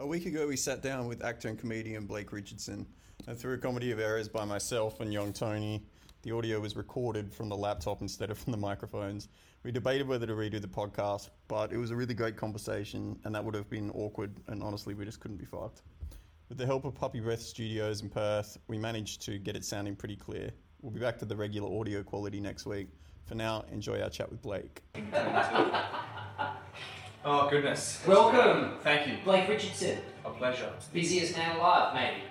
A week ago, we sat down with actor and comedian Blake Richardson. And through a comedy of errors by myself and young Tony, the audio was recorded from the laptop instead of from the microphones. We debated whether to redo the podcast, but it was a really great conversation, and that would have been awkward, and honestly, we just couldn't be fucked. With the help of Puppy Breath Studios in Perth, we managed to get it sounding pretty clear. We'll be back to the regular audio quality next week. For now, enjoy our chat with Blake. Oh goodness. Welcome, Thank you. Blake Richardson. A pleasure. Busiest man alive, maybe.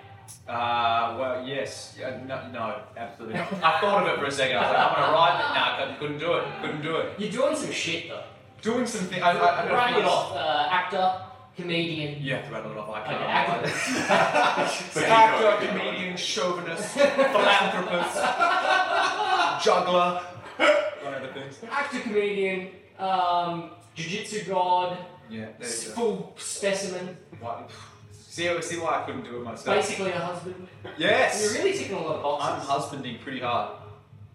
Uh, well, yes. Yeah, no, no, absolutely not. I thought of it for a second. I was like, I'm gonna ride it. Nah, I couldn't do it. Couldn't do it. You're doing some shit though. Doing some things. I, I, I Rattle it off. Uh, actor, comedian. You have to rattle it off. I can't. actor. Actor, comedian, chauvinist, philanthropist, juggler. One of the things. actor, comedian, um, jiu-jitsu god, Yeah, there you go. full specimen, Why- See, see why I couldn't do it myself. basically a husband. Yes. You're really ticking a lot of boxes. I'm husbanding pretty hard.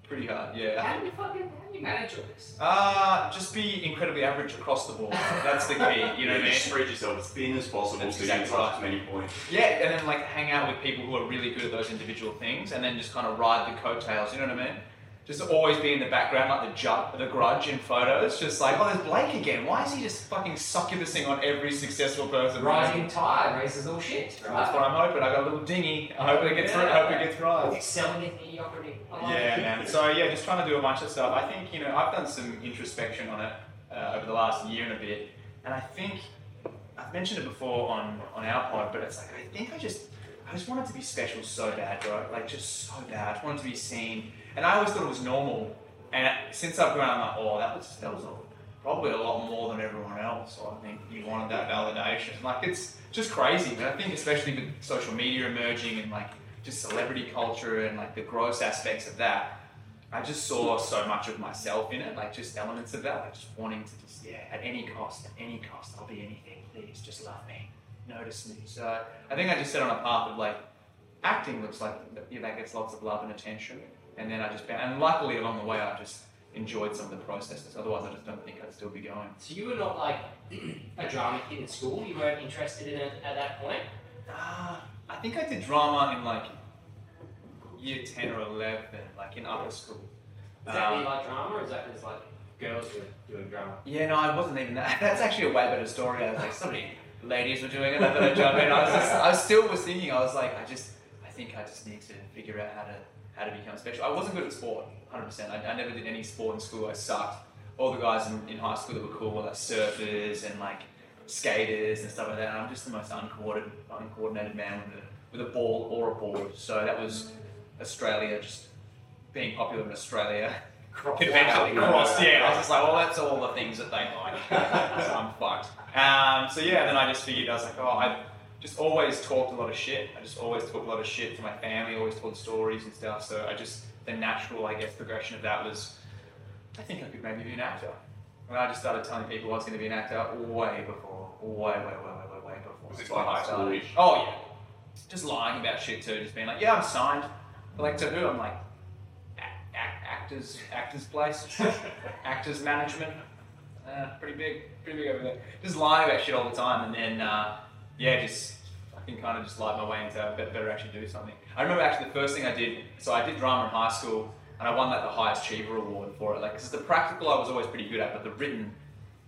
Pretty hard, yeah. How do you fucking how do you manage all this? Uh, just be incredibly average across the board. That's the key, you know what I mean? just spread yourself as thin as possible That's so you can exactly touch right. as many points. Yeah, and then like hang out with people who are really good at those individual things, and then just kind of ride the coattails. You know what I mean? Just always be in the background, like the ju- the grudge in photos. Just like, oh, there's Blake again. Why is he just fucking succubusing on every successful person? Rising tide raises all shit. That's what I'm hoping. I got a little dinghy. I hope it gets through. I hope it gets right. Excelling in mediocrity. Yeah, man. So yeah, just trying to do a bunch of stuff. I think you know I've done some introspection on it uh, over the last year and a bit, and I think I've mentioned it before on on our pod, but it's like I think I just I just wanted to be special so bad, bro. Like just so bad. I just wanted to be seen, and I always thought it was normal. And since I've grown, I'm like, oh, that was that was probably a lot more than everyone else. So I think you wanted that validation. Like it's just crazy. But I think especially with social media emerging and like just celebrity culture and like the gross aspects of that, I just saw so much of myself in it, like just elements of that, like just wanting to just yeah, at any cost, at any cost, I'll be anything. Please, just love me, notice me. So I think I just set on a path of like acting looks like yeah, that gets lots of love and attention, and then I just found, and luckily along the way I just enjoyed some of the processes. Otherwise, I just don't think I'd still be going. So you were not like a drama kid in school. You weren't interested in it at that point. Ah, I think I did drama in like year ten or eleven, like in upper school. Is that Um, like drama, or is that just like girls who are doing drama? Yeah, no, I wasn't even that. That's actually a way better story. I was like, so many ladies were doing it. I thought I'd jump in. I was, just, I still was thinking. I was like, I just, I think I just need to figure out how to how to become special. I wasn't good at sport, hundred percent. I, I never did any sport in school. I sucked. All the guys in, in high school that were cool were like surfers and like skaters and stuff like that. And I'm just the most uncoordinated, uncoordinated man with a with a ball or a board. So that was Australia just being popular in Australia eventually crossed. Yeah, I was just like, well, that's all the things that they like. so I'm fucked. Um, so yeah, then I just figured I was like, oh, I just always talked a lot of shit. I just always talked a lot of shit to my family. Always told stories and stuff. So I just the natural, I guess, progression of that was, I think I could maybe be an actor. And I just started telling people I was going to be an actor way before, way, way, way, way, way, way before. Was this like high school-ish? Oh yeah, just lying about shit too. Just being like, yeah, I'm signed. But like to who? I'm like, act, act, actors, actors place, actors management. Uh, pretty big, pretty big over there. Just lying about shit all the time, and then uh, yeah, just fucking kind of just light my way into be- better actually do something. I remember actually the first thing I did. So I did drama in high school, and I won like the highest achiever award for it. Like, because the practical I was always pretty good at, but the written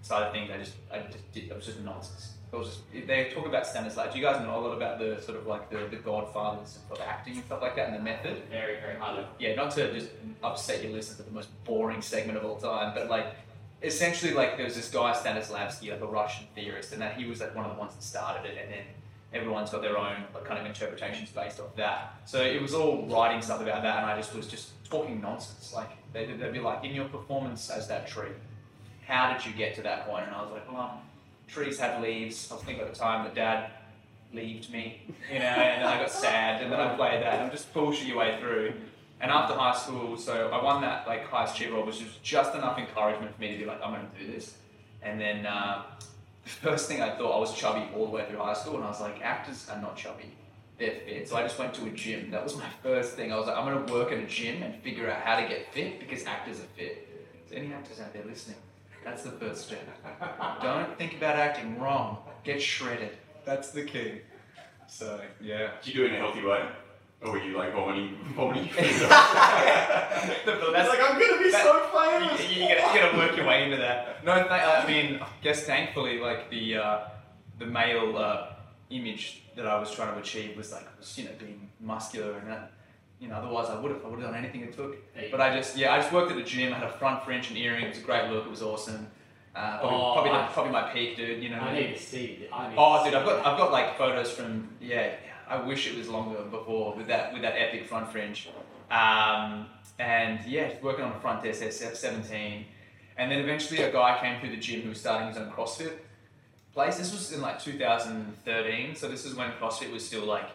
side of things I just I just did. It was just nonsense. It was just, they talk about standards. Like, Do you guys know a lot about the sort of like the, the godfathers of acting and stuff like that and the method? Very, very high level. yeah, not to just upset your listeners with the most boring segment of all time, but like essentially like there was this guy Stanislavski, like a Russian theorist, and that he was like one of the ones that started it, and then everyone's got their own like kind of interpretations based off that. So it was all writing stuff about that, and I just was just talking nonsense. Like they'd, they'd be like, in your performance as that tree, how did you get to that point? And I was like, well, trees have leaves. I was thinking at the time that Dad leaved me, you know, and I got sad, and then I played that, I'm just bullshit your way through. And after high school, so I won that like highest achiever, which was just enough encouragement for me to be like, I'm going to do this. And then uh, the first thing I thought, I was chubby all the way through high school, and I was like, actors are not chubby. They're fit. So I just went to a gym. That was my first thing. I was like, I'm going to work at a gym and figure out how to get fit because actors are fit. So any actors out there listening, that's the first step. Don't think about acting wrong. Get shredded. That's the key. So yeah. Did you do it in a healthy way? Or were you like vomiting, vomiting? That's That's like, I'm gonna be that- so famous! you, you, gotta, you gotta work your way into that. No, th- I mean, I guess thankfully, like the uh, the male uh, image that I was trying to achieve was like was you know being muscular and that. You know, otherwise I would have I would have done anything it took. But I just yeah, I just worked at the gym. I had a front French and earring. It was a great look. It was awesome. Uh, probably, Oh, probably, I- probably my peak, dude. You know. I need to see it. I need Oh, to dude, see I've got. I've got like photos from yeah. I wish it was longer before with that with that epic front fringe, um, and yeah, working on the front at 17, and then eventually a guy came through the gym who was starting his own CrossFit place. This was in like 2013, so this is when CrossFit was still like.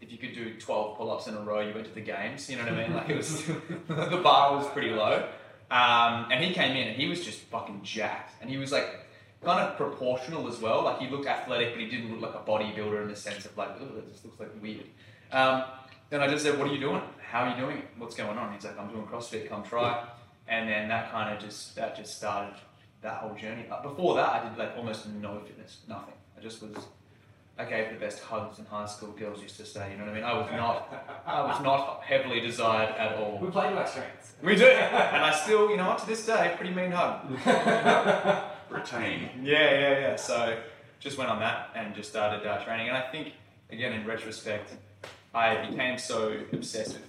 If you could do 12 pull-ups in a row, you went to the games. You know what I mean? Like it was, the bar was pretty low. Um, and he came in and he was just fucking jacked. And he was like kind of proportional as well. Like he looked athletic, but he didn't look like a bodybuilder in the sense of like, oh, that just looks like weird. Um, then I just said, what are you doing? How are you doing it? What's going on? He's like, I'm doing CrossFit, come try. And then that kind of just, that just started that whole journey. But before that, I did like almost no fitness, nothing. I just was, I gave the best hugs in high school, girls used to say, you know what I mean? I was not, I was not heavily desired at all. We play to our strengths. We do, and I still, you know what, to this day, pretty mean hug. Retain. Yeah, yeah, yeah. So just went on that and just started uh, training. And I think, again, in retrospect, I became so obsessed with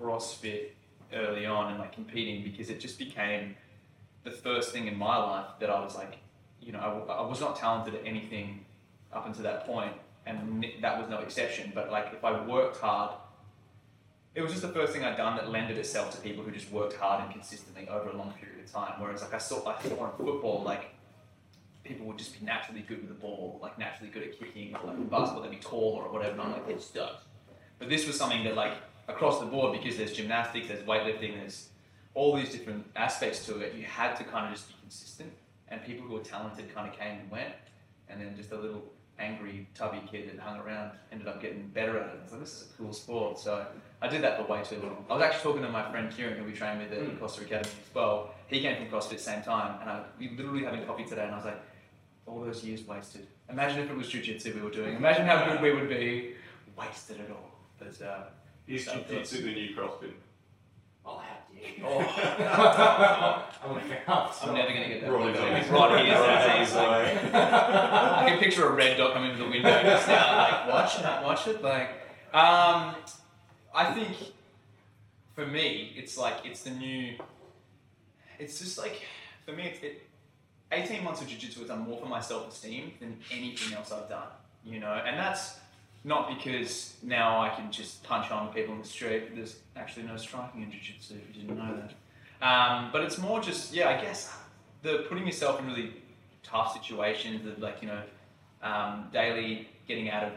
CrossFit early on and like competing because it just became the first thing in my life that I was like, you know, I, I was not talented at anything up until that point, and that was no exception. But like, if I worked hard, it was just the first thing I'd done that lended itself to people who just worked hard and consistently over a long period of time. Whereas, like, I saw, I saw in football, like, people would just be naturally good with the ball, like naturally good at kicking, or like basketball they'd be taller or whatever, and I'm like, they're studs. But this was something that like across the board, because there's gymnastics, there's weightlifting, there's all these different aspects to it, you had to kind of just be consistent. And people who were talented kind of came and went, and then just a little angry tubby kid that hung around ended up getting better at it. So this is a cool sport. So I did that for way too long. I was actually talking to my friend Kieran, who we trained with at Mm. Costa Academy as well. He came from CrossFit at the same time, and I we literally having coffee today, and I was like, all those years wasted. Imagine if it was jiu-jitsu we were doing. Imagine how good we would be. Wasted it all. But uh, Is jiu-jitsu the new CrossFit? Dare you. oh, I'm gonna get up. I'm never gonna get that. Rod look. is It's Rod here. Rod so is like, I can picture a red dot coming into the window just now, like watch it, watch it. Like, um, I think for me, it's like it's the new. It's just like for me, it's it. 18 months of jiu-jitsu has done more for my self-esteem than anything else I've done. You know, and that's not because now I can just punch on people in the street. There's actually no striking in jiu-jitsu. If you didn't know that. Um, but it's more just yeah, I guess the putting yourself in really tough situations, the like you know, um, daily getting out of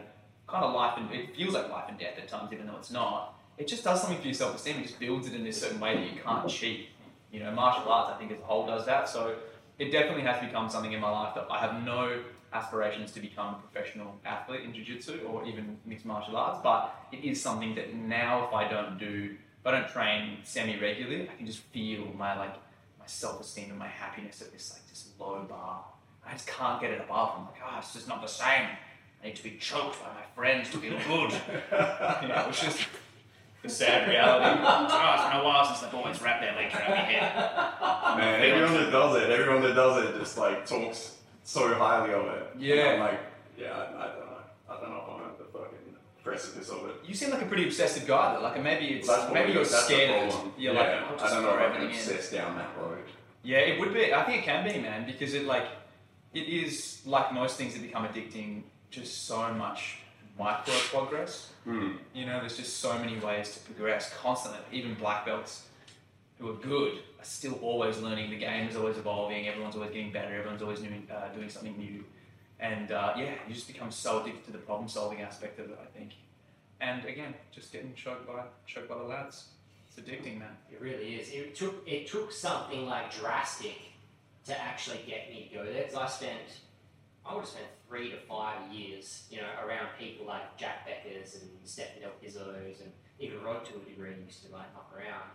kind of life and it feels like life and death at times, even though it's not. It just does something for your self-esteem. It just builds it in a certain way that you can't cheat. You know, martial arts I think as a whole does that. So it definitely has become something in my life that I have no aspirations to become a professional athlete in jiu-jitsu or even mixed martial arts, but it is something that now if I don't do, if I don't train semi-regularly, I can just feel my like my self-esteem and my happiness at this like this low bar. I just can't get it above. I'm like, oh, it's just not the same. I need to be choked by my friends to feel good. you know, it's just the sad reality. oh, it's been a while since the boys wrapped their legs around my head. Man, everyone that does it, everyone that does it just like talks so highly of it. Yeah. I'm like, yeah, I, I don't know. I don't know if I'm at the fucking precipice of it. You seem like a pretty obsessive guy, though. Like maybe it's That's what maybe you're that's the scared of it. problem. You're yeah, like, I'll I just don't know throw if I can everything in. obsess down that road. Yeah, it would be. I think it can be, man, because it like it is like most things that become addicting. Just so much micro progress. Hmm. You know, there's just so many ways to progress constantly. Even black belts who are good still always learning. The game is always evolving. Everyone's always getting better. Everyone's always uh, doing something new. And uh, yeah, you just become so addicted to the problem solving aspect of it. I think. And again, just getting choked by choked by the lads. It's addicting, man. It really is. It took it took something like drastic to actually get me to go there. Because I spent, I would have spent three to five years, you know, around people like Jack Beckers and Stefan Del Pizzos and even Rod to a degree used to like knock around.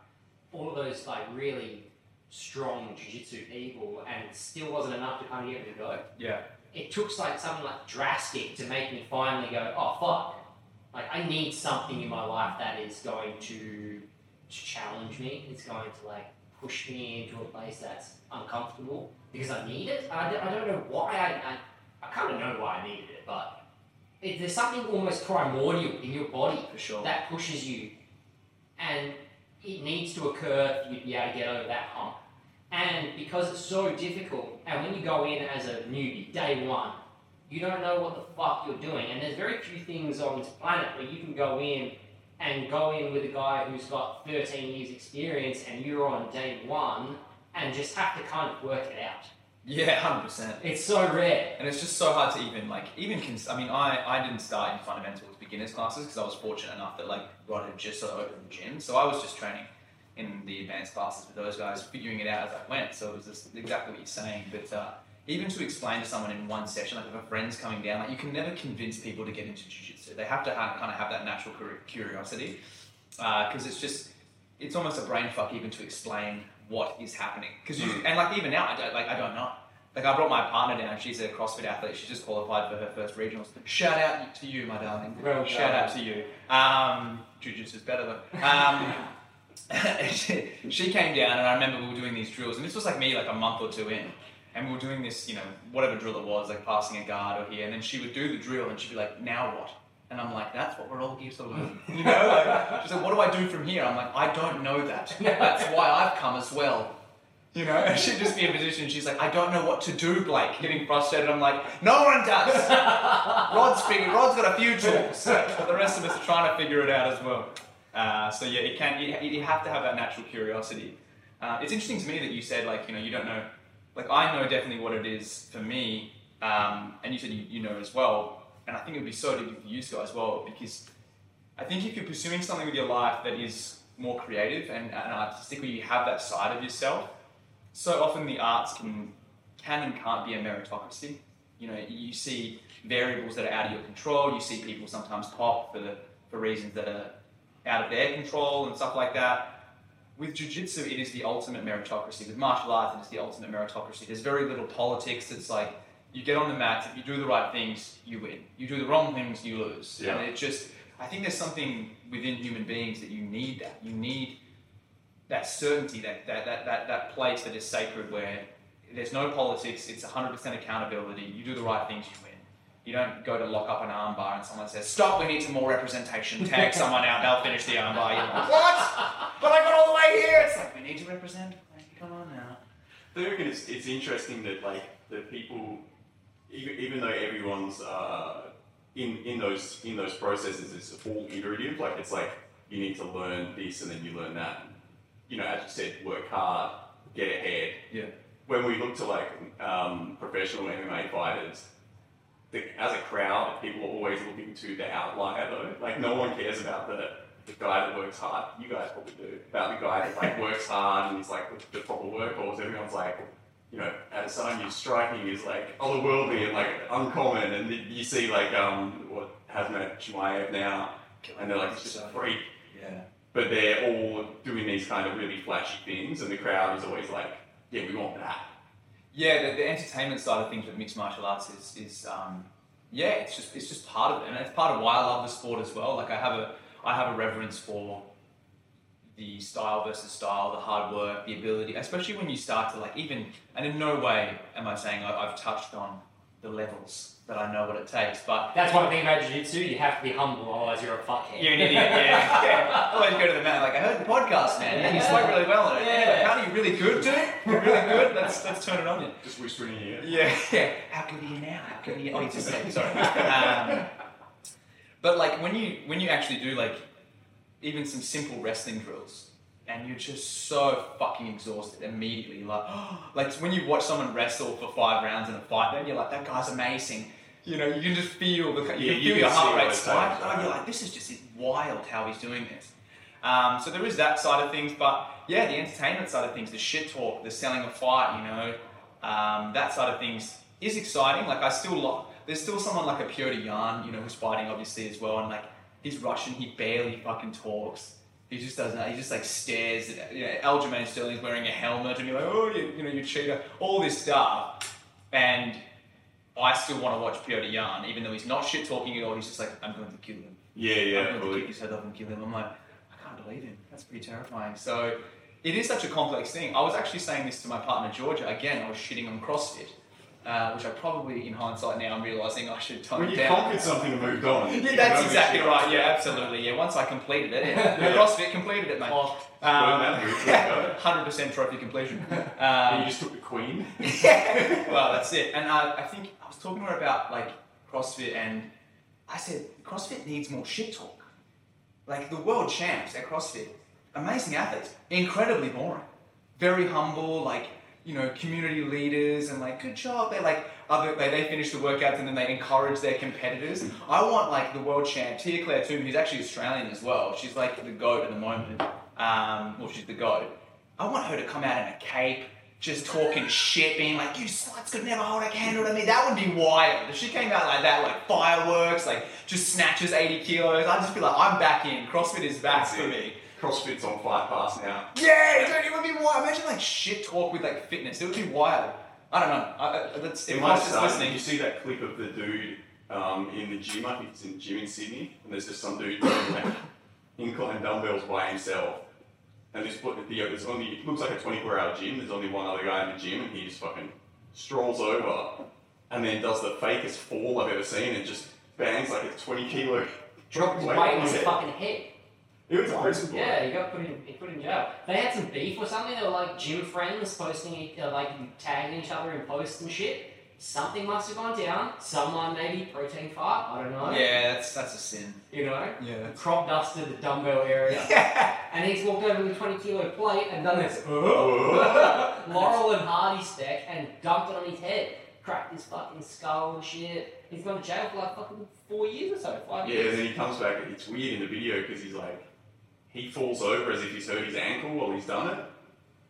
All of those like really strong jiu-jitsu people, and it still wasn't enough to kind of get me to go. Yeah. it took like something like drastic to make me finally go, oh fuck, like I need something in my life that is going to challenge me. It's going to like push me into a place that's uncomfortable because I need it. I, don't- I don't know why I, I, I kind of know why I needed it, but it, there's something almost primordial in your body For sure. that pushes you, and it needs to occur for you to be able to get over that hump. And because it's so difficult, and when you go in as a newbie, day one, you don't know what the fuck you're doing. And there's very few things on this planet where you can go in and go in with a guy who's got 13 years experience and you're on day one and just have to kind of work it out. Yeah, hundred percent. It's so rare. And it's just so hard to even like even cons- I mean I, I didn't start in fundamentals beginners classes because I was fortunate enough that like Rod had just sort of opened the gym, so I was just training in the advanced classes with those guys, figuring it out as I went. So it was just exactly what you're saying. But uh, even to explain to someone in one session, like if a friend's coming down, like you can never convince people to get into jiu-jitsu. They have to have, kind of have that natural curiosity because it's just it's almost a brain fuck even to explain what is happening. Because you and like even now, I don't like I don't know. Like I brought my partner down. She's a CrossFit athlete. She just qualified for her first regionals. Shout out to you, my darling. Well Shout out to you. Um, Jiu-jitsu is better though. Um, she, she came down, and I remember we were doing these drills, and this was like me like a month or two in, and we were doing this, you know, whatever drill it was, like passing a guard or here, and then she would do the drill, and she'd be like, "Now what?" And I'm like, "That's what we're all here to learn." You know, like she's like, "What do I do from here?" I'm like, "I don't know that. That's why I've come as well." You know, she'd just be in a position. She's like, "I don't know what to do, Blake." Getting frustrated. I'm like, "No one does." Rod's figured. Rod's got a few tools, but the rest of us are trying to figure it out as well. Uh, so yeah, it can. You, you have to have that natural curiosity. Uh, it's interesting to me that you said like you know you don't know. Like I know definitely what it is for me, um, and you said you, you know as well. And I think it would be so difficult for you Scott as well because I think if you're pursuing something with your life that is more creative and, and artistic, where you have that side of yourself, so often the arts can can and can't be a meritocracy. You know, you see variables that are out of your control. You see people sometimes pop for the for reasons that are out of their control and stuff like that. With jiu-jitsu, it is the ultimate meritocracy. With martial arts, it is the ultimate meritocracy. There's very little politics. It's like you get on the mat. If you do the right things, you win. You do the wrong things, you lose. Yeah. And it just, I think there's something within human beings that you need that. You need that certainty, that, that, that, that, that place that is sacred where there's no politics, it's 100% accountability. You do the right things, you win. You don't go to lock up an armbar and someone says, Stop, we need some more representation. Tag someone out, they'll finish the armbar. You're like, What? But I got all the way here. It's like, We need to represent. Like, Come on now. I reckon it's, it's interesting that like the people, even, even though everyone's uh, in in those in those processes, it's all iterative. Like it's like you need to learn this and then you learn that. You know, as you said, work hard, get ahead. Yeah. When we look to like um, professional MMA fighters, the, as a crowd, people are always looking to the outlier though. Like no one cares about the the guy that works hard. You guys probably do. About the guy that like works hard and he's like the, the proper workhorse. Everyone's like, you know, Adesanya striking is like otherworldly and like uncommon. And you see like um what Khamzat Chimaev now, and they're like it's just a freak. But they're all doing these kind of really flashy things, and the crowd is always like, yeah, we want that. Yeah, the, the entertainment side of things with mixed martial arts is, is um, yeah, it's just it's just part of it, and it's part of why I love the sport as well. Like I have a I have a reverence for the style versus style, the hard work, the ability, especially when you start to like even. And in no way am I saying I, I've touched on the levels that I know what it takes, but That's one thing about jiu-jitsu. You have to be humble, otherwise you're a fuckhead. you're an idiot. Yeah, yeah. Always go to the man like I heard the podcast, man. Yeah, you spoke really well on it. Yeah. Anyway, how are you really good, dude? You're really good. Let's let's turn it on you. Just whispering in your ear. Yeah, yeah. How good are you now? How good are you? Oh, you just said sorry. Um, but like when you when you actually do like even some simple wrestling drills, and you're just so fucking exhausted immediately. Like like when you watch someone wrestle for five rounds in a fight, then you're like, that guy's amazing. You know, you can just feel the you Yeah, can you feel your heart rate spike. Oh, you're like, this is just wild how he's doing this. Um, so there is that side of things, but yeah, the entertainment side of things, the shit talk, the selling a fight, you know, um, that side of things is exciting. Like I still lo- there's still someone like a Petr Yan, you know, who's fighting obviously as well, and like he's Russian, he barely fucking talks. He just doesn't. He just like stares. At, you know, Aljamain Sterling's wearing a helmet, and you're like, oh, you, you know, you cheater. All this stuff, and I still want to watch Petr Yan, even though he's not shit talking at all. He's just like, I'm going to kill him. Yeah, yeah. I'm going to kick his head off and kill him. I'm like, I can't believe him. That's pretty terrifying. So it is such a complex thing. I was actually saying this to my partner Georgia. Again, I was shitting on CrossFit, uh, which I probably, in hindsight now, I'm realizing I should tone When it you down. conquered something and moved on. Yeah, that's exactly right. Yeah, absolutely. Yeah, once I completed it, yeah. CrossFit completed it, mate. Oh, Burn that bridge, let's go. Hundred percent trophy completion. And Um, you just took the queen. well, that's it. And uh, I think I was talking to her about like CrossFit, and I said CrossFit needs more shit talk. Like the world champs at CrossFit, amazing athletes, incredibly boring, very humble, like you know, community leaders, and like good job. They like other they, they finish the workouts and then they encourage their competitors. I want like the world champ Tia Claire Toomey, who's actually Australian as well. She's like the goat at the moment. Um, well, she's the goat. I want her to come out in a cape, just talking shit, being like, "You sluts could never hold a candle to me." That would be wild. If she came out like that, like fireworks, like just snatches 80 kilos, I'd just be like, "I'm back in. CrossFit is back That's for it. me." CrossFit's on Fight Pass now. Yeah, dude, it would be wild. Imagine like shit talk with like fitness. It would be wild. I don't know. I, I, that's, It if might I was just start. Listening. you see that clip of the dude um, in the gym? I think it's in the gym in Sydney, and there's just some dude doing like incline dumbbells by himself. And this put the there's only it looks like a 24 hour gym. There's only one other guy in the gym, and he just fucking strolls over, and then does the fakest fall I've ever seen, and just bangs like a 20 kilo. dropped weight weight on on his his fucking head. It was awesome. Yeah, he got put in, he put in jail. They had some beef or something. They were like gym friends posting, uh, like tagging each other in posts and shit. Something must have gone down. Someone maybe protein fart. I don't know. Yeah, that's that's a sin. You know, Yeah. crop dusted the dumbbell area, Yeah. and he's walked over with a twenty kilo plate and done this Laurel and Hardy spec and dumped it on his head. Cracked his fucking skull and shit. He's gone to jail for like fucking four years or so. Five Yeah, years. and then he comes back. It's weird in the video because he's like, he falls over as if he's hurt his ankle while he's done it.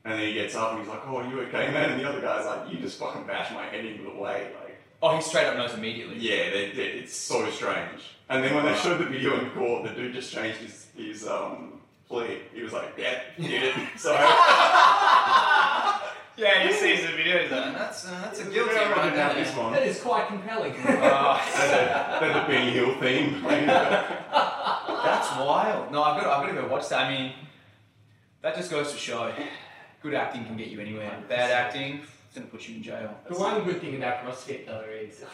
And then he gets up and he's like, "Oh, are you okay, man?" And the other guy's like, "You just fucking bashed my head into the way." Like, Oh, he straight up knows immediately. yeah, they, they, it's so strange. And then when they showed the video in court, the dude just changed his his um plea. He was like, "Yeah, he did it." So Yeah, he sees the video. He's like, that's uh, that's a guilty Yeah, I one. didn't have this one. That is quite compelling. Uh, Then the Benny Hill theme. That's wild. No, I've got, I've got to go watch that. I mean, that just goes to show good acting can get you anywhere. Bad acting, it's going to put you in jail. The one good thing about CrossFit though is.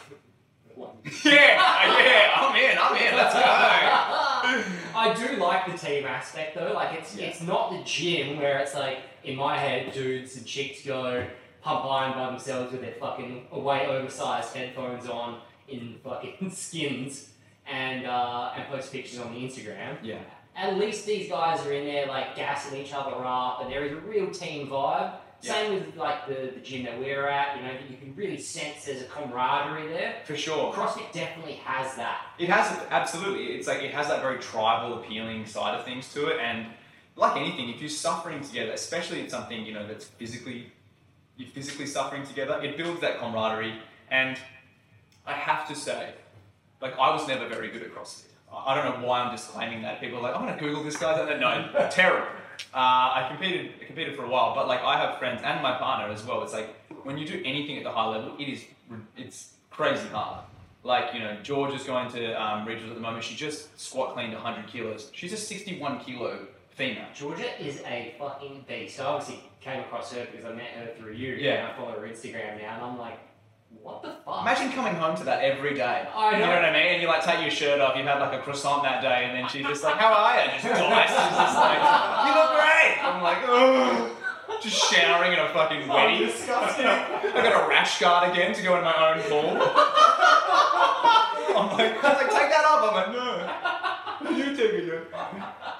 Yeah, yeah, I'm in, I'm in, let's go. I do like the team aspect though. Like it's Yeah. it's not the gym where it's like in my head dudes and chicks go pump iron by themselves with their fucking way oversized headphones on in fucking skins and uh, and post pictures on the Instagram. Yeah. At least these guys are in there like gassing each other up and there is a real team vibe. Same with like the, the gym that we're at, you know, that you can really sense there's a camaraderie there. For sure. CrossFit definitely has that. It has absolutely. It's like it has that very tribal, appealing side of things to it, and like anything, if you're suffering together, especially in something you know that's physically, you're physically suffering together, it builds that camaraderie. And I have to say, like I was never very good at CrossFit. I I don't know why I'm just claiming that. People are like, I'm gonna Google this guy. No, no, terrible. Uh, I competed, I competed for a while, but like I have friends and my partner as well. It's like when you do anything at the high level, it is, it's crazy hard. Like, you know, George is going to um, regionals at the moment. She just squat cleaned 100 kilos. She's a 61 kilo female. Georgia is a fucking beast. I obviously came across her because I met her through you. Yeah. And I follow her Instagram now, and I'm like, what the fuck? Imagine coming home to that every day. I know. You know. what I mean? And you like take your shirt off, you've had like a croissant that day, and then she's just like, How are you? Just dies. She's just like, You look great. I'm like, Ugh. Just showering in a fucking wedding. disgusting. I got a rash guard again to go in my own pool. I'm like, I was like, take that off. I'm like, no. You take it.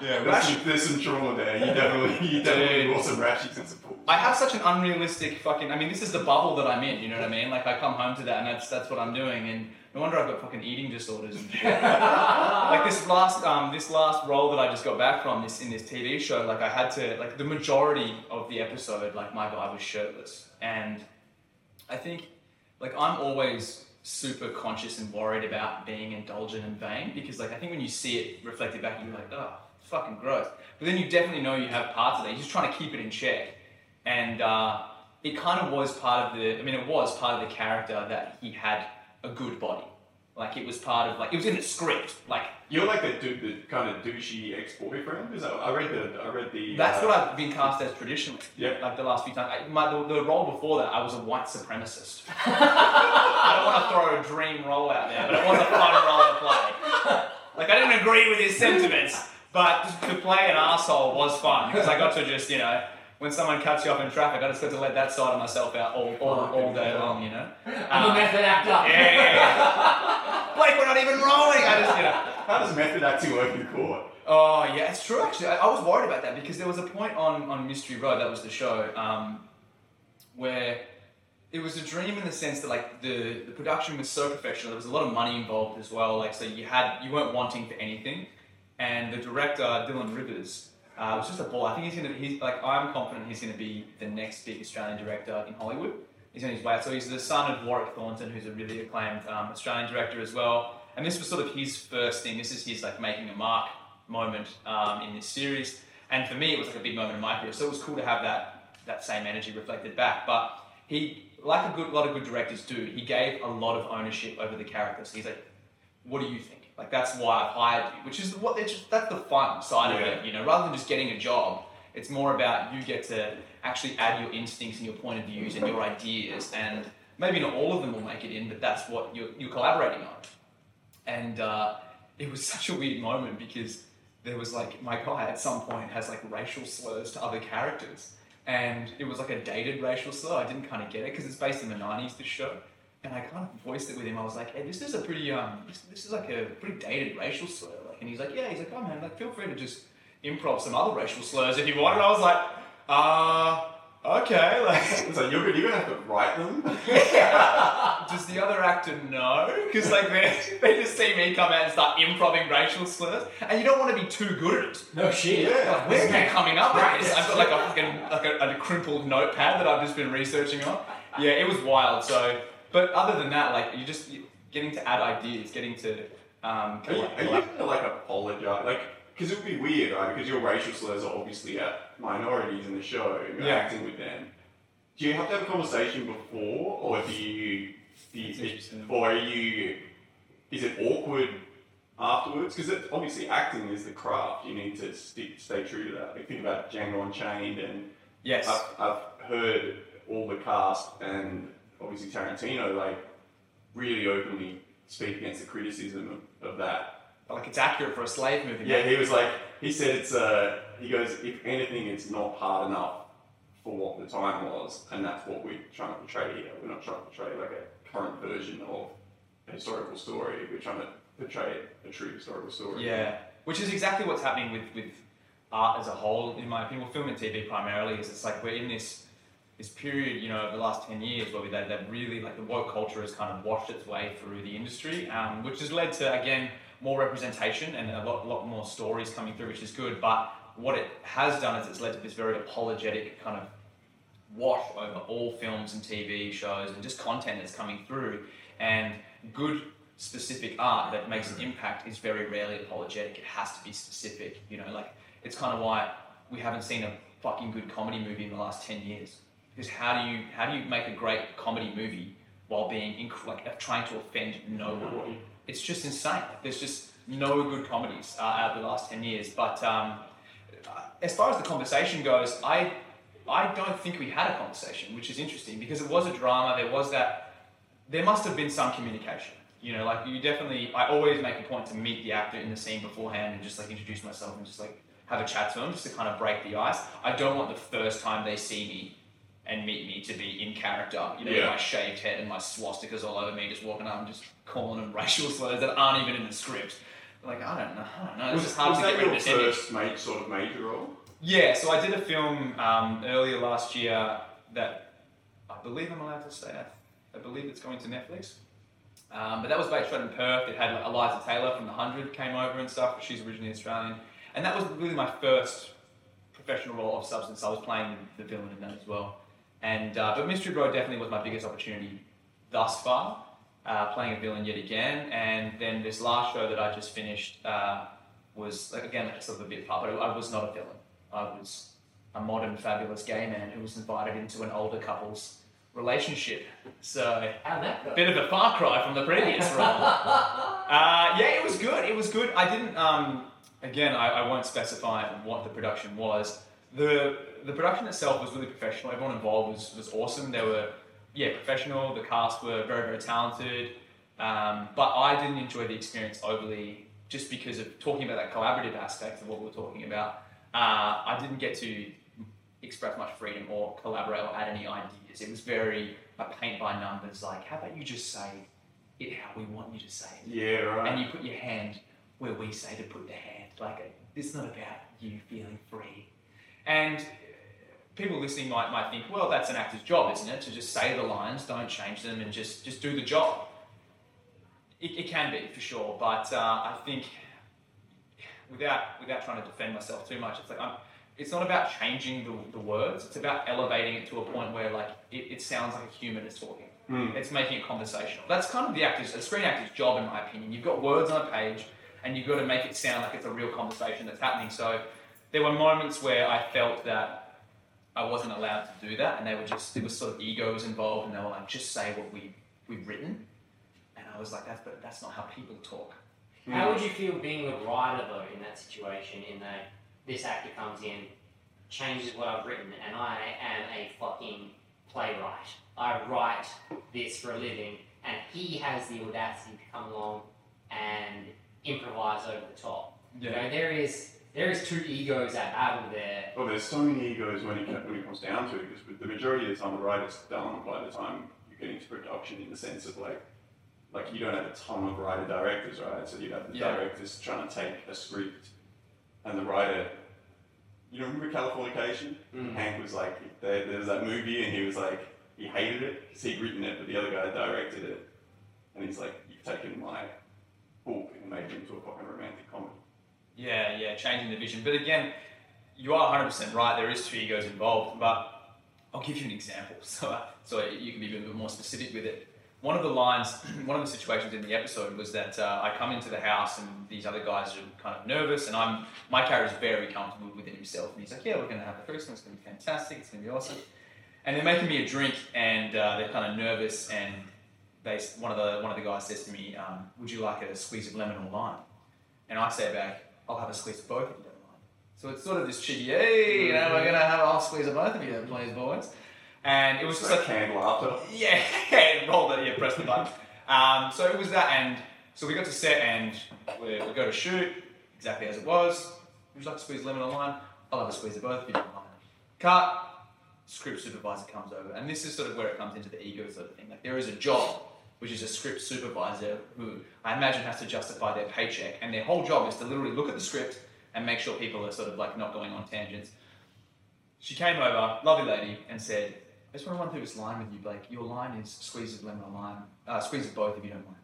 Yeah, There's some, there's some trauma there. You definitely, you definitely wore some rashes in support. I have such an unrealistic fucking. I mean, this is the bubble that I'm in. You know what I mean? Like, I come home to that, and that's that's what I'm doing. And no wonder I've got fucking eating disorders and shit. like this last um this last role that I just got back from this in this TV show. Like, I had to like the majority of the episode. Like, my guy was shirtless, and I think like I'm always super conscious and worried about being indulgent and vain because like I think when you see it reflected back, you're like, oh, fucking gross. But then you definitely know you have parts of that. You're just trying to keep it in check, and uh, it kind of was part of the. I mean, it was part of the character that he had a good body. Like it was part of like it was in the script. Like You're like the, du- the kind of douchey ex-boyfriend. Because I, I read the I read the. that's uh, what I've been cast as traditionally. Yep. Like the last few times, I, my, the, the role before that, I was a white supremacist. I don't want to throw a dream role out there, but it was a fun role to play. Like I didn't agree with his sentiments, but to play an asshole was fun because I got to just you know. When someone cuts you off in traffic, I just got to let that side of myself out all, all, all day long, you know? I'm a method actor. Yeah, yeah, yeah. Blake, we're not even rolling. I just, you know. How does method acting work in court? Oh yeah, it's true. Actually, I, I was worried about that because there was a point on on Mystery Road that was the show um, where it was a dream in the sense that like the the production was so professional. There was a lot of money involved as well. Like so, you had you weren't wanting for anything, and the director Dylan Rivers. Uh, was just a ball. I think he's gonna. He's like I'm confident he's gonna be the next big Australian director in Hollywood. He's on his way. So he's the son of Warwick Thornton, who's a really acclaimed um, Australian director as well. And this was sort of his first thing. This is his like making a mark moment um, in this series. And for me, it was like a big moment in my career. So it was cool to have that that same energy reflected back. But he, like a good lot of good directors do, he gave a lot of ownership over the characters. He's like, "What do you think?" Like that's why I've hired you, which is what just that's the fun side of it. You know, rather than just getting a job, it's more about you get to actually add your instincts and your point of views and your ideas. And maybe not all of them will make it in, but that's what you're, you're collaborating on. And uh, it was such a weird moment because there was like my guy at some point has like racial slurs to other characters, and it was like a dated racial slur. I didn't kind of get it because it's based in the '90s. This show, and I kind of voiced it with him. I was like, "Hey, this is a pretty um, this, this is like a pretty dated racial slur." Like, and he's like, "Yeah." He's like, "Oh man, like feel free to just improv some other racial slurs if you want." And I was like, "Uh." Okay, like so you're, you're gonna have to write them. does the other actor know? Because like they, they just see me come out and start improving racial slurs, and you don't want to be too good at it. No shit. Yeah. Like, where are you coming up with this? I've got like a fucking like a, a crumpled notepad that I've just been researching on. Yeah, it was wild. So, but other than that, like you're just you- getting to add ideas, getting to um, Are you, collab- are you gonna like apologize? Like, because it would be weird, right? Because your racial slurs are obviously at minorities in the show, and you're Yeah. acting with them. Do you have to have a conversation before, or do you, do you or are you, is it awkward afterwards? Because obviously acting is the craft. You need to stick, stay true to that. Like, think about Django Unchained, and yes, I've, I've heard all the cast and obviously Tarantino like really openly speak against the criticism of, of that. like it's accurate for a slave movie. Yeah, he was like, he said it's uh, he goes, if anything, it's not hard enough for what the time was, and that's what we're trying to portray here. We're not trying to portray like a current version of a historical story. We're trying to portray a true historical story. Yeah, which is exactly what's happening with, with art as a whole, in my opinion. Well, film and TV primarily is it's like we're in this this period, you know, over the last ten years where we that, that really like the woke culture has kind of washed its way through the industry, um, which has led to again more representation and a lot, lot more stories coming through, which is good. But what it has done is it's led to this very apologetic kind of wash over all films and TV shows and just content that's coming through. And good specific art that makes an impact is very rarely apologetic. It has to be specific. You know, like it's kind of why we haven't seen a fucking good comedy movie in the last ten years. Because how do you how do you make a great comedy movie while being inc- like trying to offend no one? It's just insane. There's just no good comedies uh, out of the last ten years. But um, as far as the conversation goes, I I don't think we had a conversation, which is interesting because it was a drama. There was that. There must have been some communication. You know, like you definitely. I always make a point to meet the actor in the scene beforehand and just like introduce myself and just like have a chat to them, just to kind of break the ice. I don't want the first time they see me and meet me to be in character. You know, with my shaved head and my swastikas all over me, just walking up and just calling them racial slurs that aren't even in the script. Like I don't know. I don't know. It's Was, just hard was to that get rid your first ma- sort of major role? Yeah, so I did a film um, earlier last year that I believe I'm allowed to say. I, I believe it's going to Netflix. Um, but that was based shot in Perth. It had like, Eliza Taylor from The Hundred came over and stuff. She's originally Australian, and that was really my first professional role of substance. I was playing the villain in that as well. And uh, but Mystery Road definitely was my biggest opportunity thus far, uh, playing a villain yet again. And then this last show that I just finished uh, was like again sort of a bit part, but I was not a villain. I was a modern, fabulous gay man who was invited into an older couple's relationship. So How'd that go? bit of a far cry from the previous role. uh, yeah, it was good. It was good. I didn't. Um, again, I, I won't specify what the production was. the The production itself was really professional. Everyone involved was was awesome. They were yeah professional. The cast were very very talented. Um, but I didn't enjoy the experience overly just because of talking about that collaborative aspect of what we were talking about. Uh, I didn't get to express much freedom or collaborate or add any ideas. It was very a paint by numbers. Like, how about you just say it how we want you to say it, Yeah, right. and you put your hand where we say to put the hand. Like, it's not about you feeling free. And people listening might might think, well, that's an actor's job, isn't it? To just say the lines, don't change them, and just just do the job. It, it can be for sure, but uh, I think without without trying to defend myself too much, it's like I'm, it's not about changing the, the words. It's about elevating it to a point where like it, it sounds like a human is talking. Mm. It's making it conversational. That's kind of the actor's, a screen actor's job, in my opinion. You've got words on a page, and you've got to make it sound like it's a real conversation that's happening. So there were moments where I felt that I wasn't allowed to do that, and they were just there was sort of egos involved, and they were like, just say what we we've written, and I was like, that's but that's not how people talk. How would you feel being the writer though in that situation? In that this actor comes in, changes what I've written, and I am a fucking playwright. I write this for a living, and he has the audacity to come along and improvise over the top. You know, there is there is two egos at battle there. Well, there's so many egos when it, when it comes down to it, because the majority of the time the writer's done by the time you get into production in the sense of like, like you don't have a ton of writer directors, right? So you have the Yeah. directors trying to take a script, and the writer. You know, remember Californication? Mm. Hank was like, there, there was that movie, and he was like, he hated it because he'd written it, but the other guy directed it, and he's like, you've taken my book and made it into a fucking romantic comedy. Yeah, yeah, changing the vision. But again, you are 100% right. There is two egos involved. But I'll give you an example, so so you can be a bit more specific with it. One of the lines, one of the situations in the episode was that uh, I come into the house and these other guys are kind of nervous, and I'm my character's very comfortable within himself, and he's like, "Yeah, we're going to have a threesome. It's going to be fantastic. It's going to be awesome." And they're making me a drink, and uh, they're kind of nervous, and they one of the one of the guys says to me, um, "Would you like a squeeze of lemon or lime?" And I say back, I'll have a squeeze of both if you don't mind. So it's sort of this cheeky, hey, you know, we're gonna have a squeeze of both of you, please, boys. And it was just like candle after. yeah, yeah, roll that, yeah, press the button. Um, so it was that, and so we got to set, and we, we go to shoot exactly as it was. Would you like to squeeze lemon or lime? I'll have a squeeze of both if you don't mind. Cut. Script supervisor comes over, and this is sort of where it comes into the ego sort of thing. Like there is a job, which is a script supervisor who I imagine has to justify their paycheck, and their whole job is to literally look at the script and make sure people are sort of like not going on tangents. She came over, lovely lady, and said, I just want to run through this line with you, Blake. Your line is squeeze of lemon or lime. Uh, squeeze of both if you don't mind.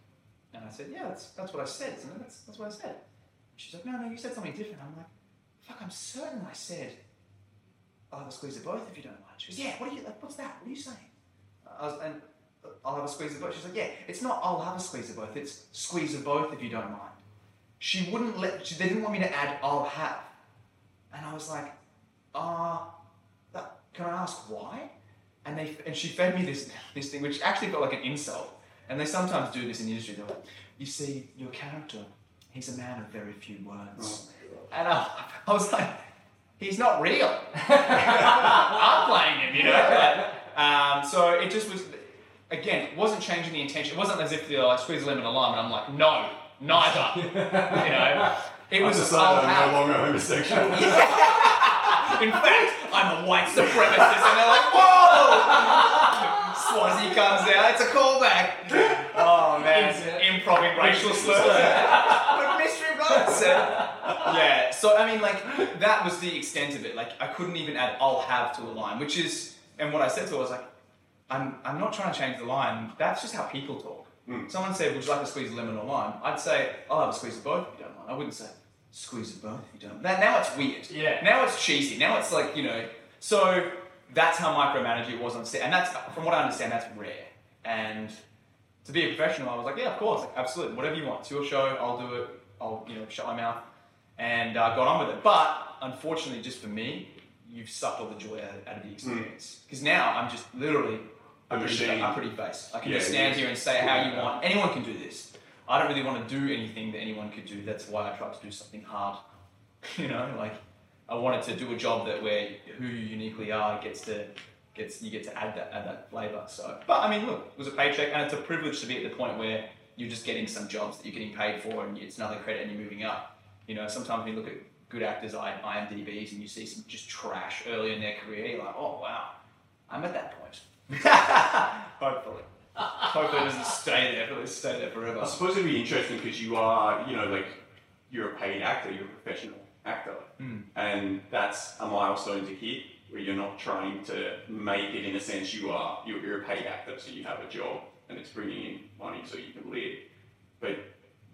And I said, yeah, that's, that's what I said? That's, that's what I said. She's like, no, no, you said something different. I'm like, fuck, I'm certain I said, I'll have a squeeze of both if you don't mind. She goes, yeah, what are you, like, what's that? What are you saying? I was, and I'll have a squeeze of both. She's like, yeah, it's not I'll have a squeeze of both, it's squeeze of both if you don't mind. She wouldn't let, she, they didn't want me to add I'll have. And I was like, uh, can I ask why? And they and she fed me this this thing, which actually felt like an insult. And they sometimes do this in the industry. They're like, you see, your character, he's a man of very few words. And I, I was like, he's not real. I'm playing him, you know. But, um, so it just was, again, it wasn't changing the intention. It wasn't as if they're like squeeze a lemon lime, and I'm like, no, neither. you know, it was I decided I'm no longer homosexual. In fact, I'm a white supremacist, and they're like, whoa! Swazi comes out. It's a callback. Oh man, improv racial slurs. but mystery box. Yeah. So I mean, like that was the extent of it. Like I couldn't even add "I'll have" to a line, which is, and what I said to her was like, I'm I'm not trying to change the line. That's just how people talk. Mm. Someone said, "Would you like a squeeze of lemon or lime?" I'd say, "I'll have a squeeze of both if you don't mind." I wouldn't say, "Squeeze of both if you don't." Now, now it's weird. Yeah. Now it's cheesy. Now it's like you know. So that's how micromanaging it was on set, and that's from what I understand, that's rare. And to be a professional, I was like, yeah, of course, like, absolutely, whatever you want. It's your show. I'll do it. I'll you know shut my mouth, and uh, got on with it. But unfortunately, just for me, you've sucked all the joy out, out of the experience. Because now I'm just literally a pretty, machine. a pretty face. I can Yeah, just stand yeah. here and say how you want. Anyone can do this. I don't really want to do anything that anyone could do. That's why I tried to do something hard. you know, like I wanted to do a job that where who you uniquely are gets to gets you get to add that add that flavour. So, but I mean, look, it was a paycheck, and it's a privilege to be at the point where you're just getting some jobs that you're getting paid for, and it's another credit, and you're moving up. You know, sometimes when you look at good actors, I IMDb's, and you see some just trash early in their career, you're like, oh wow, I'm at that point. Hopefully, hopefully it doesn't stay there. It'll stay there forever. I suppose it'd be interesting because you are, you know, like you're a paid actor, you're a professional actor, Mm. and that's a milestone to hit where you're not trying to make it in a sense. You are you're, you're a paid actor, so you have a job and it's bringing in money so you can live, but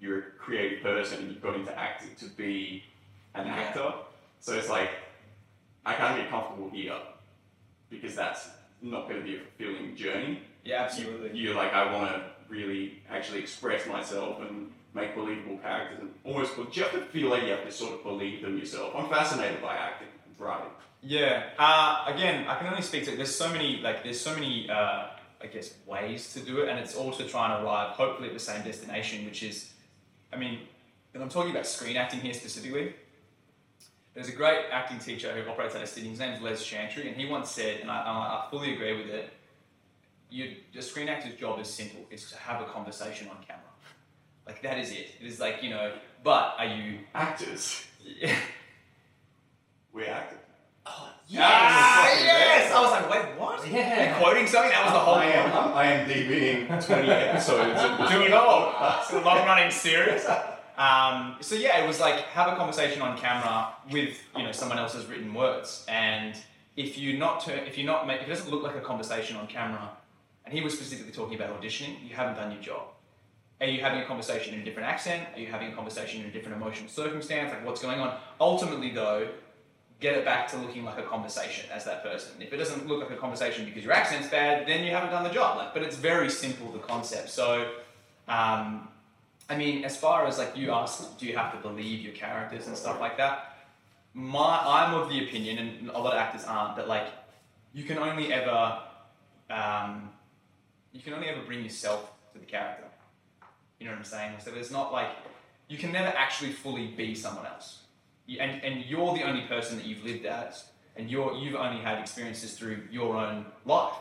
you're a creative person and you've got into acting to be an actor. So it's like I can't get comfortable here because that's not going to be a fulfilling journey Yeah, absolutely. you're like, I want to really actually express myself and make believable characters and almost, you have to feel like you have to sort of believe them yourself? I'm fascinated by acting and writing. Yeah. Uh, again, I can only speak to. There's so many like there's so many uh, I guess ways to do it, and it's also trying to arrive hopefully at the same destination, which is, I mean, and I'm talking about screen acting here specifically. There's a great acting teacher who operates out of Sydney. His name's Les Chantery, and he once said, and I, I I fully agree with it. You, the screen actor's job is simple: it's to have a conversation on camera. Like that is it. It is like you know. But are you? Actors, Yeah. we're actors. Oh, Ah, yes! I was like, wait, what? Yeah. You're quoting something? That was the whole I am, point. I'm IMDbing 20 episodes of Do it all. It's a long running series. Um, so yeah, it was like have a conversation on camera with you know someone else's written words, and if you not turn, if you're not make, if it doesn't look like a conversation on camera, and he was specifically talking about auditioning, you haven't done your job. Are you having a conversation in a different accent? Are you having a conversation in a different emotional circumstance? Like what's going on? Ultimately, though, get it back to looking like a conversation as that person. If it doesn't look like a conversation because your accent's bad, then you haven't done the job. Like, but it's very simple the concept. So, um, I mean, as far as like you asked, do you have to believe your characters and stuff like that? My, I'm of the opinion, and a lot of actors aren't, that like you can only ever, um, you can only ever bring yourself to the character. You know what I'm saying? So there's not like you can never actually fully be someone else you, and, and you're the only person that you've lived as, and you're, you've only had experiences through your own life.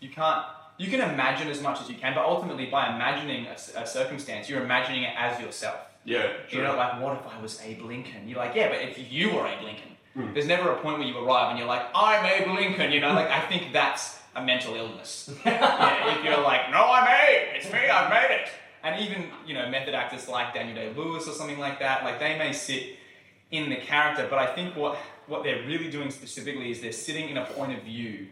You can't, you can imagine as much as you can, but ultimately by imagining a circumstance, you're imagining it as yourself. Yeah, You're not like, what if I was Abe Lincoln? You're like, yeah, but if you were Abe Lincoln, Hmm. there's never a point where you arrive and you're like, I'm Abe Lincoln. You know, like I think that's a mental illness. yeah, if you're like, no, I'm Abe. It's me. I've made it. And even you know, method actors like Daniel Day Lewis or something like that, like they may sit in the character, but I think what what they're really doing specifically is they're sitting in a point of view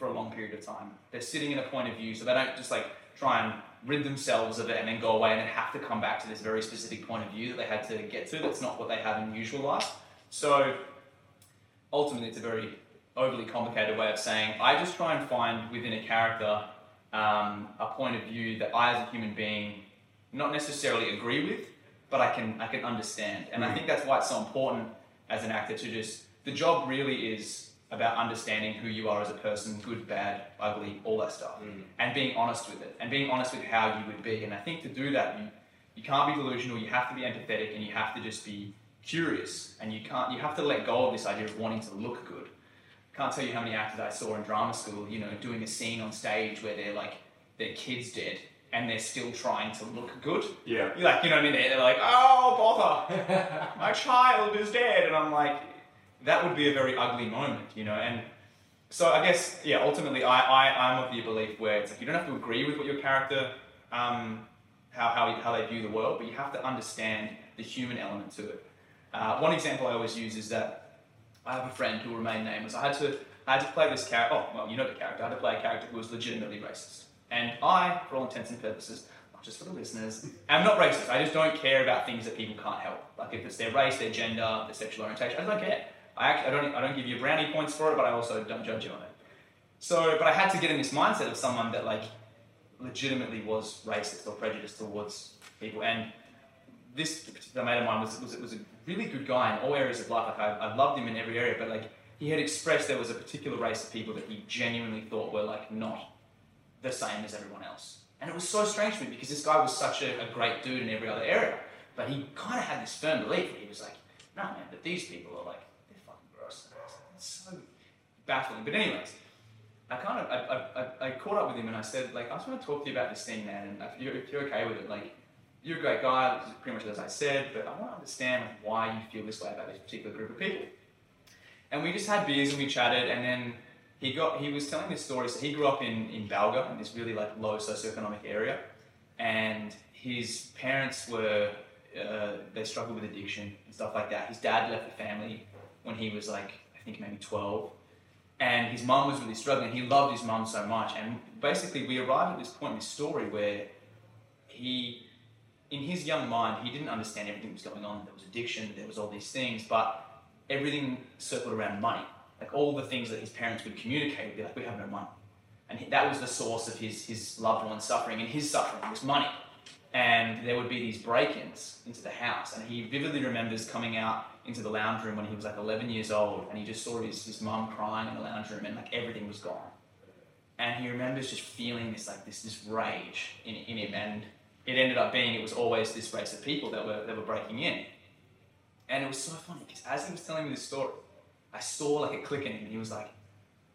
for a long period of time. They're sitting in a point of view, so they don't just like try and rid themselves of it and then go away and then have to come back to this very specific point of view that they had to get to. That's not what they have in usual life. So ultimately, it's a very overly complicated way of saying I just try and find within a character um, a point of view that I, as a human being, not necessarily agree with, but I can I can understand. And I think that's why it's so important as an actor to just the job really is about understanding who you are as a person, good, bad, ugly, all that stuff, mm. and being honest with it, and being honest with how you would be. And I think to do that, you you can't be delusional. You have to be empathetic, and you have to just be curious. And you can't you have to let go of this idea of wanting to look good. Can't tell you how many actors I saw in drama school, you know, doing a scene on stage where they're like their kid's dead and they're still trying to look good. yeah. You're like, you know what I mean? They're like, oh bother, my child is dead, and I'm like, that would be a very ugly moment, you know. And so I guess, yeah, ultimately, I, I I'm of the belief where it's like you don't have to agree with what your character, um, how how how they view the world, but you have to understand the human element to it. Uh, one example I always use is that I have a friend who will remain nameless. I had to I had to play this character. Oh, well, you know the character. I had to play a character who was legitimately racist, and I, for all intents and purposes, not just for the listeners, am not racist. I just don't care about things that people can't help. Like if it's their race, their gender, their sexual orientation, I don't care. I actually I don't I don't give you brownie points for it, but I also don't judge you on it. So, but I had to get in this mindset of someone that like legitimately was racist or prejudiced towards people, and this particular mate of mine was, was, was a really good guy in all areas of life. Like I, I loved him in every area, but like he had expressed there was a particular race of people that he genuinely thought were like not the same as everyone else. And it was so strange to me because this guy was such a, a great dude in every other area. But he kind of had this firm belief he was like, no, man, but these people are like, they're fucking gross. It's so baffling. But, anyways, I kind of, I, I, I caught up with him and I said, like, I just want to talk to you about this thing, man. And if you're, if you're okay with it, like, you're a great guy, pretty much as I said, but I want to understand why you feel this way about this particular group of people. And we just had beers and we chatted, and then he got he was telling this story. So he grew up in in Balga, in this really like low socioeconomic area, and his parents were uh, they struggled with addiction and stuff like that. His dad left the family when he was like I think maybe twelve, and his mum was really struggling. He loved his mum so much, and basically we arrived at this point in this story where he in his young mind, he didn't understand everything that was going on. There was addiction, there was all these things, but everything circled around money. Like all the things that his parents would communicate would be like, we have no money. And that was the source of his, his loved one's suffering, and his suffering was money. And there would be these break ins into the house. And he vividly remembers coming out into the lounge room when he was like 11 years old, and he just saw his, his mum crying in the lounge room, and like everything was gone. And he remembers just feeling this like this, this rage in, in him. And it ended up being it was always this race of people that were that were breaking in. And it was so funny because as he was telling me this story, I saw like a click in him, and he was like,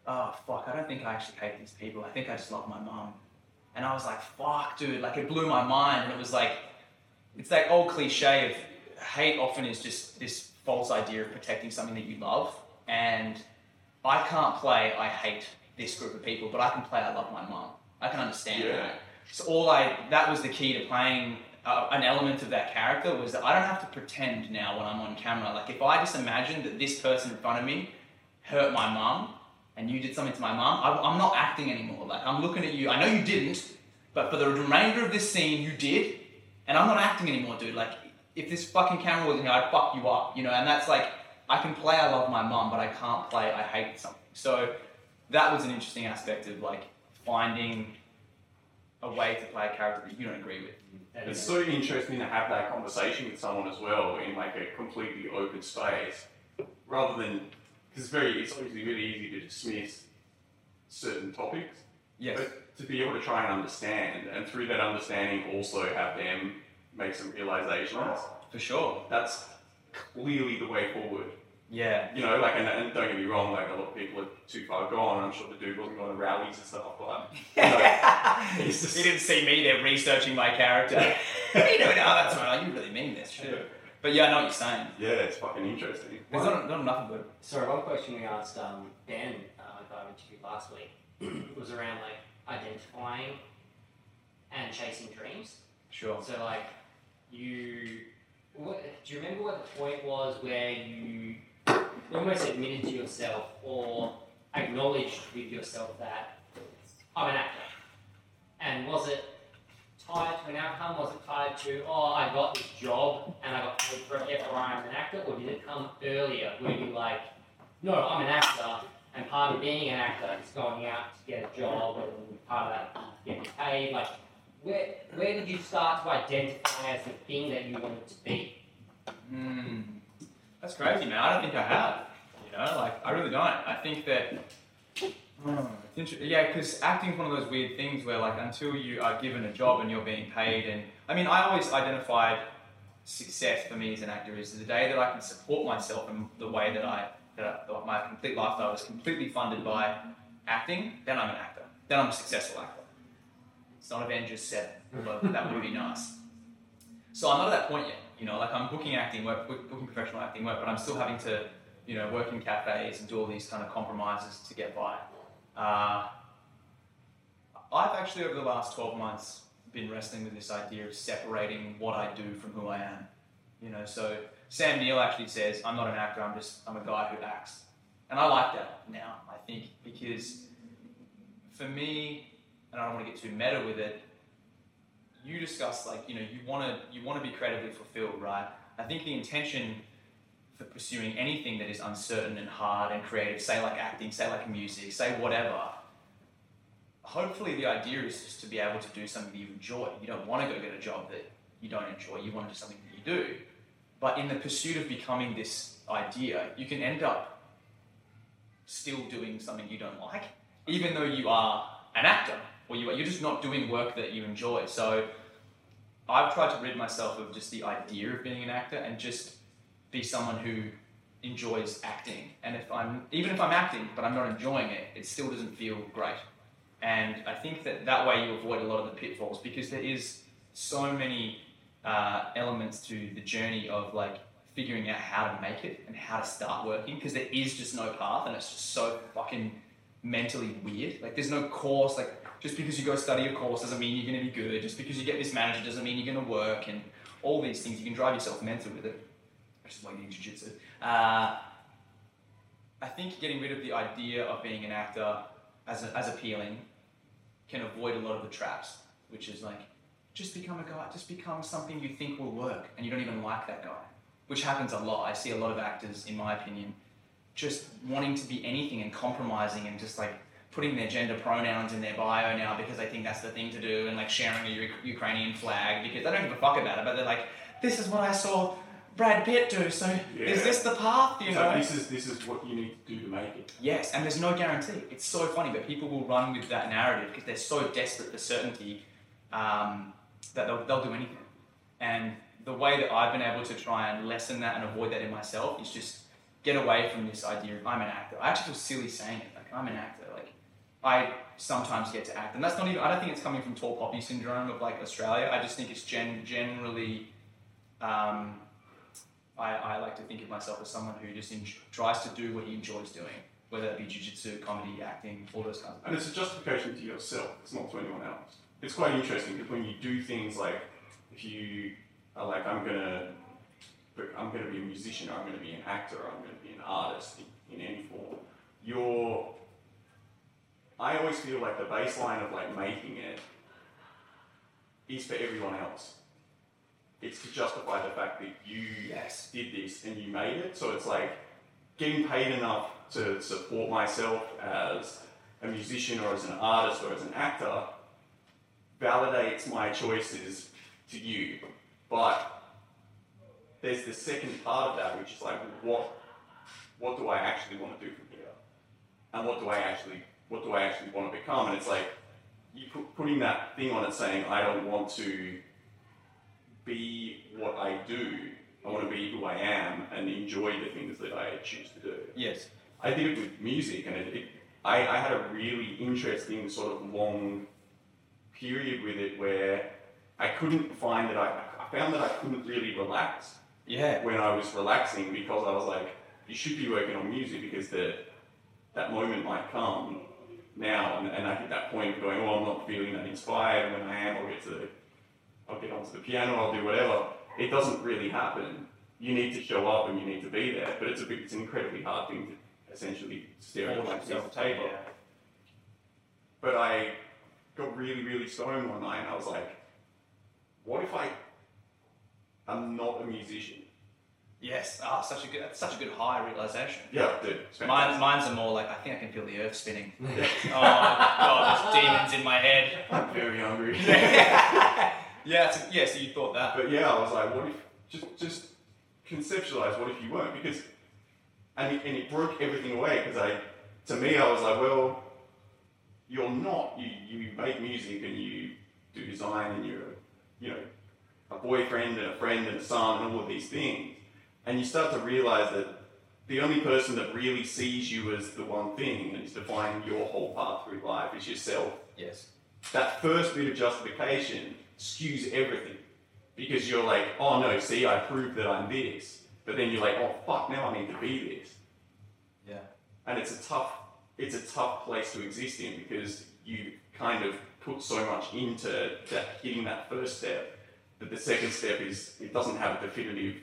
"Oh fuck, I don't think I actually hate these people. I think I just love my mum." And I was like, "Fuck, dude!" Like it blew my mind, and it was like, it's that old cliche of hate. Often is just this false idea of protecting something that you love, and I can't play. I hate this group of people, but I can play. I love my mum. I can understand Yeah. that. So all I that was the key to playing uh, an element of that character was that I don't have to pretend now when I'm on camera. Like if I just imagine that this person in front of me hurt my mum and you did something to my mum, I, I'm not acting anymore. Like I'm looking at you. I know you didn't, but for the remainder of this scene, you did, and I'm not acting anymore, dude. Like if this fucking camera wasn't here, I'd fuck you up, you know. And that's like I can play I love my mum, but I can't play I hate something. So that was an interesting aspect of like finding a way to play a character that you don't agree with. That It's so interesting to have that conversation with someone as well in like a completely open space, rather than because it's very it's obviously really easy to dismiss certain topics, Yes. but to be able to try and understand, and through that understanding also have them make some realizations. For sure. That's clearly the way forward. Yeah. You know, like, and, and don't get me wrong, like a lot of people are too far gone. I'm sure the dude wasn't going to rallies and stuff, but you know, he didn't see me there researching my character. you know, no, that's right. You really mean this, shit. But yeah, I know what you're saying. yeah, it's fucking interesting. There's not, not enough of it. Sorry, one question we asked um, Ben, uh, the I interviewed last week, was around like identifying and chasing dreams. Sure. So like, you, what, do you remember what the point was where you almost admitted to yourself or acknowledged with yourself that I'm an actor? And was it tied to an outcome? Was it tied to, oh, I got this job and I got paid for it, therefore I'm an actor? Or did it come earlier where you like, no, I'm an actor and part of being an actor is going out to get a job and part of that getting paid? Like, where, where did you start to identify as the thing that you wanted to be? Hmm. That's crazy, man. I don't think I have. You know, like I really don't. I think that. Oh, yeah, because acting is one of those weird things where, like, until you are given a job and you're being paid, and I mean, I always identified success for me as an actor is the day that I can support myself in the way that I that I, my complete lifestyle is completely funded by acting. Then I'm an actor. Then I'm a successful actor. It's not Avengers Seven, although that would be nice. So I'm not at that point yet. You know, like I'm booking acting work, booking professional acting work, but I'm still having to, you know, work in cafes and do all these kind of compromises to get by. Uh, I've actually over the last 12 months been wrestling with this idea of separating what I do from who I am. You know, so Sam Neill actually says, I'm not an actor, I'm just, I'm a guy who acts. And I like that now, I think, because for me, and I don't want to get too meta with it, you discussed like, you know, you want to, you want to be creatively fulfilled, right? I think the intention for pursuing anything that is uncertain and hard and creative, say like acting, say like music, say whatever, hopefully the idea is just to be able to do something that you enjoy. You don't want to go get a job that you don't enjoy. You want to do something that you do. But in the pursuit of becoming this idea, you can end up still doing something you don't like, even though you are an actor. Or you, you're just not doing work that you enjoy. So I've tried to rid myself of just the idea of being an actor and just be someone who enjoys acting. And if I'm even if I'm acting but I'm not enjoying it, it still doesn't feel great. And I think that that way you avoid a lot of the pitfalls because there is so many uh, elements to the journey of like figuring out how to make it and how to start working because there is just no path and it's just so fucking mentally weird. Like there's no course. Like just because you go study a course doesn't mean you're going to be good. Just because you get this manager doesn't mean you're going to work. And all these things, you can drive yourself mental with it, which is why you jiu-jitsu. Uh, I think getting rid of the idea of being an actor as, a, as appealing can avoid a lot of the traps, which is like, just become a guy, just become something you think will work, and you don't even like that guy, which happens a lot. I see a lot of actors, in my opinion, just wanting to be anything and compromising and just like putting their gender pronouns in their bio now because they think that's the thing to do and like sharing a U- Ukrainian flag because they don't give a fuck about it, but they're like, this is what I saw Brad Pitt do, so Yeah. is this the path, you so know? this is this is what you need to do to make it. Yes, and there's no guarantee. It's so funny, but people will run with that narrative because they're so desperate for certainty um, that they'll, they'll do anything. And the way that I've been able to try and lessen that and avoid that in myself is just get away from this idea of I'm an actor. I actually feel silly saying it. Like I'm an actor. I sometimes get to act, and that's not even. I don't think it's coming from tall poppy syndrome of like Australia. I just think it's gen- generally. Um, I, I like to think of myself as someone who just tries to do what he enjoys doing, whether that be jiu-jitsu, comedy, acting, all those kinds of And it's a justification to yourself. It's not to anyone else. It's quite interesting because when you do things like, if you are like, I'm gonna, I'm gonna be a musician, I'm gonna be an actor, or I'm gonna be an artist in, in any form. You're, I always feel like the baseline of like making it is for everyone else. It's to justify the fact that you Yes. did this and you made it. So it's like getting paid enough to support myself as a musician or as an artist or as an actor validates my choices to you. But there's the second part of that, which is like, what, what do I actually want to do from here? And what do I actually, what do I actually want to become? And it's like, you put, putting that thing on it saying, I don't want to be what I do. I want to be who I am and enjoy the things that I choose to do. Yes. I did it with music, and it, it, I, I had a really interesting sort of long period with it where I couldn't find that I, I found that I couldn't really relax Yeah. when I was relaxing because I was like, you should be working on music because the, that moment might come now, and, and I hit that point of going, oh, I'm not feeling that inspired. When I am, I'll get to the, I'll get onto the piano, I'll do whatever. It doesn't really happen. You need to show up and you need to be there, but it's a big, it's an incredibly hard thing to essentially stare at like a piece. Yeah. But I got really, really stoned one night, and I was like, what if I am not a musician? Yes. Ah, such a good, that's such a good high realization. Yeah, dude. Mine, mine's are more like I think I can feel the earth spinning. oh god, there's demons in my head. I'm very hungry. yeah, it's, yeah. So you thought that? But yeah, I was like, what if just just conceptualize what if you weren't? Because and it, and it broke everything away because I to me I was like, well, you're not. You you make music and you do design and you're you know a boyfriend and a friend and a son and all of these things, and you start to realize that the only person that really sees you as the one thing and is defining your whole path through life is yourself Yes. that first bit of justification skews everything because you're like, oh no, see, I proved that I'm this, but then you're like, oh fuck, now I need to be this, Yeah. and it's a tough, it's a tough place to exist in because you kind of put so much into that hitting that first step that the second step is it doesn't have a definitive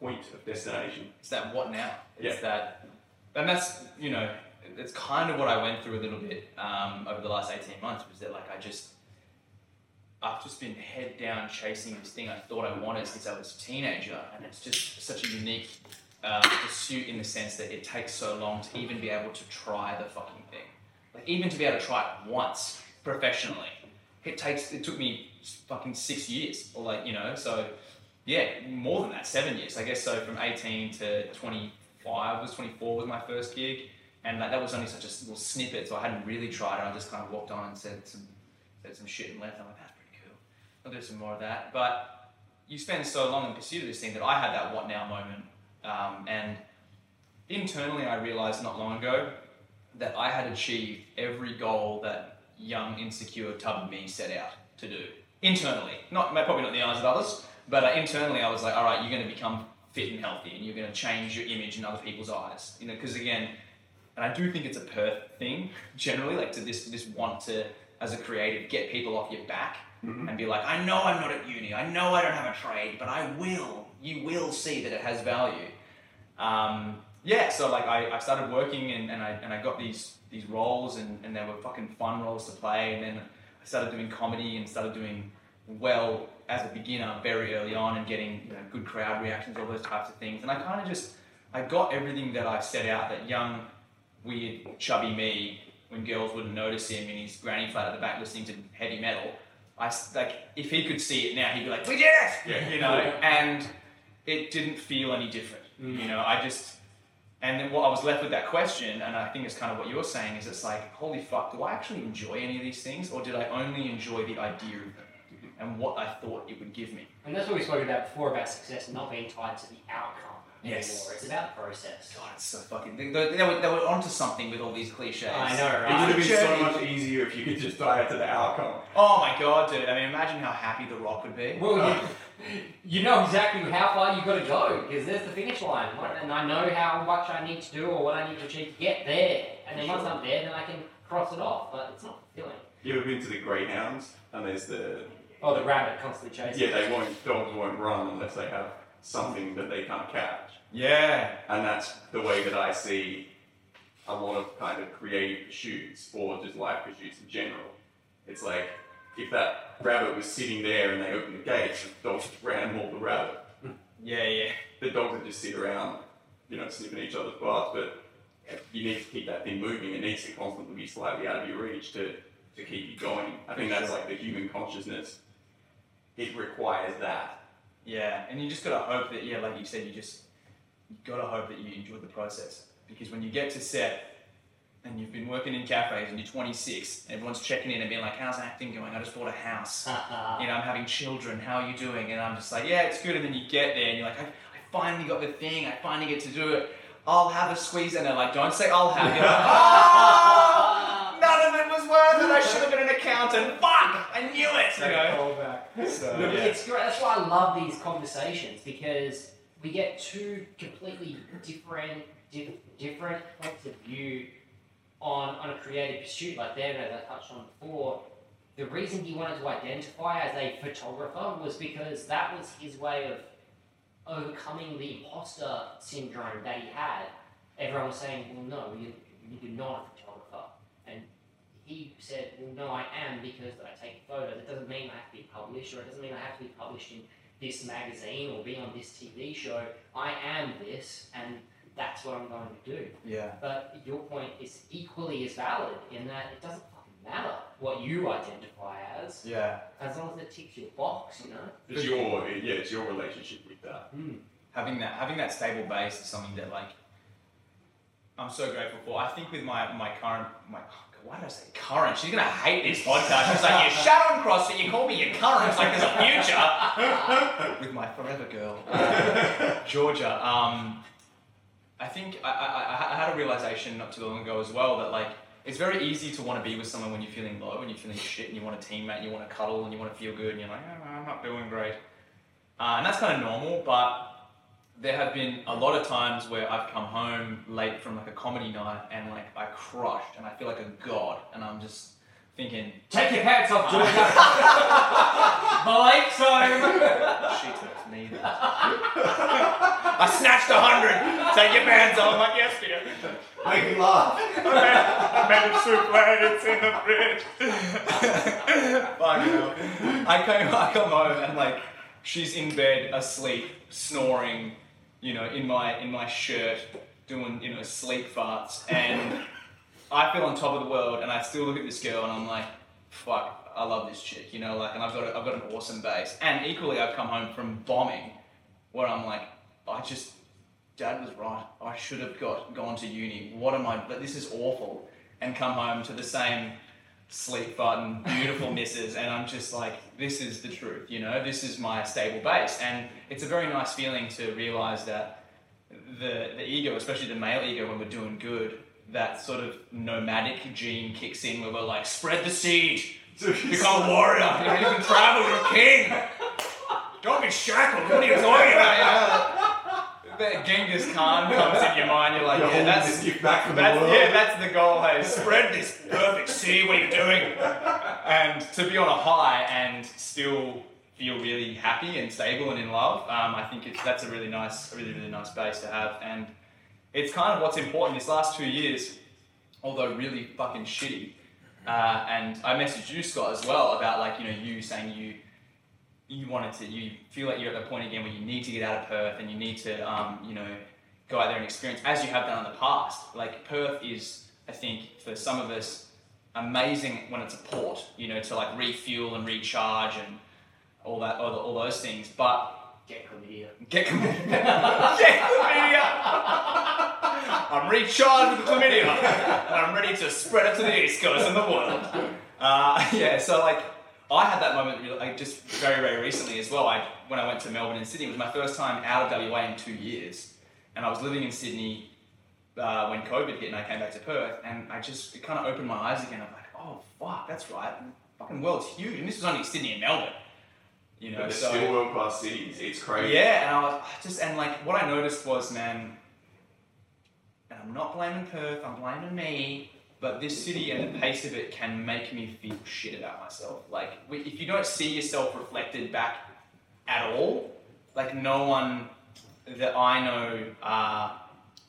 point of destination. It's that what now? It's Yeah. that, and that's you know, it's kind of what I went through a little bit um, over the last eighteen months. Was that like I just, I've just been head down chasing this thing I thought I wanted since I was a teenager, and it's just such a unique uh, pursuit in the sense that it takes so long to even be able to try the fucking thing. Like even to be able to try it once professionally, it takes. It took me fucking six years, or like you know, so yeah, more than that, seven years, I guess. So from 18 to 25 was 24 was my first gig, and like, that was only such a little snippet, so I hadn't really tried it. I just kind of walked on and said some there's some shit and left. I'm like, that's pretty cool. I'll do some more of that. But you spend so long in pursuit of this thing that I had that what now moment. Um, and internally, I realized not long ago that I had achieved every goal that young, insecure, tubby me set out to do. Internally, not probably not in the eyes of others, but uh, internally, I was like, all right, you're going to become fit and healthy, and you're going to change your image in other people's eyes. You know, because again, and I do think it's a Perth thing generally, like to this this want to, as a creative, get people off your back Mhm. and be like, I know I'm not at uni, I know I don't have a trade, but I will. You will see that it has value. Um, yeah, so like I, I started working and, and I and I got these these roles and, and they were fucking fun roles to play and then I started doing comedy and started doing well as a beginner very early on and getting you know, good crowd reactions, all those types of things. And I kind of just I got everything that I set out that young, weird, chubby me when girls wouldn't notice him in his granny flat at the back listening to heavy metal. I like if he could see it now, he'd be like, "We did it!" Yeah. you know. And it didn't feel any different. Mm. You know, I just and then what I was left with that question, and I think it's kind of what you're saying is it's like, holy fuck, do I actually enjoy any of these things, or did I only enjoy the idea of them and what I thought it would give me? And that's what we spoke about before about success not being tied to the outcome Yes. anymore. It's about the process. God, it's so fucking. They, they, they were, they were onto something with all these cliches. I know, It would have been so much easier if you could just dive to the outcome. Oh my god, dude! I mean, imagine how happy The Rock would be. Well, you, you know exactly how far you've got to go because there's the finish line, and I know how much I need to do or what I need to achieve to get there. And then once I'm there, then I can cross it off. But it's not fulfilling. You ever been to the Greyhounds? And there's the Oh, the rabbit constantly chasing. yeah, they won't dogs won't run unless they have something that they can't catch. Yeah. And that's the way that I see a lot of kind of creative pursuits or just life pursuits in general. It's like if that rabbit was sitting there and they opened the gates, the dogs just ran and mauled the rabbit. Yeah, yeah. The dogs would just sit around, you know, sniffing each other's butts, but you need to keep that thing moving. It needs to constantly be slightly out of your reach to, to keep you going. I think that's like the human consciousness. It requires that. Yeah, and you just gotta hope that, yeah, like you said, you just you gotta hope that you enjoyed the process because when you get to set and you've been working in cafes and you're 26, and everyone's checking in and being like, "How's acting going? I just bought a house. You know, I'm having children. How are you doing?" And I'm just like, "Yeah, it's good." And then you get there and you're like, "I, I finally got the thing. I finally get to do it. I'll have a squeeze." And they're like, "Don't say I'll have." "Ah, None of it was worth it. I should have been an accountant. Fuck! I knew it. You know. So, Look, yeah. It's great. That's why I love these conversations because we get two completely different, di- different points of view on, on a creative pursuit. Like Dan, as I touched on before, the reason he wanted to identify as a photographer was because that was his way of overcoming the imposter syndrome that he had. Everyone was saying, "Well, no, you, you're not a photographer," and he said, "Well, no, I am because I take photos. It doesn't mean I have to be published, or it doesn't mean I have to be published in this magazine or be on this TV show. I am this, and that's what I'm going to do." Yeah. But your point is equally as valid in that it doesn't fucking matter what you identify as, Yeah. as long as it ticks your box, you know. It's your yeah, it's your relationship with that. Hmm. having that having that stable base is something that like I'm so grateful for. I think with my my current my why did I say current? She's gonna hate this podcast. She's like, you shut on CrossFit, you call me your current, it's like there's a future. with my forever girl, uh, Georgia. Um, I think I, I, I had a realization not too long ago as well that like it's very easy to want to be with someone when you're feeling low, and you're feeling shit, and you want a teammate, and you want to cuddle, and you want to feel good, and you're like, oh, I'm not doing great. Uh, and that's kind of normal, but there have been a lot of times where I've come home late from like a comedy night and like I crushed and I feel like a god and I'm just thinking, Take your pants off, Georgia. Blake's home. she took me. this. I snatched a hundred. Take your pants off. I'm like, yes, dear. Make me laugh. I made a souffle. It's in the fridge. Fucking hell. I came, I come home and like she's in bed asleep, snoring, you know, in my in my shirt, doing you know sleep farts, and I feel on top of the world, and I still look at this girl and I'm like, fuck, I love this chick, you know, like, and I've got a, I've got an awesome base, and equally I've come home from bombing, where I'm like, I just. Dad was right. I should have got gone to uni. What am I? But this is awful. And come home to the same sleep button, beautiful misses, and I'm just like, this is the truth, you know, this is my stable base. And it's a very nice feeling to realize that the, the ego, especially the male ego when we're doing good, that sort of nomadic gene kicks in where we're like, spread the seed, become a warrior, you, can travel, you're a king. Don't be shackled, what are you talking about? The Genghis Khan comes in your mind, you're like, You're yeah, holding that's this gift back from that's, the world. yeah, that's the goal. Hey, spread this perfect seed. What you're you doing? And to be on a high and still feel really happy and stable and in love, um, I think it's that's a really nice, a really really nice base to have. And it's kind of what's important. This last two years, although really fucking shitty, uh, and I messaged you Scott as well about like you know you saying you you wanted to you feel like you're at the point again where you need to get out of Perth and you need to um, you know go out there and experience as you have done in the past. Like Perth is, I think, for some of us, amazing when it's a port, you know, to like refuel and recharge and all that, all, all those things. But Get chlamydia. get chlamydia. get chlamydia. I'm recharged with the chlamydia. And I'm ready to spread it to the east coast and the world. Uh, yeah, so like I had that moment really, just very, very recently as well. I when I went to Melbourne and Sydney, it was my first time out of WA in two years, and I was living in Sydney uh, when COVID hit, and I came back to Perth, and I just it kind of opened my eyes again. I'm like, oh fuck, that's right. The fucking world's huge, and this was only Sydney and Melbourne. You know, But they're so still world class cities. It's crazy. yeah, and I was I just and like what I noticed was, man, and I'm not blaming Perth, I'm blaming me, but this city and the pace of it can make me feel shit about myself. Like if you don't see yourself reflected back at all, like no one that I know uh,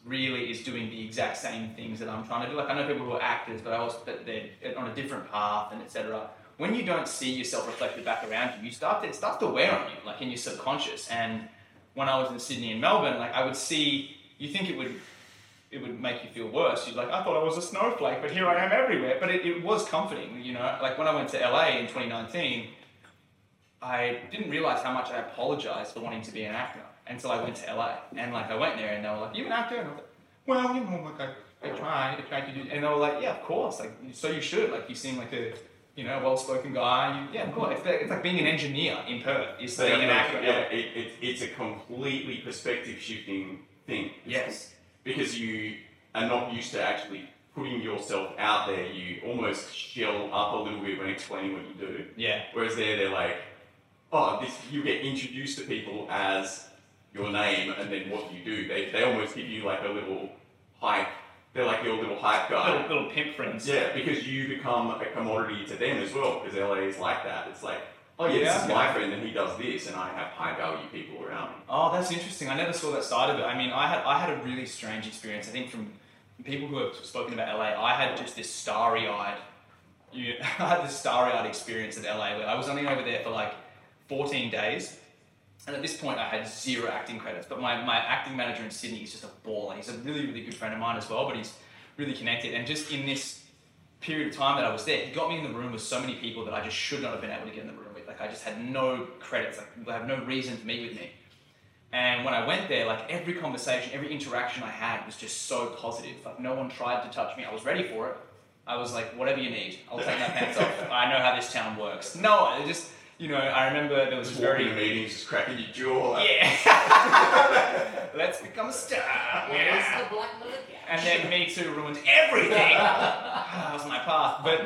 really is doing the exact same things that I'm trying to do. Like I know people who are actors, but I also but they're on a different path and etc. When you don't see yourself reflected back around you, you start to, it starts to wear on you, like in your subconscious. And when I was in Sydney and Melbourne, like I would see, you think it would it would make you feel worse. You'd like, I thought I was a snowflake, but here I am everywhere. But it, it was comforting, you know. Like when I went to LA in 2019, I didn't realize how much I apologized for wanting to be an actor until I went to LA. And like I went there and they were like, "You an actor?" And I was like, "Well, you know, like I, I try, I try to do." And they were like, "Yeah, of course. Like so you should. Like you seem like a you know well-spoken guy. You, yeah, of course. It's like, it's like being an engineer in Perth. Is being an uh, actor. yeah, it, it, it's a completely perspective shifting thing. Yes. Because you are not used to actually putting yourself out there. You almost shell up a little bit when explaining what you do. Yeah. Whereas there, they're like, oh, this you get introduced to people as your name and then what do you do. They, they almost give you like a little hype. They're like your little hype guy. Little, little pimp friends. Yeah, because you become a commodity to them as well. Because LA is like that. It's like, oh yeah, this is my friend and he does this, and I have high value people around me. Oh, that's interesting. I never saw that side of it. I mean, I had I had a really strange experience. I think from people who have spoken about LA, I had just this starry-eyed, you, I had this starry-eyed experience at LA where I was only over there for like 14 days, and at this point I had zero acting credits. But my, my acting manager in Sydney is just a baller. He's a really really good friend of mine as well, but he's really connected. And just in this period of time that I was there, he got me in the room with so many people that I just should not have been able to get in the room. Like I just had no credits. Like they have no reason to meet with me. And when I went there, like every conversation, every interaction I had was just so positive. Like no one tried to touch me. I was ready for it. I was like, whatever you need, I'll take my pants off. I know how this town works. No, it just you know, I remember there was Just this walking very to meetings, just cracking your jaw. Like, yeah. Let's become a star. Where's Yeah. the black leather couch? And then Me Too ruined everything. that was my path. But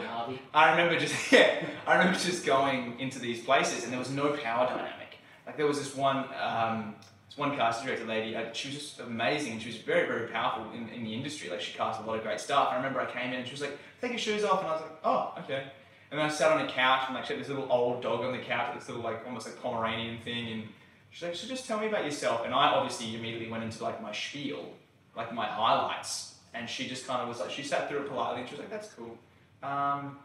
I remember just yeah, I remember just going into these places and there was no power dynamic. Like there was this one um, this one casting director lady. uh, She was just amazing and she was very very powerful in, in the industry. Like she cast a lot of great stuff. I remember I came in and she was like, "Take your shoes off," and I was like, "Oh, okay." And then I sat on a couch and like she had this little old dog on the couch, this little like almost like Pomeranian thing, and she's like, "So just tell me about yourself." And I obviously immediately went into like my spiel, like my highlights, and she just kind of was like, she sat through it politely and she was like, "That's cool." Um,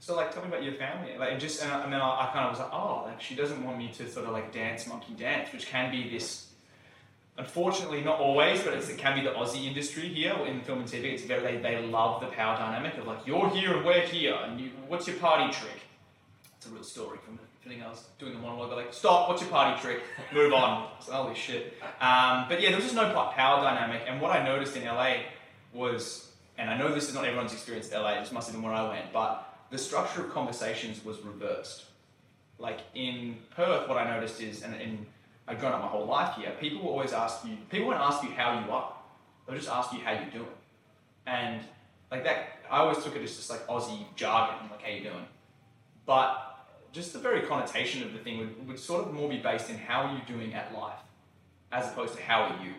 so like, tell me about your family. Like, and just and, I- and then I, I kind of was like, oh, like she doesn't want me to sort of like dance monkey dance, which can be this. Unfortunately, not always, but it's, it can be the Aussie industry here in film and TV. It's very they, they love the power dynamic of like you're here and we're here, and you what's your party trick? It's a real story from everything else. Doing the monologue, like stop, what's your party trick? Move on. Like, holy shit. Um, but yeah, there was just no power dynamic, and what I noticed in LA was, and I know this is not everyone's experience in LA. This must have been where I went, but the structure of conversations was reversed. Like in Perth, what I noticed is, and, and I've grown up my whole life here, people will always ask you, people won't ask you how you are. They'll just ask you how you're doing. And like that, I always took it as just like Aussie jargon, like how you doing. But just the very connotation of the thing would, would sort of more be based in how are you doing at life, as opposed to how are you.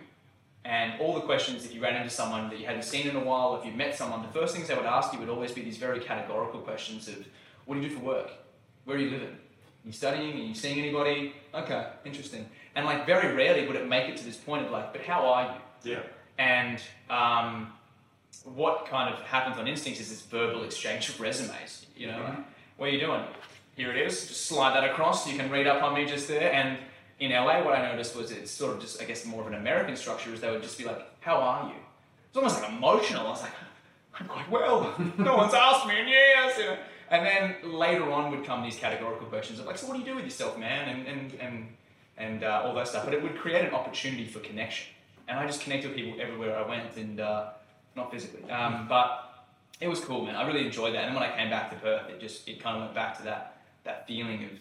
And all the questions, if you ran into someone that you hadn't seen in a while, if you met someone, the first things they would ask you would always be these very categorical questions of, what do you do for work? Where are you living? Are you studying? Are you seeing anybody? Okay, interesting. And like very rarely would it make it to this point of like, but how are you? Yeah. And um, what kind of happens on Instincts is this verbal exchange of resumes. You know, like, what are you doing? Here it is. Just slide that across. You can read up on me just there. And in LA, what I noticed was it's sort of just, I guess, more of an American structure. Is they would just be like, "How are you?" It's almost like emotional. I was like, "I'm quite well. no one's asked me in years." You know. And then later on would come these categorical questions of like, "So what do you do with yourself, man?" And and and and uh, all that stuff. But it would create an opportunity for connection. And I just connected with people everywhere I went, and uh, not physically, um, but it was cool, man. I really enjoyed that. And when I came back to Perth, it just it kind of went back to that that feeling of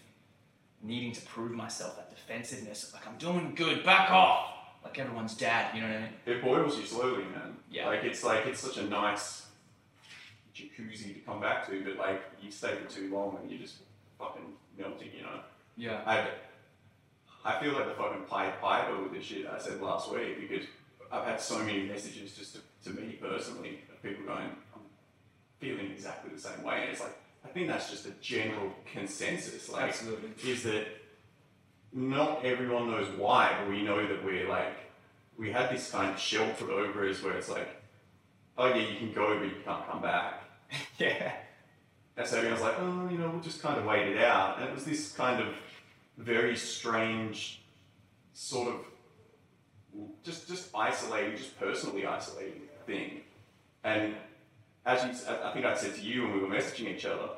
needing to prove myself, that defensiveness, of like I'm doing good, back off, like everyone's dad. You know what I mean? It boils you slowly, man. Yeah. Like it's like it's such a nice jacuzzi to come back to, but like you stay for too long and you're just fucking melting, you know. Yeah. I I feel like the fucking Pied Piper with this shit I said last week because I've had so many messages just to, to me personally of people going, I'm feeling exactly the same way. And it's like, I think that's just a general consensus. Like, Absolutely. is that not everyone knows why, but we know that we're like, we had this kind of sheltered over us where it's like, oh yeah, you can go, but you can't come back. Yeah. And so everyone's like, oh, you know, we'll just kind of wait it out. And it was this kind of very strange sort of just just isolating, just personally isolating thing. And as you, I think I said to you when we were messaging each other,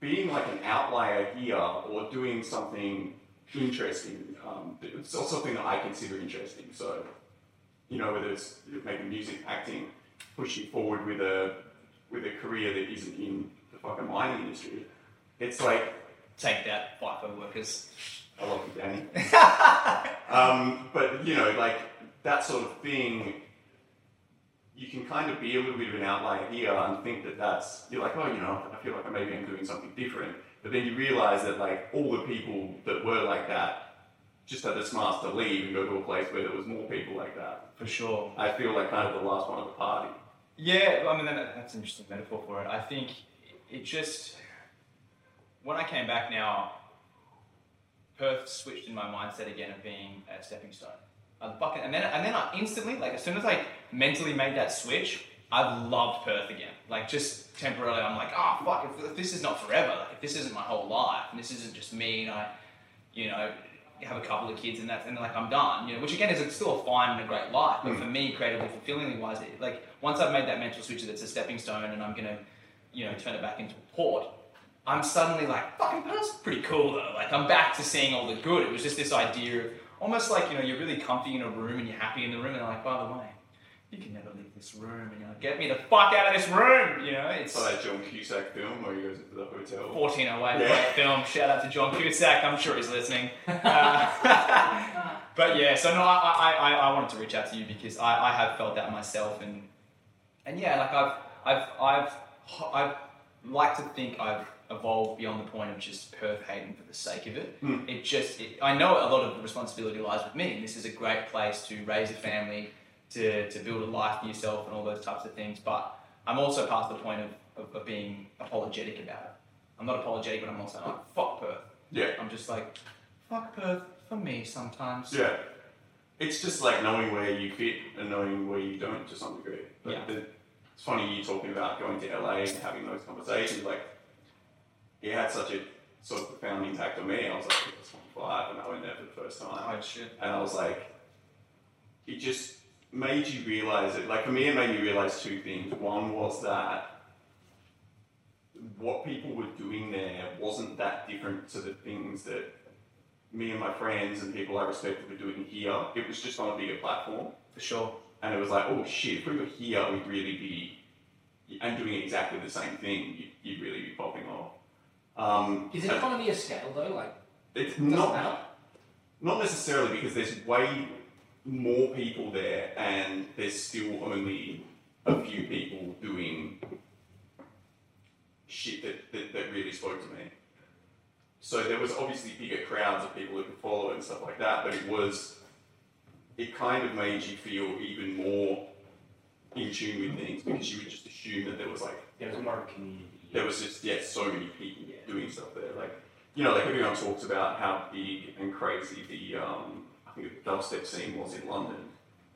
being like an outlier here or doing something interesting, um, it's also something that I consider interesting. So, you know, whether it's making music, acting, pushing forward with a with a career that isn't in the fucking mining industry, it's like Take that, FIFO workers. I love you, Danny. um, but you know, like that sort of thing, you can kind of be a little bit of an outlier here and think that that's you're like, oh, you know, I feel like maybe I'm doing something different. But then you realize that like all the people that were like that just had the smarts to leave and go to a place where there was more people like that. For sure. I feel like kind of the last one of the party. Yeah, I mean, that, that's an interesting metaphor for it. I think it just, when I came back now, Perth switched in my mindset again of being a stepping stone. I fucking, and then, and then I instantly, like, as soon as I mentally made that switch, I've loved Perth again. Like, just temporarily, I'm like, oh, fuck, if, if this is not forever, like, if this isn't my whole life, and this isn't just me, and I, you know, have a couple of kids and that, and like I'm done, you know, which again is still a fine and a great life, but hmm. for me, creatively, fulfillingly wise, it, like once I've made that mental switch that it's a stepping stone and I'm gonna, you know, turn it back into a port, I'm suddenly like, fucking Perth's pretty cool though. Like I'm back to seeing all the good. It was just this idea of almost like, you know, you're really comfy in a room and you're happy in the room and they're like, by the way, you can never leave this room and you're like, get me the fuck out of this room, you know, it's It's like that John Cusack film where he goes into the hotel. 1408 Yeah. film. Shout out to John Cusack. I'm sure he's listening. Uh, but yeah, so no, I, I, I, I wanted to reach out to you because I, I have felt that myself, and and yeah, like I've I've I've I've like to think I've evolved beyond the point of just Perth hating for the sake of it. Hmm. It just it, I know a lot of the responsibility lies with me. This is a great place to raise a family, to to build a life for yourself, and all those types of things. But I'm also past the point of, of, of being apologetic about it. I'm not apologetic, but I'm also like, fuck Perth. Yeah. I'm just like, fuck Perth for me sometimes. Yeah. It's just like knowing where you fit and knowing where you don't to some degree. But Yeah. the, it's funny you talking about going to LA and having those conversations. Like, it had such a sort of profound impact on me. I was like, I was 25 and I went there for the first time. Oh shit. And I was like, it just made you realize it. Like, for me, it made me realize two things. One was that what people were doing there wasn't that different to the things that me and my friends and people I respected were doing here. It was just on a bigger platform. For sure. And it was like, oh shit, if we were here, we'd really be and doing exactly the same thing, you, you'd really be popping off. Um, Is it economy of scale though? Like, it's doesn't not matter. not necessarily because there's way more people there, and there's still only a few people doing shit that, that, that really spoke to me. So there was obviously bigger crowds of people who could follow it and stuff like that, but it was it kind of made you feel even more in tune with things because you would just assume that there was like There was more of community. There was just yeah so many people Yeah. doing stuff there. Like you know, like everyone talks about how big and crazy the um, I think the dubstep scene was in London,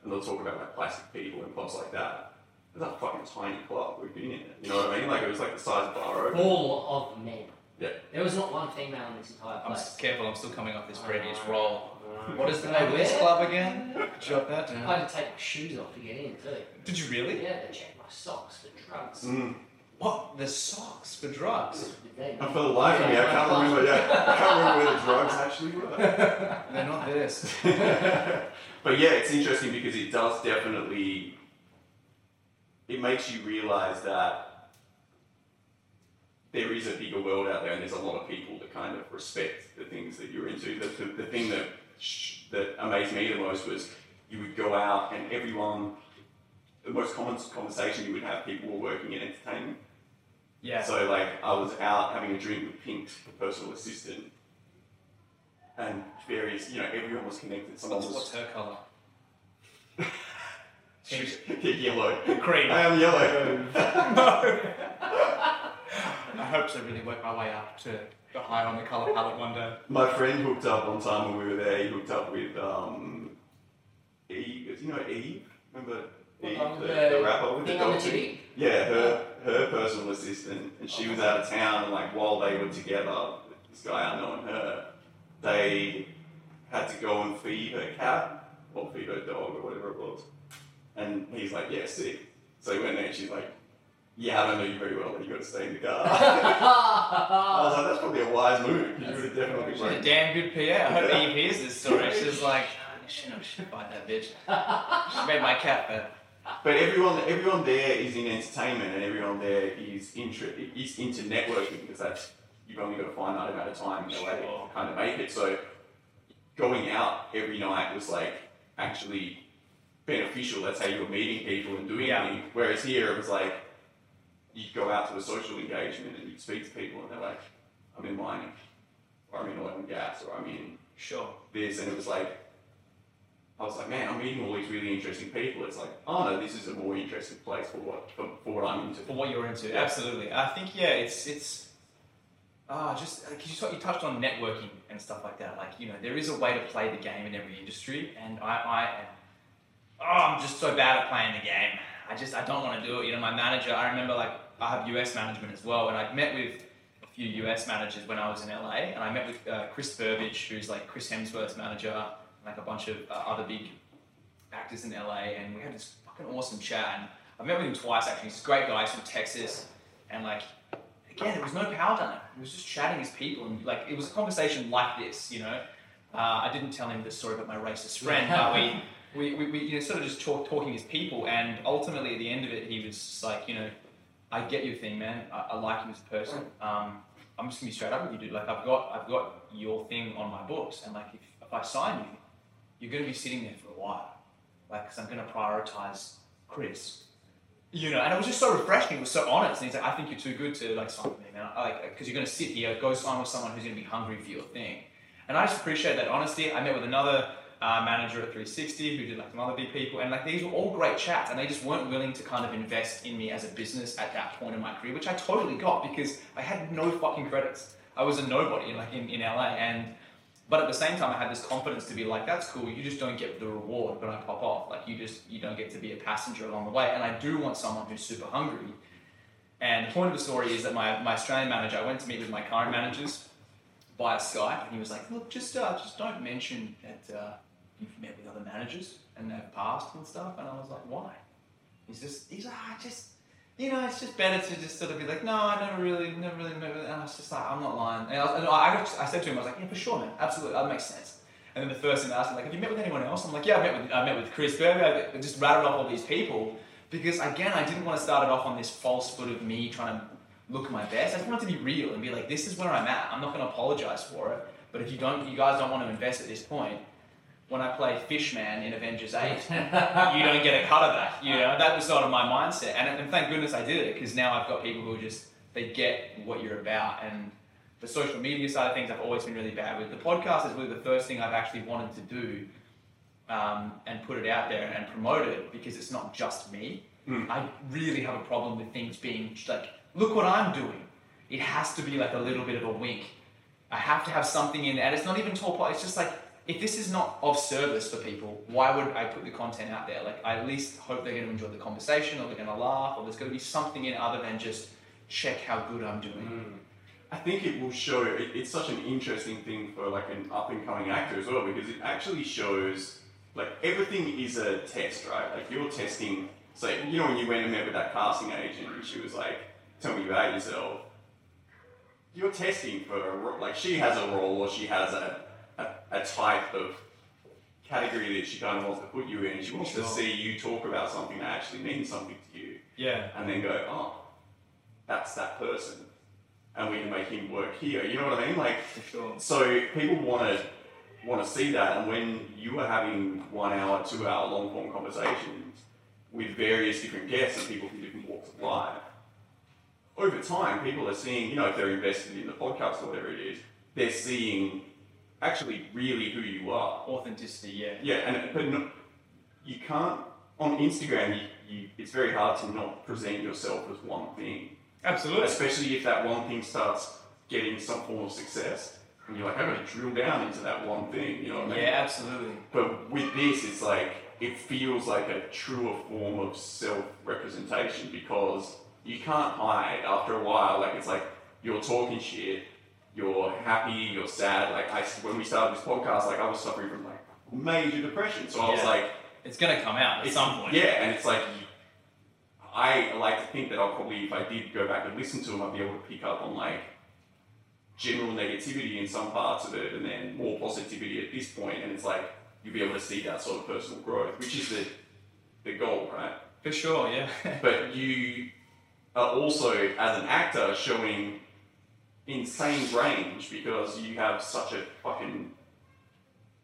and they'll talk about like plastic people and clubs like that. It was a fucking tiny club. We've been in it. You know what I mean? Like it was like the size of a Bar Full of men. Yeah. There was not one female in this entire I'm place. s- careful. I'm still coming off this British roll. Uh, What is the name of this club again? Jot that I down. had to take my shoes off to get in too. Did you really? Yeah, they checked my socks for drugs. Mm. What? The socks for drugs? For the life of me, I can't remember. Yeah, I can't remember where the drugs actually were. They're not this. but yeah, it's interesting because it does definitely it makes you realize that there is a bigger world out there, and there's a lot of people that kind of respect the things that you're into. The, the, the thing that that amazed me the most was you would go out and everyone. The most common conversation you would have, people were working in entertainment. Yeah. So like I was out having a drink with Pink, the personal assistant, and various, you know, everyone was connected. Someone What's, was what's her colour? She's yellow. Cream. I am yellow. I hope to really work my way up to the high on the colour palette one day. My friend hooked up one time when we were there. He hooked up with um, Eve. You know Eve? Remember Eve, Um, the, the the rapper with the Thing on the dog? TV? Yeah, her her personal assistant, and she was out of town. And like while they were together, this guy I know her, they had to go and feed her cat or feed her dog or whatever it was. And he's like, "Yeah, sick." So he went there, and she's like, "Yeah, I don't know you very well, but you got to stay in the car." I was like, "That's probably a wise move. You would have definitely She's a damn good PA. I hope he hears this story. She's like, "Oh, I should fight that bitch. She made my cat better. But everyone, everyone there is in entertainment, and everyone there is inter- is into networking because that's you've only got a finite amount of time in LA to Sure. kind of make it. So going out every night was like actually beneficial. That's how you were meeting people and doing Yeah. things. Whereas here it was like you'd go out to a social engagement and you'd speak to people, and they're like, "I'm in mining, or I'm in oil and gas, or I'm in Sure. this," and it was like. I was like, man, I'm meeting all these really interesting people. It's like, oh no, this is a more interesting place for what for, for what I'm into. For what you're into, absolutely. I think yeah, it's it's. Ah, just because you, you touched on networking and stuff like that. Like you know, there is a way to play the game in every industry, and I, I am. Oh, I'm just so bad at playing the game. I just I don't want to do it. You know, my manager. I remember like I have US management as well, and I met with a few US managers when I was in LA, and I met with uh, Chris Burbage, who's like Chris Hemsworth's manager, like a bunch of uh, other big actors in LA, and we had this fucking awesome chat. And I've met with him twice actually. He's a great guy. He's from Texas, and like again, there was no power dynamic. He was just chatting his people, and like it was a conversation like this, you know. Uh, I didn't tell him the story about my racist friend, but we, we, we, we you know, sort of just talk, talking as people, and ultimately at the end of it, he was just like, you know, I get your thing, man. I, I like you as a person. Um, I'm just gonna be straight up with you, dude. Like I've got, I've got your thing on my books, and like if, if I sign you, you're gonna be sitting there for a while, like because I'm gonna prioritize Chris. You know, and it was just so refreshing. It was so honest. And he's like, I think you're too good to like sign with me, man. Like, because you're gonna sit here, go sign with someone who's gonna be hungry for your thing. And I just appreciate that honesty. I met with another uh, manager at 360 who did like some other big people, and like these were all great chats, and they just weren't willing to kind of invest in me as a business at that point in my career, which I totally got because I had no fucking credits. I was a nobody like in, in LA, and but at the same time, I had this confidence to be like, that's cool. You just don't get the reward when I pop off. Like you just you don't get to be a passenger along the way. And I do want someone who's super hungry. And the point of the story is that my, my Australian manager, I went to meet with my current managers via Skype, and he was like, look, just uh, just don't mention that uh, you've met with other managers and they've passed and stuff. And I was like, why? He's just he's like, I just you know, it's just better to just sort of be like, no, I never really, never really with, and I was just like, I'm not lying. And I, and I, I said to him, I was like, yeah, for sure, man, absolutely, that makes sense. And then the first thing they asked me, like, have you met with anyone else? I'm like, yeah, I met with, I met with Chris Berger, I just rattled off all these people. because again, I didn't want to start it off on this false foot of me trying to look my best. I just wanted to be real and be like, this is where I'm at. I'm not going to apologize for it. But if you don't, you guys don't want to invest at this point. When I play Fishman in Avengers Eight, you don't get a cut of that. You know, that was sort of my mindset, and, and thank goodness I did it because now I've got people who just they get what you're about. And the social media side of things, I've always been really bad with. The podcast is really the first thing I've actually wanted to do um, and put it out there and promote it because it's not just me. Mm. I really have a problem with things being like, look what I'm doing. It has to be like a little bit of a wink. I have to have something in there, and it's not even tall. Pot, it's just like if this is not of service for people, why would I put the content out there? Like I at least hope they're going to enjoy the conversation, or they're going to laugh, or there's going to be something in other than just check how good I'm doing. Mm. I think it will show. It, it's such an interesting thing for like an up and coming actor as well because it actually shows like everything is a test, right? Like you're testing. So you know when you went and met with that casting agent and she was like, "Tell me about yourself." You're testing for a ro- like she has a role or she has a, a, type of category that she kind of wants to put you in. She wants to see you talk about something that actually means something to you Yeah. and then go, oh, that's that person, and we can make him work here. You know what I mean? Like, sure. so people want to want to see that, and when you are having one hour, two hour long form conversations with various different guests and people from different walks of life, over time, people are seeing, you know, if they're invested in the podcast or whatever it is, they're seeing actually really who you are. Authenticity, yeah. Yeah, and but no, you can't on Instagram. You, you, it's very hard to not present yourself as one thing, Absolutely. especially if that one thing starts getting some form of success, and you're like, I'm going to drill down into that one thing. You know what I mean? Yeah, absolutely. But with this, it's like it feels like a truer form of self-representation because you can't hide after a while. Like it's like you're talking shit, you're happy, you're sad. Like I, when we started this podcast, like I was suffering from like major depression, so I was Yeah. like, It's gonna come out at some point. Yeah, and it's like I like to think that I'll probably, if I did go back and listen to them, I'd be able to pick up on like general negativity in some parts of it, and then more positivity at this point. point, and it's like you'll be able to see that sort of personal growth, which is the the goal, right? For sure, yeah. But you are also, as an actor, showing insane range because you have such a fucking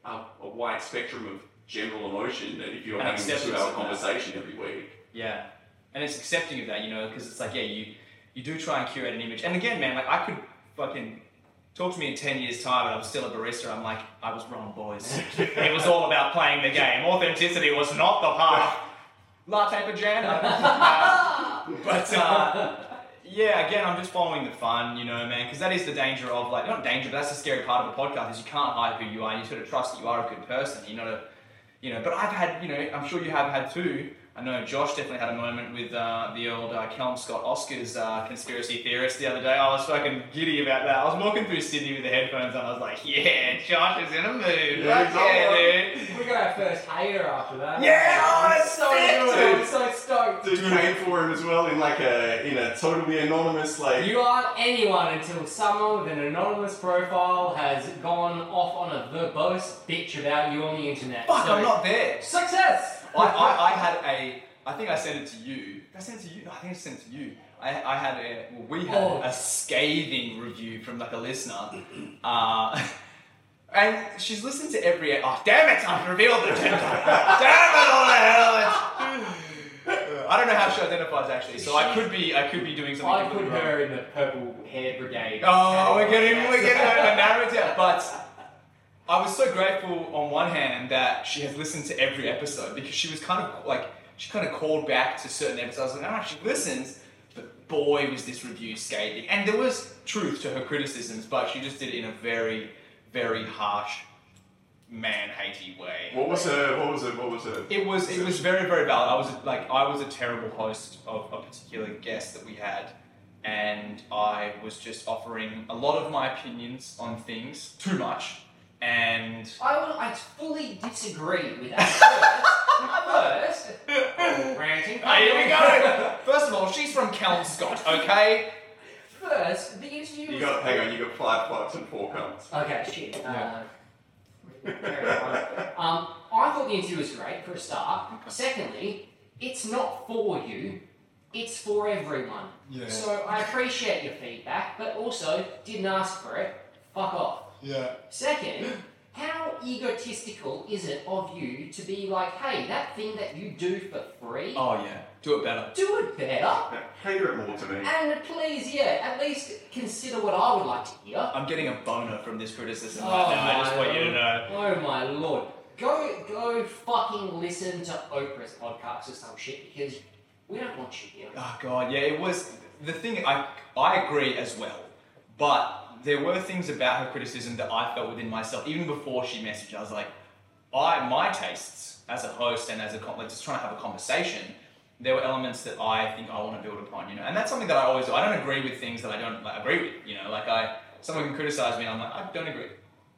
a, a wide spectrum of general emotion that if you're And having a two-hour of that. conversation every week, Yeah, and it's accepting of that, you know, because it's like, yeah, you you do try and curate an image. And again, man, like I could fucking talk to me in ten years' time, and I'm still a barista. I'm like, I was wrong, boys. it was all about playing the game. Authenticity was not the path. Latte for Jan. But uh, yeah, again, I'm just following the fun, you know, man, because that is the danger of like not danger, but that's the scary part of a podcast is you can't hide who you are. And You sort of trust that you are a good person. You're not a you know, but I've had, you know, I'm sure you have had too. I know Josh definitely had a moment with uh, the old uh, Callum Scott Oscars uh, conspiracy theorist the other day. I was fucking giddy about that. I was walking through Sydney with the headphones on. I was like, yeah, Josh is in a mood. Yeah, Fuck yeah, dude. We got our first hater after that. Yeah, oh, I'm it's so sick, good. I'm so stoked. Dude came for him as well in like a in a totally anonymous like. You aren't anyone until someone with an anonymous profile has gone off on a verbose bitch about you on the internet. Fuck, So- I'm not there. Success! I, I, I had a, I think I sent it to you. Did I send it to you? No, I think I sent it to you. I, I had a, well, we had Oh. a scathing review from like a listener. Uh, and she's listened to every, oh damn it, I've revealed the gender. damn it, all the hell. it's- I don't know how she identifies actually, so I could be, I could be doing something. I put completely wrong. her in the purple hair brigade. Oh, we're getting, we're getting a it down. But I was so grateful on one hand that she has listened to every episode because she was kind of like, she kind of called back to certain episodes and ah, she listens, but boy was this review scathing. And there was truth to her criticisms, but she just did it in a very, very harsh, man-hatey way. What was her? What was it? What was her? It was it was very very valid. I was like I was a terrible host of a particular guest that we had, and I was just offering a lot of my opinions on things too much, and I, will, I fully disagree with that. First, first, ranting. Ah, here we go. First of all, she's from Kelmscott, okay? First, the interview You was- got hang on. You got five plugs and four cunts. Okay, shit. Uh, Yeah. carry um, I thought the interview was great for a start. Secondly, it's not for you, it's for everyone. Yeah. So I appreciate your feedback, but also didn't ask for it. Fuck off. Yeah. Second, how egotistical is it of you to be like, hey, that thing that you do for free, Oh yeah. Do it better. do it better? Cater it more to me. And please, yeah, at least consider what I would like to hear. I'm getting a boner from this criticism Oh right now. I just my want you to know. Oh my lord. Go go fucking listen to Oprah's podcast or some shit because we don't want you here. Oh god, yeah, it was the thing. I I agree as well, but there were things about her criticism that I felt within myself even before she messaged. I was like, I my tastes as a host and as a like just trying to have a conversation. There were elements that I think I want to build upon, you know, and that's something that I always do. I don't agree with things that I don't like, agree with, you know. Like I, someone can criticize me, and I'm like, I don't agree,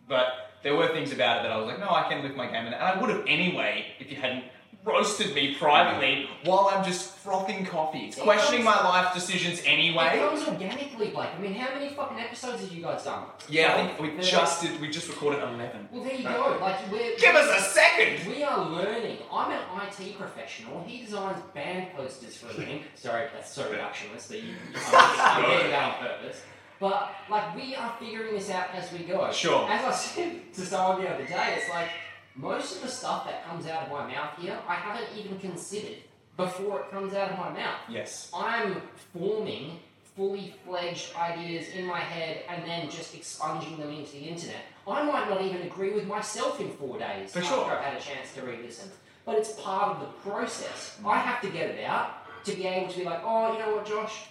but there were things about it that I was like, no, I can lift my game, and I would have anyway if you hadn't roasted me privately while I'm just frothing coffee. It's It questioning comes- my life decisions anyway. It anyway. comes organically, Blake. I mean, how many fucking episodes have you guys done? Yeah, I think we just did. We just recorded eleven. Well, there you go. Like, we're. Give us a second. We are learning. I'm an IT professional. He designs band posters for a living. Sorry, that's so reductionist. That you, I'm, I'm getting that on purpose. But like, we are figuring this out as we go. Sure. As I said to someone the other day, it's like most of the stuff that comes out of my mouth here, I haven't even considered before it comes out of my mouth. Yes. I'm forming fully fledged ideas in my head and then just expunging them into the internet. I might not even agree with myself in four days For after sure. I've had a chance to re-listen. But it's part of the process. Mm. I have to get it out to be able to be like, oh, you know what, Josh?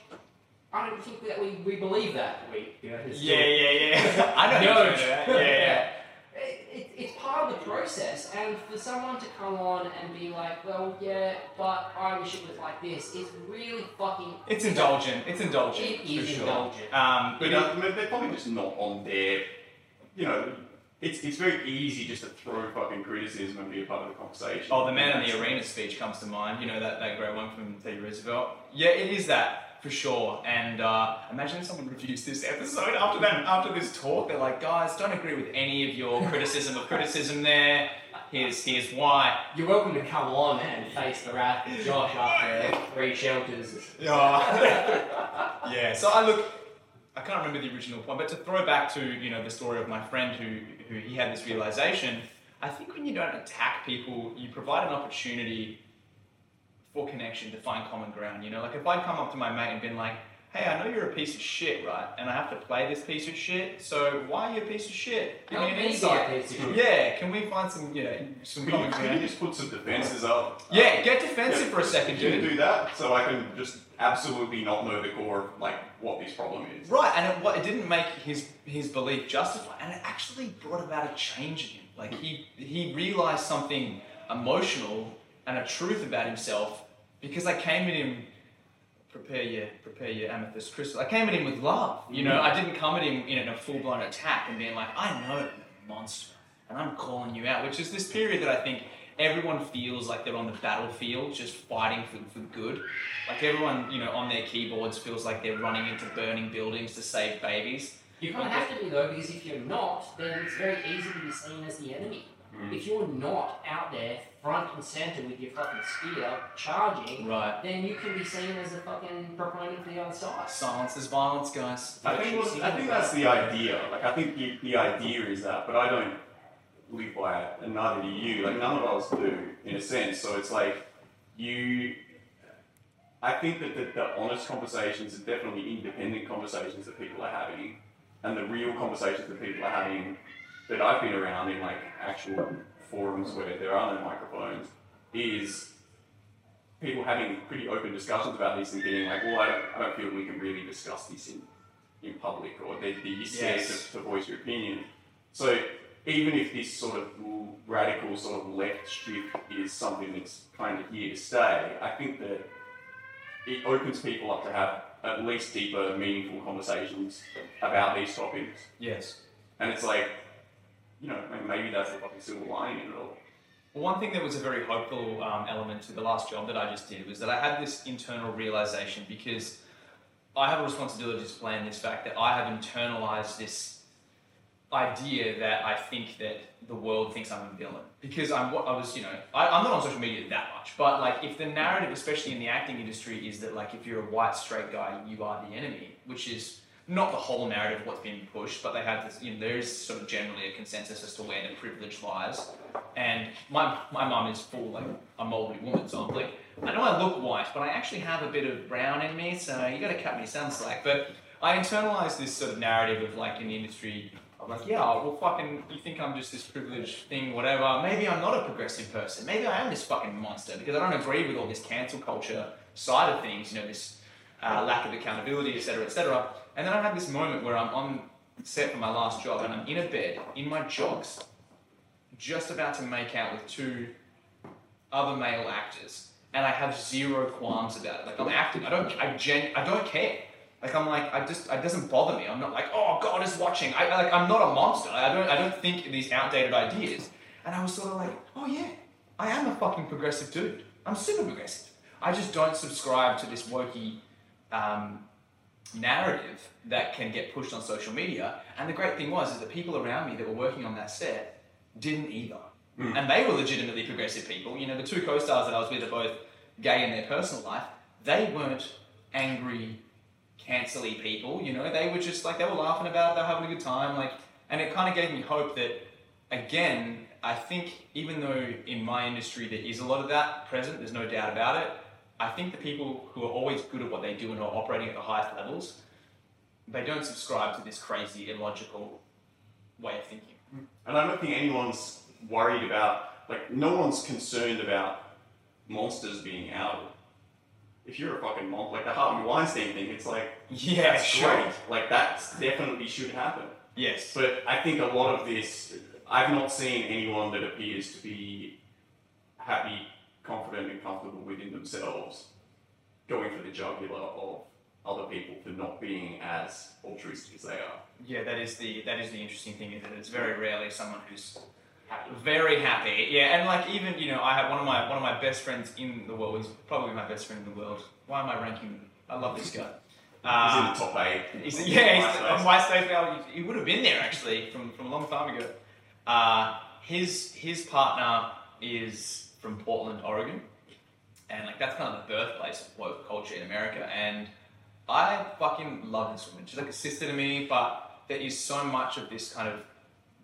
I don't think that we, we believe that. We, you know, it's Yeah, yeah, yeah. I know. no, you're doing that. Yeah, yeah. It, it, it's part of the process, and for someone to come on and be like, well, yeah, but I wish it was like this, it's really fucking. It's indulgent. It's indulgent. It for is sure. indulgent. Um, But you know, uh, they're probably just not on their, you know, it's, it's very easy just to throw fucking criticism and be a part of the conversation. Oh, the man in the arena speech comes to mind. You know that, that great one from Teddy Roosevelt. Yeah, it is that for sure. And uh, imagine if someone reviews this episode after that, after this talk. They're like, guys, don't agree with any of your criticism of criticism there. Here's here's why. You're welcome to come on and face the wrath of Josh after three shelters. Yeah. yeah. So I look. I can't remember the original point, but to throw back to you know the story of my friend who who he had this realization. I think when you don't attack people, you provide an opportunity for connection to find common ground. You know, like if I'd come up to my mate and been like, "Hey, I know you're a piece of shit, right? And I have to play this piece of shit. So why are you a piece of shit? Give me Help an insight." piece of shit. Yeah, can we find some, you know, some Could you, common could you ground? just put some defenses up? Yeah, get defensive Yeah, for a second, Can you dude. do that so I can just absolutely not know the core of like what this problem is? Right, and it, what, it didn't make his his belief justified, and it actually brought about a change in him. Like he he realized something emotional and a truth about himself because I came at him. Prepare your prepare your amethyst crystal. I came at him with love. You know, I didn't come at him in a full blown attack and being like, I know you're a monster, and I'm calling you out. Which is this period that I think everyone feels like they're on the battlefield, just fighting for, for good. Like everyone, you know, on their keyboards feels like they're running into burning buildings to save babies. You kind of have to be though, because if you're not, then it's very easy to be seen as the enemy. Mm. If you're not out there front and center with your fucking spear charging, Right. then you can be seen as a fucking proponent for the other side. Silence is violence, guys. I think, well, I think that's the idea. Like, I think the, the idea is that, but I don't live by it, and neither do you. Like, none of us do, in a sense. So it's like, you. I think that the, the honest conversations are definitely independent conversations that people are having, and the real conversations that people are having that I've been around in like actual forums where there are no microphones is people having pretty open discussions about this and being like, well, I don't, I don't feel we can really discuss this in, in public or you're scared Yes. to, to voice your opinion. So even if this sort of radical sort of left shift is something that's kind of here to stay, I think that it opens people up to have at least deeper, meaningful conversations about these topics. Yes. And it's like, you know, maybe that's the fucking silver lining in it all. Well, one thing that was a very hopeful um, element to the last job that I just did was that I had this internal realization because I have a responsibility to display in this fact that I have internalized this idea that I think that the world thinks I'm a villain because I'm what I was, you know, I, I'm not on social media that much, but like if the narrative, especially in the acting industry, is that like if you're a white straight guy, you are the enemy, which is not the whole narrative of what's being pushed, but they have this, you know, there is sort of generally a consensus as to where the privilege lies. And my my mum is full like a Maori woman, so I'm like, I know I look white, but I actually have a bit of brown in me, so you got to cut me some slack. But I internalize this sort of narrative of like in the industry. I'm like, yeah, well, fucking, you think I'm just this privileged thing, whatever. Maybe I'm not a progressive person. Maybe I am this fucking monster because I don't agree with all this cancel culture side of things. You know, this uh, lack of accountability, etc., etc. And then I have this moment where I'm on set for my last job and I'm in a bed in my jocks, just about to make out with two other male actors, and I have zero qualms about it. Like I'm acting, I don't, I gen, I don't care. Like I'm like, I just, it doesn't bother me. I'm not like, oh God is watching. I like, I'm not a monster. I don't, I don't think these outdated ideas. And I was sort of like, oh yeah, I am a fucking progressive dude. I'm super progressive. I just don't subscribe to this wokey um, narrative that can get pushed on social media. And the great thing was is that people around me that were working on that set didn't either. Hmm. And they were legitimately progressive people. You know, the two co-stars that I was with are both gay in their personal life. They weren't angry, cancelly people. You know, they were just like they were laughing about it, they were having a good time. Like, and it kind of gave me hope that, again, I think even though in my industry there is a lot of that present, there's no doubt about it. I think the people who are always good at what they do and are operating at the highest levels, they don't subscribe to this crazy, illogical way of thinking. Mm. And I don't think anyone's worried about, like, no one's concerned about monsters being outed. If you're a fucking monster, like the Harvey Weinstein thing, it's like, Yeah, that's great. Like, that definitely should happen. Yes. But I think a lot of this, I've not seen anyone that appears to be happy, confident, and comfortable within themselves going for the jugular of other people for not being as altruistic as they are. Yeah, that is the that is the interesting thing is that it's very rarely someone who's Happy. very happy. Yeah, and like even you know I have one of my one of my best friends in the world. He's probably my best friend in the world. Why am I ranking? I love this guy. He's in Uh, the top eight. he's, yeah, he's MySpace. on MySpace now. He, he would have been there actually from, from a long time ago. Uh, his his partner is from Portland, Oregon, and like that's kind of the birthplace of woke culture in America. And I fucking love this woman. She's like a sister to me, but there is so much of this kind of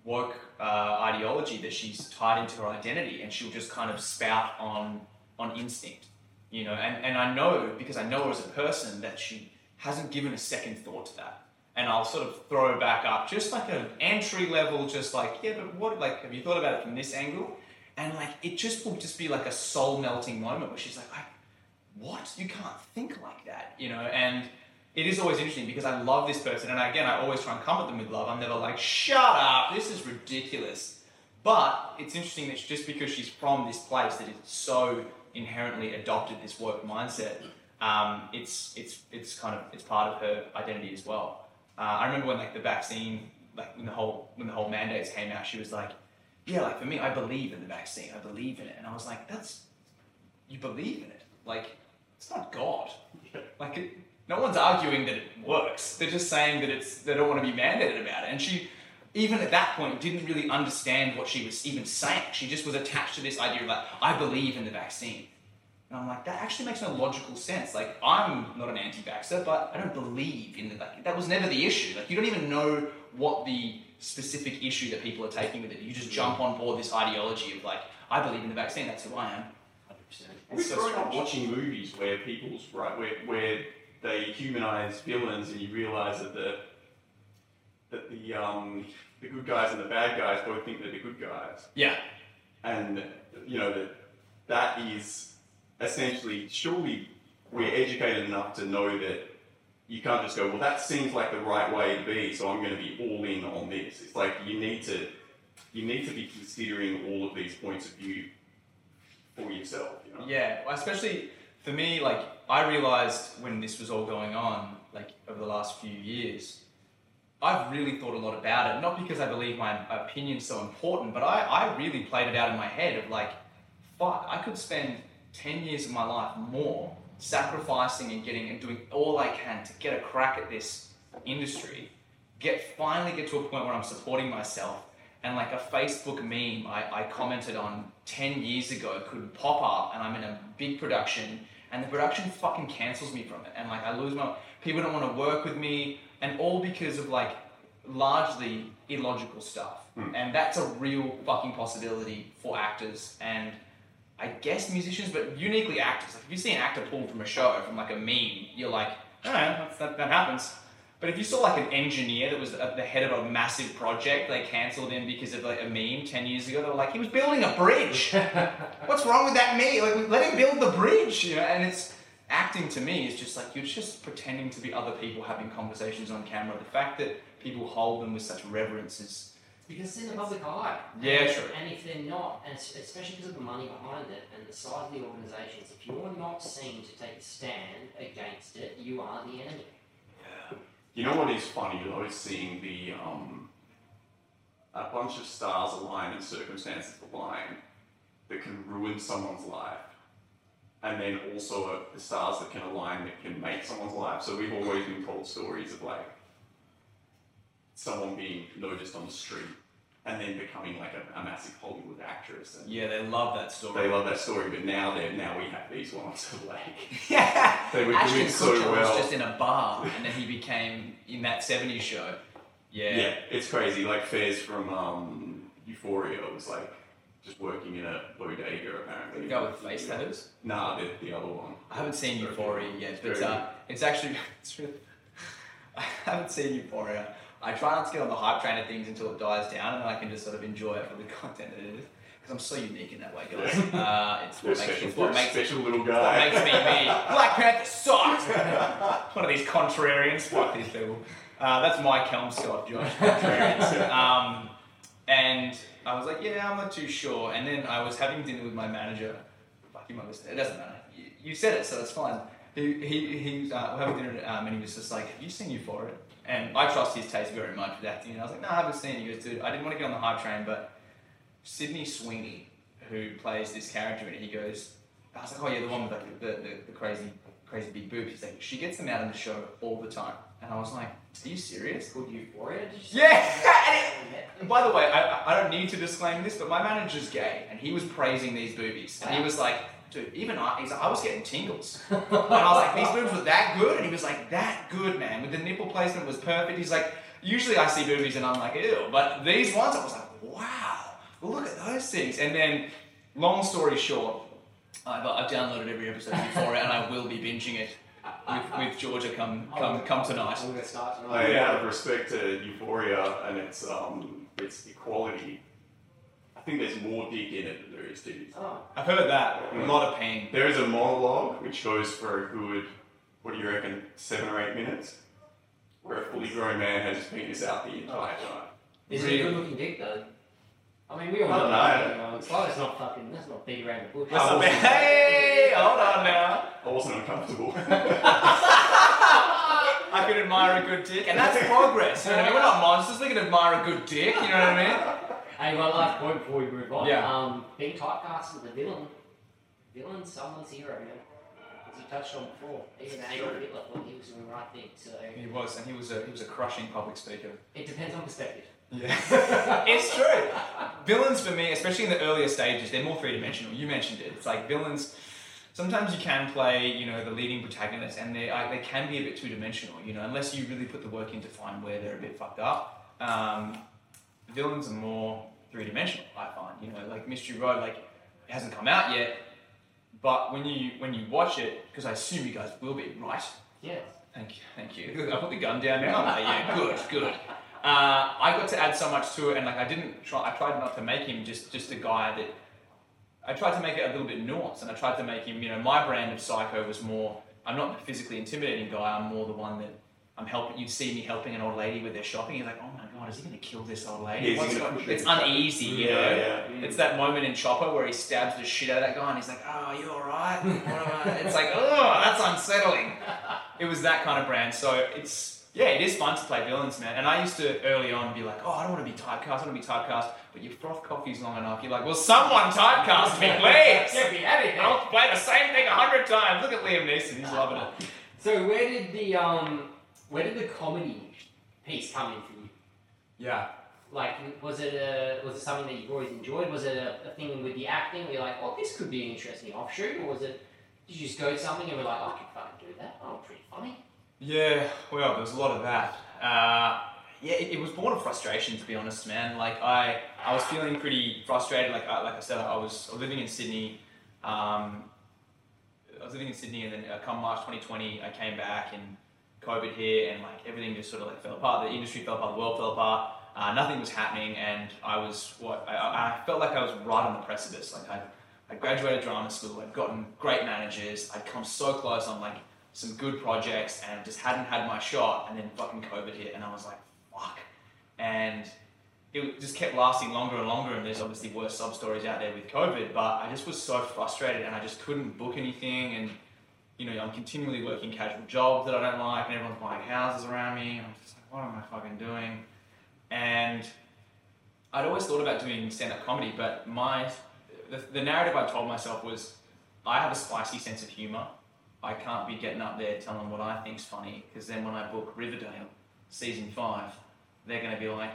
woke uh, ideology that she's tied into her identity, and she'll just kind of spout on on instinct, you know. And and I know because I know her as a person that she hasn't given a second thought to that. And I'll sort of throw back up, just like an entry level, just like yeah, but what? Like, have you thought about it from this angle? And like, it just will just be like a soul melting moment where she's like, I, what? You can't think like that, you know? And it is always interesting because I love this person, and again, I always try and come at them with love. I'm never like, shut up, this is ridiculous. But it's interesting that just because she's from this place that is so inherently adopted this work mindset, um, it's it's it's kind of it's part of her identity as well. Uh, I remember when like the vaccine, like when the whole when the whole mandates came out, she was like, yeah, like for me, I believe in the vaccine, I believe in it, and I was like, that's you believe in it, like it's not God. Like, it, no one's arguing that it works. They're just saying that it's they don't want to be mandated about it. And she, even at that point, didn't really understand what she was even saying. She just was attached to this idea of like, I believe in the vaccine. And I'm like, that actually makes no logical sense. Like, I'm not an anti-vaxxer, but I don't believe in the like, that was never the issue. Like, you don't even know what the specific issue that people are taking with it. You just jump on board this ideology of like, I believe in the vaccine. That's who I am. 100%. We've It's so grown up watching movies where people's right where where they humanize villains and you realize that the that the um the good guys and the bad guys both think they're the good guys. Yeah. And you know that that is essentially surely we're educated enough to know that you can't just go, well that seems like the right way to be, so I'm gonna be all in on this. It's like you need to you need to be considering all of these points of view for yourself, you know? Yeah, especially for me, like I realized when this was all going on, like over the last few years, I've really thought a lot about it. Not because I believe my opinion's so important, but I, I really played it out in my head of like, fuck, I could spend 10 years of my life more sacrificing and getting and doing all I can to get a crack at this industry get finally get to a point where I'm supporting myself. And like a Facebook meme I, I commented on 10 years ago could pop up and I'm in a big production and the production fucking cancels me from it. And like I lose my people don't want to work with me and all because of like largely illogical stuff. Hmm. And that's a real fucking possibility for actors. And I guess musicians but uniquely actors like if you see an actor pulled from a show from like a meme you're like alright that, that happens but if you saw like an engineer that was at the head of a massive project, they cancelled him because of like a meme ten years ago. They were like, he was building a bridge. What's wrong with that meme? Like, let him build the bridge, you know. And it's acting to me is just like you're just pretending to be other people having conversations on camera. The fact that people hold them with such reverence is Because it's in the public eye. Yeah, and, true. And if they're not, and especially because of the money behind it and the size of the organisations, if you're not seen to take a stand against it, you are the enemy. Yeah. You know what is funny though is seeing the um, a bunch of stars align and circumstances align that can ruin someone's life, and then also uh, the stars that can align that can make someone's life. So we've always been told stories of like someone being noticed on the street and then becoming like a, a massive Hollywood actress. And yeah, they love that story. they love that story, but now they now we have these ones of like yeah, they were Ashton doing so Kutcher well. was just in a bar, and then he became in that '70s show. Yeah, Yeah, it's crazy. Like Fez from um, Euphoria was like just working in a bodega apparently. the guy with face tattoos. Nah, the, the other one. I haven't seen Euphoria yet, but Very uh, it's actually it's really. I haven't seen Euphoria. I try not to get on the hype train of things until it dies down, and then I can just sort of enjoy it for the content that it is. Because I'm so unique in that way, guys. Uh, it's what makes, special, it's what makes, special little what guy. makes me me. Black Panther sucks. One of these contrarians. Fuck these people. Uh, that's my Kelmscott, Josh. Contrarians. Um, and I was like, yeah, I'm not too sure. And then I was having dinner with my manager. Fuck, you might listen. It doesn't matter. You, you said it, so it's fine. He, he, he uh, we're having dinner, um, and he was just like, have you seen Euphoria? And I trust his taste very much with acting. And I was like, no, I haven't seen. He dude, I didn't want to get on the hype train, but Sydney Sweeney, who plays this character and he goes, I was like, oh yeah, the one with like, the, the, the crazy, crazy big boobs. He's like, she gets them out in the show all the time. And I was like, are you serious? Called Euphoria, you? Yeah! And by the way, I, I don't need to disclaim this, but my manager's gay, and he was praising these boobies. And he was like, dude, even I, he's like, I was getting tingles. And I was like, these boobs were that good? And he was like, that good, man. With the nipple placement was perfect. He's like, usually I see boobies and I'm like, ew. But these ones, I was like, wow, look at those things. And then, long story short, I've, I've downloaded every episode before it, and I will be binging it with, with Georgia come, come, come tonight. I'm going to start I, tonight. out of respect to Euphoria and its um, its equality, I think there's more dick in it than there is titties. Oh, I've heard that. A lot of pain. There is a monologue which goes for a good, what do you reckon, seven or eight minutes, where a fully grown man has his penis out the entire oh. time. is it a good looking dick though? I mean, we all I know don't that. know. You know, it's like it's not fucking, that's not big around the bush. That's I a bit- hey, hold on now. I wasn't uncomfortable. I can admire a good dick, and that's progress. You know what I mean? We're not monsters. We can admire a good dick. You know what I mean? Hey, one last point before we move on. Yeah. Um, being typecast as the villain. Villain's someone's hero, man. As you touched on before. Even Adolf Hitler thought he was doing the right thing. So He was, and he was a he was a crushing public speaker. it depends on perspective. Yeah, it's true. Villains for me, especially in the earlier stages, they're more three dimensional. You mentioned it. It's like villains. Sometimes you can play, you know, the leading protagonist, and they they can be a bit two dimensional. You know, unless you really put the work in to find where they're a bit fucked up. Um, villains are more three dimensional. I find, you know, like Mystery Road, like it hasn't come out yet, but when you when you watch it, because I assume you guys will be right. Yes. Thank you, thank you. I put the gun down now. Uh, yeah, good, good. Uh, I got to add so much to it, and like I didn't try. I tried not to make him just just a guy that. I tried to make it a little bit nuanced, and I tried to make him. You know, my brand of psycho was more. I'm not the physically intimidating guy. I'm more the one that I'm helping. You'd see me helping an old lady with their shopping. You're like, oh my god, is he going to kill this old lady? Yeah, is What's gonna going- push it's uneasy, you know. yeah, yeah. It's that moment in Chopper where he stabs the shit out of that guy, and he's like, "Oh, you alright?" it's like, "Oh, that's unsettling." It was that kind of brand. So it's yeah, it is fun to play villains, man. And I used to early on be like, "Oh, I don't want to be typecast. I don't want to be typecast." But you froth coffees long enough, you're like, "Well, someone typecast me, please." Can't be having I'll that. play the same thing a hundred times. Look at Liam Neeson; he's loving it. So where did the um, where did the comedy piece come in from you? Yeah. Like, was it a was it something that you've always enjoyed? Was it a, a thing with the acting where you're like, oh, this could be an interesting offshoot, or was it? Did you just go to something and be like, oh, I could fucking do that? Oh, pretty funny. Yeah, well, there's a lot of that. Uh, yeah, it, it was born of frustration, to be honest, man. Like I, I was feeling pretty frustrated. Like, I, like I said, I was living in Sydney. Um, I was living in Sydney, and then uh, come March 2020, I came back, and COVID here, and like everything just sort of like fell apart. The industry fell apart, the world fell apart. Uh, nothing was happening, and I was what I, I felt like I was right on the precipice. Like I, I graduated drama school, I'd gotten great managers, I'd come so close on like some good projects, and just hadn't had my shot. And then fucking COVID hit, and I was like, fuck. And it just kept lasting longer and longer, and there's obviously worse sub stories out there with COVID. But I just was so frustrated, and I just couldn't book anything, and you know, I'm continually working casual jobs that I don't like, and everyone's buying houses around me. And I'm just like, what am I fucking doing? And I'd always thought about doing stand-up comedy, but my the, the narrative I told myself was, I have a spicy sense of humor. I can't be getting up there telling them what I think's funny, because then when I book Riverdale season five, they're going to be like,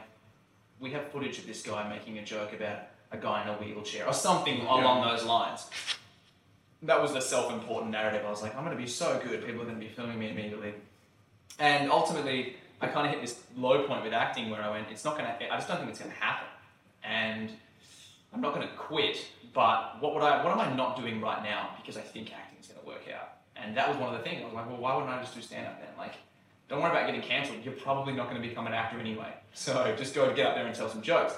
we have footage of this guy making a joke about a guy in a wheelchair or something along those lines. That was the self-important narrative. I was like, I'm going to be so good. People are going to be filming me immediately. And ultimately, I kind of hit this low point with acting where I went, it's not going to. I just don't think it's going to happen. And I'm not going to quit. But what would I? What am I not doing right now because I think acting is going to work out? And that was one of the things. I was like, well, why wouldn't I just do stand-up then? Like, don't worry about getting cancelled. You're probably not going to become an actor anyway. So just go get up there and tell some jokes.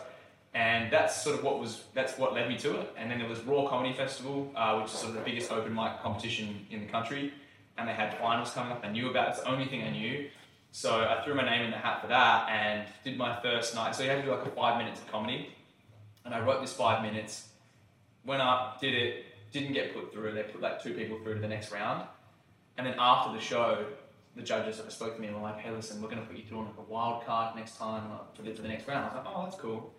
And that's sort of what was that's what led me to it. And then there was Raw Comedy Festival, uh, which is sort of the biggest open mic competition in the country. And they had finals coming up. I knew about it. It's the only thing I knew. So I threw my name in the hat for that and did my first night. So you had to do like a five minutes of comedy. And I wrote this five minutes, went up, did it, didn't get put through. They put like two people through to the next round. And then after the show, the judges spoke to me and were like, hey, listen, we're going to put you through on like a wild card next time the, for the next round. I was like, oh, that's cool.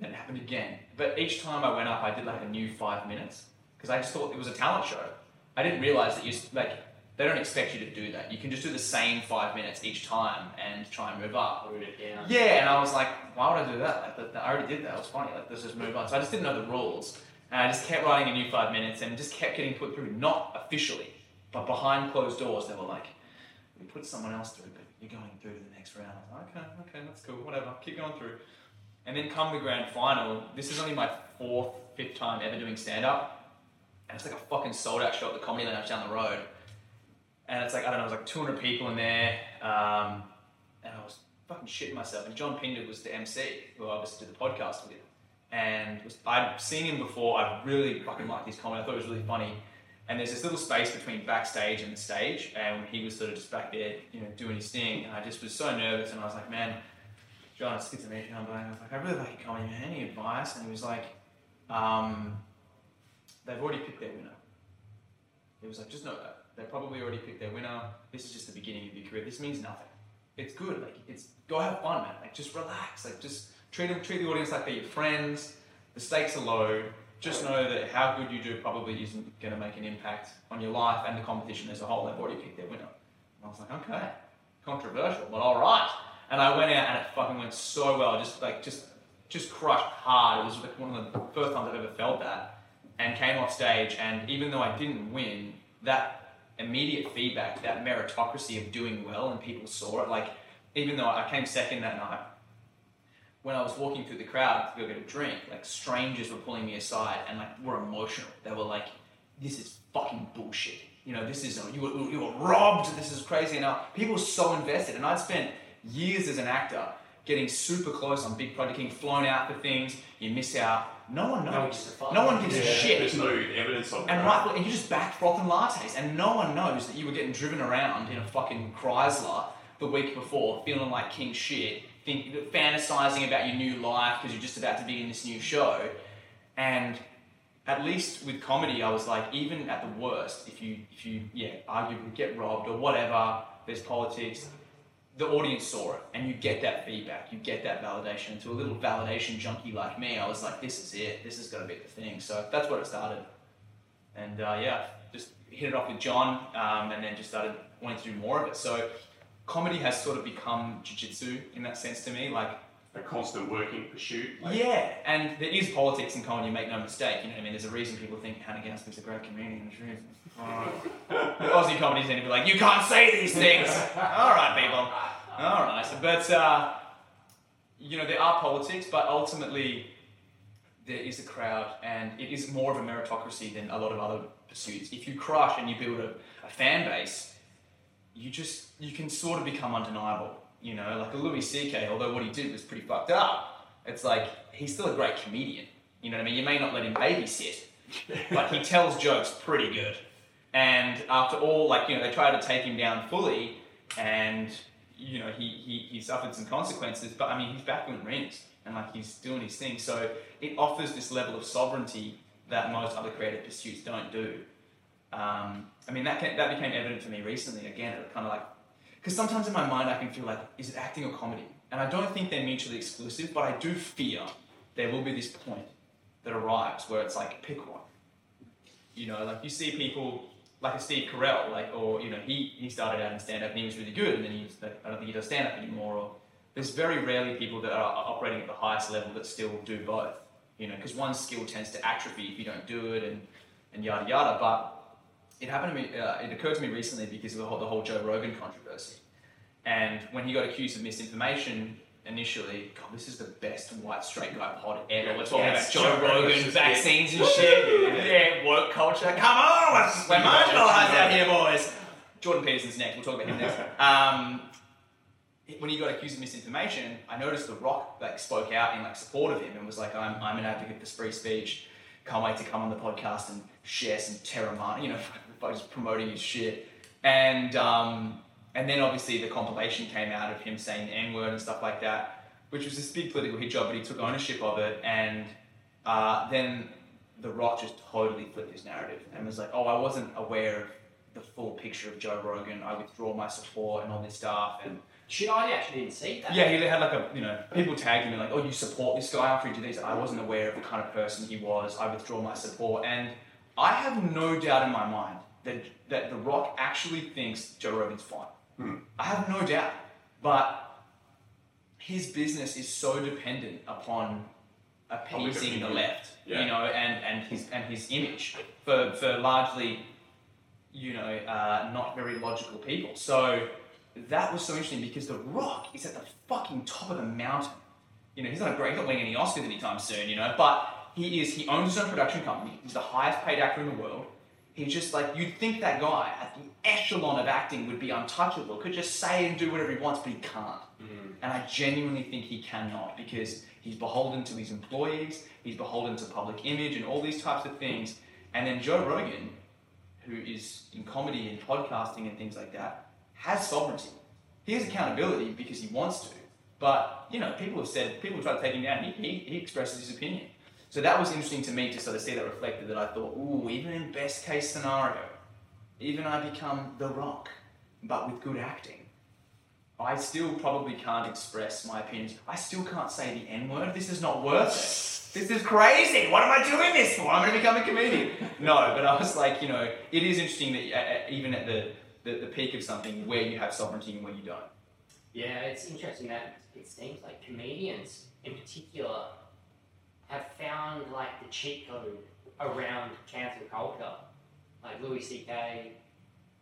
And then it happened again. But each time I went up, I did like a new five minutes because I just thought it was a talent show. I didn't realize that you, like, they don't expect you to do that. You can just do the same five minutes each time and try and move up. It down. Yeah, and I was like, why would I do that? Like, I already did that. It was funny. Like, let's just move on. So I just didn't know the rules. And I just kept writing a new five minutes and just kept getting put through, not officially, but behind closed doors. They were like, we put someone else through, but you're going through to the next round. I was like, okay, okay, that's cool, whatever, keep going through. And then come the grand final, this is only my fourth, fifth time ever doing stand up. And it's like a fucking sold out show at the Comedy Lounge down the road. And it's like, I don't know, it was like 200 people in there. Um, and I was fucking shitting myself. And John Pinder was the MC, who I obviously did the podcast with. And was, I'd seen him before. I really fucking liked his comedy. I thought it was really funny. And there's this little space between backstage and the stage, and he was sort of just back there, you know, doing his thing. And I just was so nervous, and I was like, man, John, you. I'm like, I was like, I really like comedy, man. Any advice? And he was like, um, they've already picked their winner. He was like, just know that. They probably already picked their winner. This is just the beginning of your career. This means nothing. It's good. Like, it's go have fun, man. Like, just relax. Like, just treat them, treat the audience like they're your friends. The stakes are low. Just know that how good you do probably isn't going to make an impact on your life and the competition as a whole. They've already picked their winner. And I was like, okay, controversial, but all right. And I went out and it fucking went so well. Just like, just, just crushed hard. It was like one of the first times I've ever felt that. And came off stage, and even though I didn't win, that immediate feedback, that meritocracy of doing well, and people saw it. Like, even though I came second that night, when I was walking through the crowd to go get a drink, like strangers were pulling me aside and like were emotional. They were like, "This is fucking bullshit." You know, this is you were, you were robbed. This is crazy. And now people were so invested, and I'd spent years as an actor getting super close on big projects, getting flown out for things. You miss out. No one knows. gives a. No one gives a shit. There's no evidence of it. And right? right, and you just backed froth and lattes, and no one knows that you were getting driven around in a fucking Chrysler the week before, feeling like king shit, think, fantasizing about your new life because you're just about to be in this new show. And at least with comedy, I was like, even at the worst, if you, if you, yeah, arguably get robbed or whatever, there's politics. The audience saw it, and you get that feedback, you get that validation. To a little validation junkie like me, I was like, this is it. This is going to be the thing. So that's where it started. And uh, yeah, just hit it off with John, um, and then just started wanting to do more of it. So comedy has sort of become jujitsu in that sense to me. Like, A constant working pursuit. Like, yeah, and there is politics in comedy. Make no mistake. You know what I mean? There's a reason people think Hannah Gadsby's a great comedian. There's a reason. the Aussie comedies tend to be like, you can't say these things. All right, people. All right, but uh, you know there are politics, but ultimately there is a crowd, and it is more of a meritocracy than a lot of other pursuits. If you crush and you build a, a fan base, you just you can sort of become undeniable. You know, like a Louis C.K. Although what he did was pretty fucked up, it's like he's still a great comedian. You know what I mean? You may not let him babysit, but he tells jokes pretty good. And after all, like you know, they tried to take him down fully, and you know he, he, he suffered some consequences. But I mean, he's back in rings and like he's doing his thing. So it offers this level of sovereignty that most other creative pursuits don't do. Um, I mean, that, that became evident for me recently. Again, it kind of like, because sometimes in my mind I can feel like, is it acting or comedy? And I don't think they're mutually exclusive, but I do fear there will be this point that arrives where it's like, pick one. You know, like you see people like a Steve Carell, like, or, you know, he, he started out in stand up and he was really good, and then he's, like, I don't think he does stand up anymore, or there's very rarely people that are operating at the highest level that still do both. You know, because one skill tends to atrophy if you don't do it, and, and yada yada. But it happened to me. Uh, it occurred to me recently because of the whole, the whole Joe Rogan controversy, and when he got accused of misinformation initially, God, this is the best white straight guy pod ever. We're talking Yes, about Joe Rogan. Vaccines and shit. Yeah, woke culture. Come on, we're marginalised out here, boys. Jordan Peterson's next. We'll talk about him next. Um, when he got accused of misinformation, I noticed The Rock like spoke out in like support of him and was like, "I'm, I'm an advocate for free speech. Can't wait to come on the podcast and share some Teremana, you know, by just promoting his shit." And um, and then obviously the compilation came out of him saying the N word and stuff like that, which was this big political hit job, but he took ownership of it. And uh, then The Rock just totally flipped his narrative and was like, "Oh, I wasn't aware of the full picture of Joe Rogan. I withdraw my support and all this stuff." And Shit, I actually didn't see that. yeah, he had like a, you know, people tagged him and like, oh, you support this guy after he did these. I wasn't aware of the kind of person he was. I withdraw my support. And I have no doubt in my mind that, that The Rock actually thinks Joe Rogan's fine. Hmm. I have no doubt. But his business is so dependent upon appeasing the left, Yeah. you know, and, and his and his image for, for largely, you know, uh, not very logical people. So that was so interesting because The Rock is at the fucking top of the mountain. You know, he's not a great, he's not winning any Oscars anytime soon, you know, but he is, he owns his own production company. He's the highest paid actor in the world. He's just like, you'd think that guy at the echelon of acting would be untouchable, could just say and do whatever he wants, but he can't. Mm-hmm. And I genuinely think he cannot because he's beholden to his employees, he's beholden to public image and all these types of things. And then Joe Rogan, who is in comedy and podcasting and things like that, has sovereignty. He has accountability because he wants to. But, you know, people have said, people try to take him down, he, he, he expresses his opinion. So that was interesting to me to sort of see that reflected that I thought, ooh, even in best case scenario, even I become The Rock, but with good acting. I still probably can't express my opinions. I still can't say the N word. This is not worth it. This is crazy. What am I doing this for? I'm going to become a comedian. No, but I was like, you know, it is interesting that uh, uh, even at the, the, the peak of something where you have sovereignty and where you don't. Yeah, it's interesting that it seems like comedians in particular have found like the cheat code around cancel culture. Like Louis C.K.,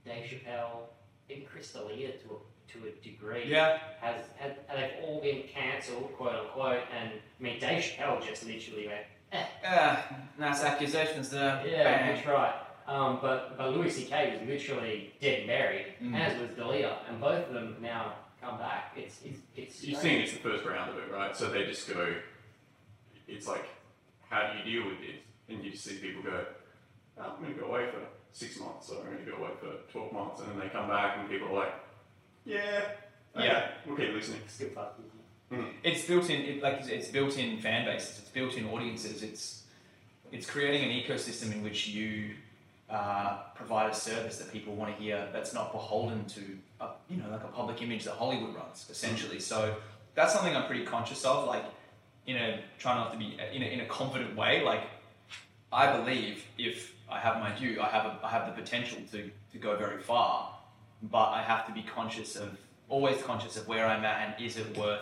Dave Chappelle, even Chris D'Elia to a, to a degree. Yeah. Has, has they've all been cancelled, quote unquote, and I mean Dave Chappelle just literally went, Uh, nice accusations there. yeah, that's right. Um, but but Louis C.K. was literally dead and buried, Mm. as was D'Elia, and both of them now come back. It's it's it's. You've seen it's the first round of it, right? So they just go, it's like, how do you deal with this? And you see people go, oh, I'm going to go away for six months, or I'm going to go away for 12 months, and then they come back and people are like, yeah, okay, Yeah. we'll keep listening. It's good fun. it's built in it, like it's- it's built in fan bases it's built in audiences it's it's creating an ecosystem in which you uh, provide a service that people want to hear that's not beholden to a, you know like a public image that hollywood runs essentially so that's something i'm pretty conscious of like you know trying not to be in a, in a confident way like i believe if i have my due i have a, i have the potential to to go very far but i have to be conscious of always conscious of where I'm at and is it worth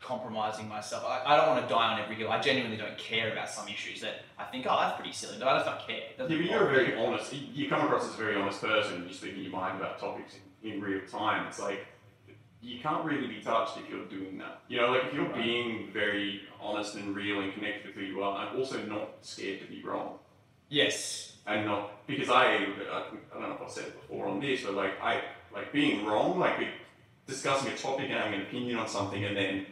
compromising myself. I, I don't want to die on every hill. I genuinely don't care about some issues that I think, oh, that's pretty silly, but I just don't care. Yeah, but you're a very honest. You come across as a very honest person. You speak in your mind about topics in, in real time. It's like you can't really be touched if you're doing that. You know, like if you're Right. being very honest and real and connected with who you are, and also not scared to be wrong. Yes. and not because I, I I don't know if I've said it before on this, but like I like being wrong, like discussing a topic and having an opinion on something, and then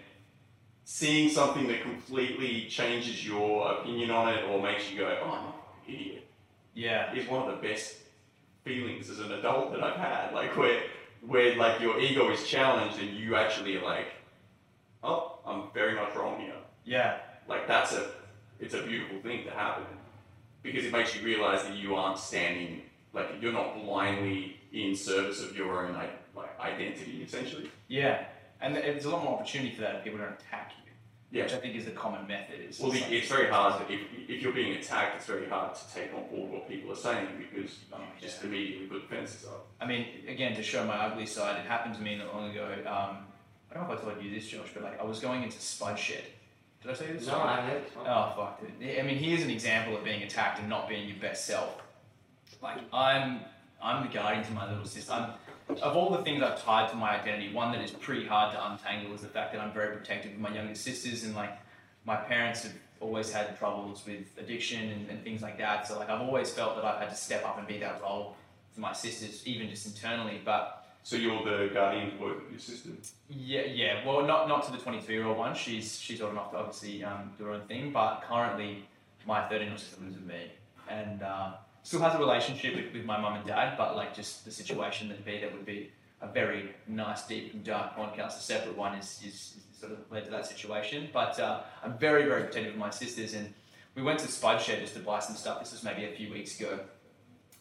seeing something that completely changes your opinion on it or makes you go, oh, I'm an idiot, Yeah. is one of the best feelings as an adult that I've had. Like where where like your ego is challenged and you actually are like, oh, I'm very much wrong here Yeah. like that's a it's a beautiful thing to happen because it makes you realize that you aren't standing like you're not blindly in service of your own like, identity essentially Yeah. And there's a lot more opportunity for that if people don't attack you. Yeah Which I think is the common method. Is well it's like- it's very hard to, if, if you're being attacked it's very hard to take on board what people are saying because you Oh, just immediately put defenses up I mean, again, to show my ugly side, it happened to me not long ago. Um, I don't know if I told you this, Josh, but like I was going into Spud Shed. Did I tell you this? No, story? I haven't heard this one. Oh fuck! dude. I mean, here's an example of being attacked and not being your best self. Like I'm, I'm the guardian to my little sister. I'm, of all the things I've tied to my identity, one that is pretty hard to untangle is the fact that I'm very protective of my younger sisters, and like my parents have always had troubles with addiction and, and things like that. So like I've always felt that I've had to step up and be that role for my sisters, even just internally. But so you're the guardian with your sister yeah, yeah. Well, not not to the 22 year old one. She's she's old enough to obviously um, do her own thing. But currently, my 13 year old sister lives with me, and uh, still has a relationship with, with my mum and dad. But like just the situation that'd be that would be a very nice, deep, and dark podcast. A separate one is, is, is sort of led to that situation. But uh, I'm very very protective of my sisters, and we went to Spud Shed just to buy some stuff. This was maybe a few weeks ago,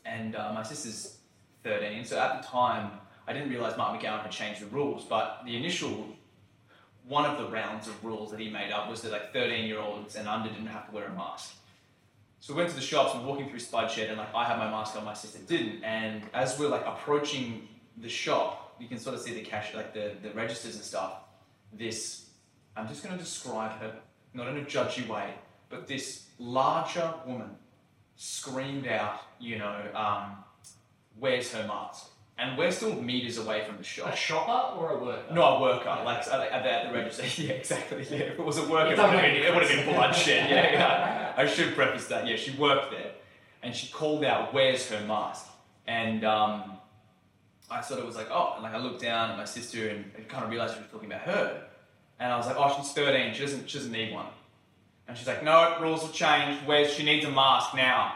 and uh, my sister's 13. So at the time. I didn't realise Mark McGowan had changed the rules, but the initial one of the rounds of rules that he made up was that like 13 year olds and under didn't have to wear a mask. So we went to the shops, we're walking through Spud Shed, and like I had my mask on, my sister didn't. And as we're like approaching the shop, you can sort of see the cash, like the, the registers and stuff. This, I'm just going to describe her, not in a judgy way, but this larger woman screamed out, you know, um, where's her mask? And we're still meters away from the shop. A shopper or a worker? No, a worker, like at the, at the register. Yeah, exactly. Yeah, if it was a worker, it would have been, it would have been bloodshed. Yeah, yeah. I should preface that. Yeah, she worked there, and she called out, "Where's her mask?" And um, I sort of was like, "Oh," and like I looked down at my sister and, and kind of realized she was talking about her, and I was like, "Oh, she's 13. She doesn't, she doesn't need one." And she's like, "No, rules have changed. Where's she needs a mask now?"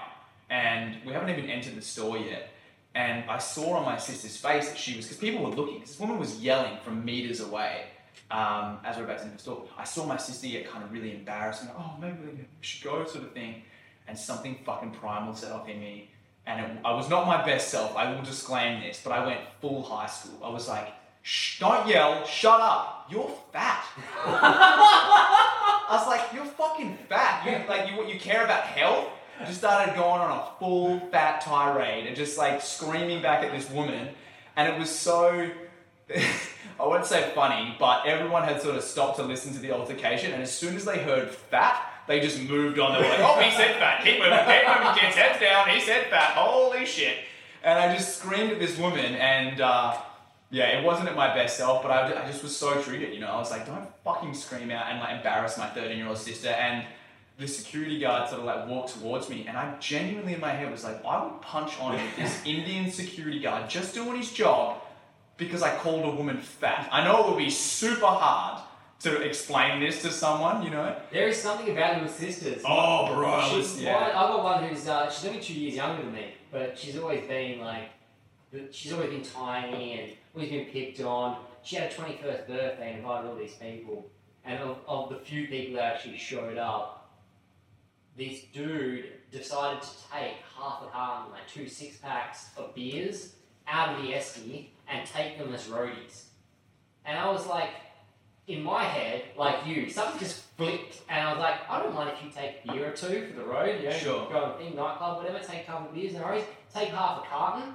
And we haven't even entered the store yet. And I saw on my sister's face that she was, because people were looking, this woman was yelling from meters away um, as we we're about to enter the store. I saw my sister get kind of really embarrassed and, oh, maybe we should go, sort of thing. And something fucking primal set off in me. And it, I was not my best self, I will disclaim this, but I went full high school. I was like, shh, don't yell, shut up, you're fat. I was like, you're fucking fat. You like you you care about health? Just started going on a full fat tirade and just like screaming back at this woman, and it was so. I won't say funny, but everyone had sort of stopped to listen to the altercation, and as soon as they heard fat, they just moved on. They were like, "Oh, he said fat. Keep moving, keep moving, kids. Heads down. He said fat. Holy shit!" And I just screamed at this woman, and uh, yeah, it wasn't at my best self, but I, I just was so triggered. You know, I was like, "Don't fucking scream out and like embarrass my 13 year old sister." And the security guard sort of like walked towards me, and I genuinely in my head was like, I would punch on with this Indian security guard just doing his job because I called a woman fat. I know it would be super hard to explain this to someone, you know. There is something about little sisters. Oh, bro, I She's, yeah. one, I've got one who's uh, she's only two years younger than me, but she's always been like, she's always been tiny and always been picked on. She had a twenty first birthday and invited all these people, and of, of the few people that actually showed up, this dude decided to take half a carton, like two six packs of beers, out of the esky and take them as roadies. And I was like, in my head, like you, something just flipped, and I was like, I don't mind if you take a beer or two for the road, you know, Sure. go to a thing, nightclub, whatever, take a couple of beers and roadies, take half a carton,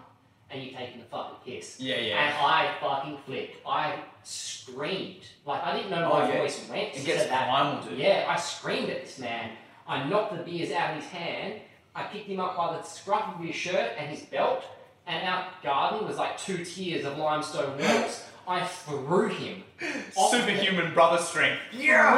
and you're taking the fucking piss. Yeah, yeah. And. I fucking flipped. I screamed. Like, I didn't know Oh, my yeah. voice went It to gets that. primal, dude. Yeah, I screamed at this man. I knocked the beers out of his hand. I picked him up by the scruff of his shirt and his belt. And our garden was like two tiers of limestone walls. I threw him. off Superhuman brother strength. Yeah!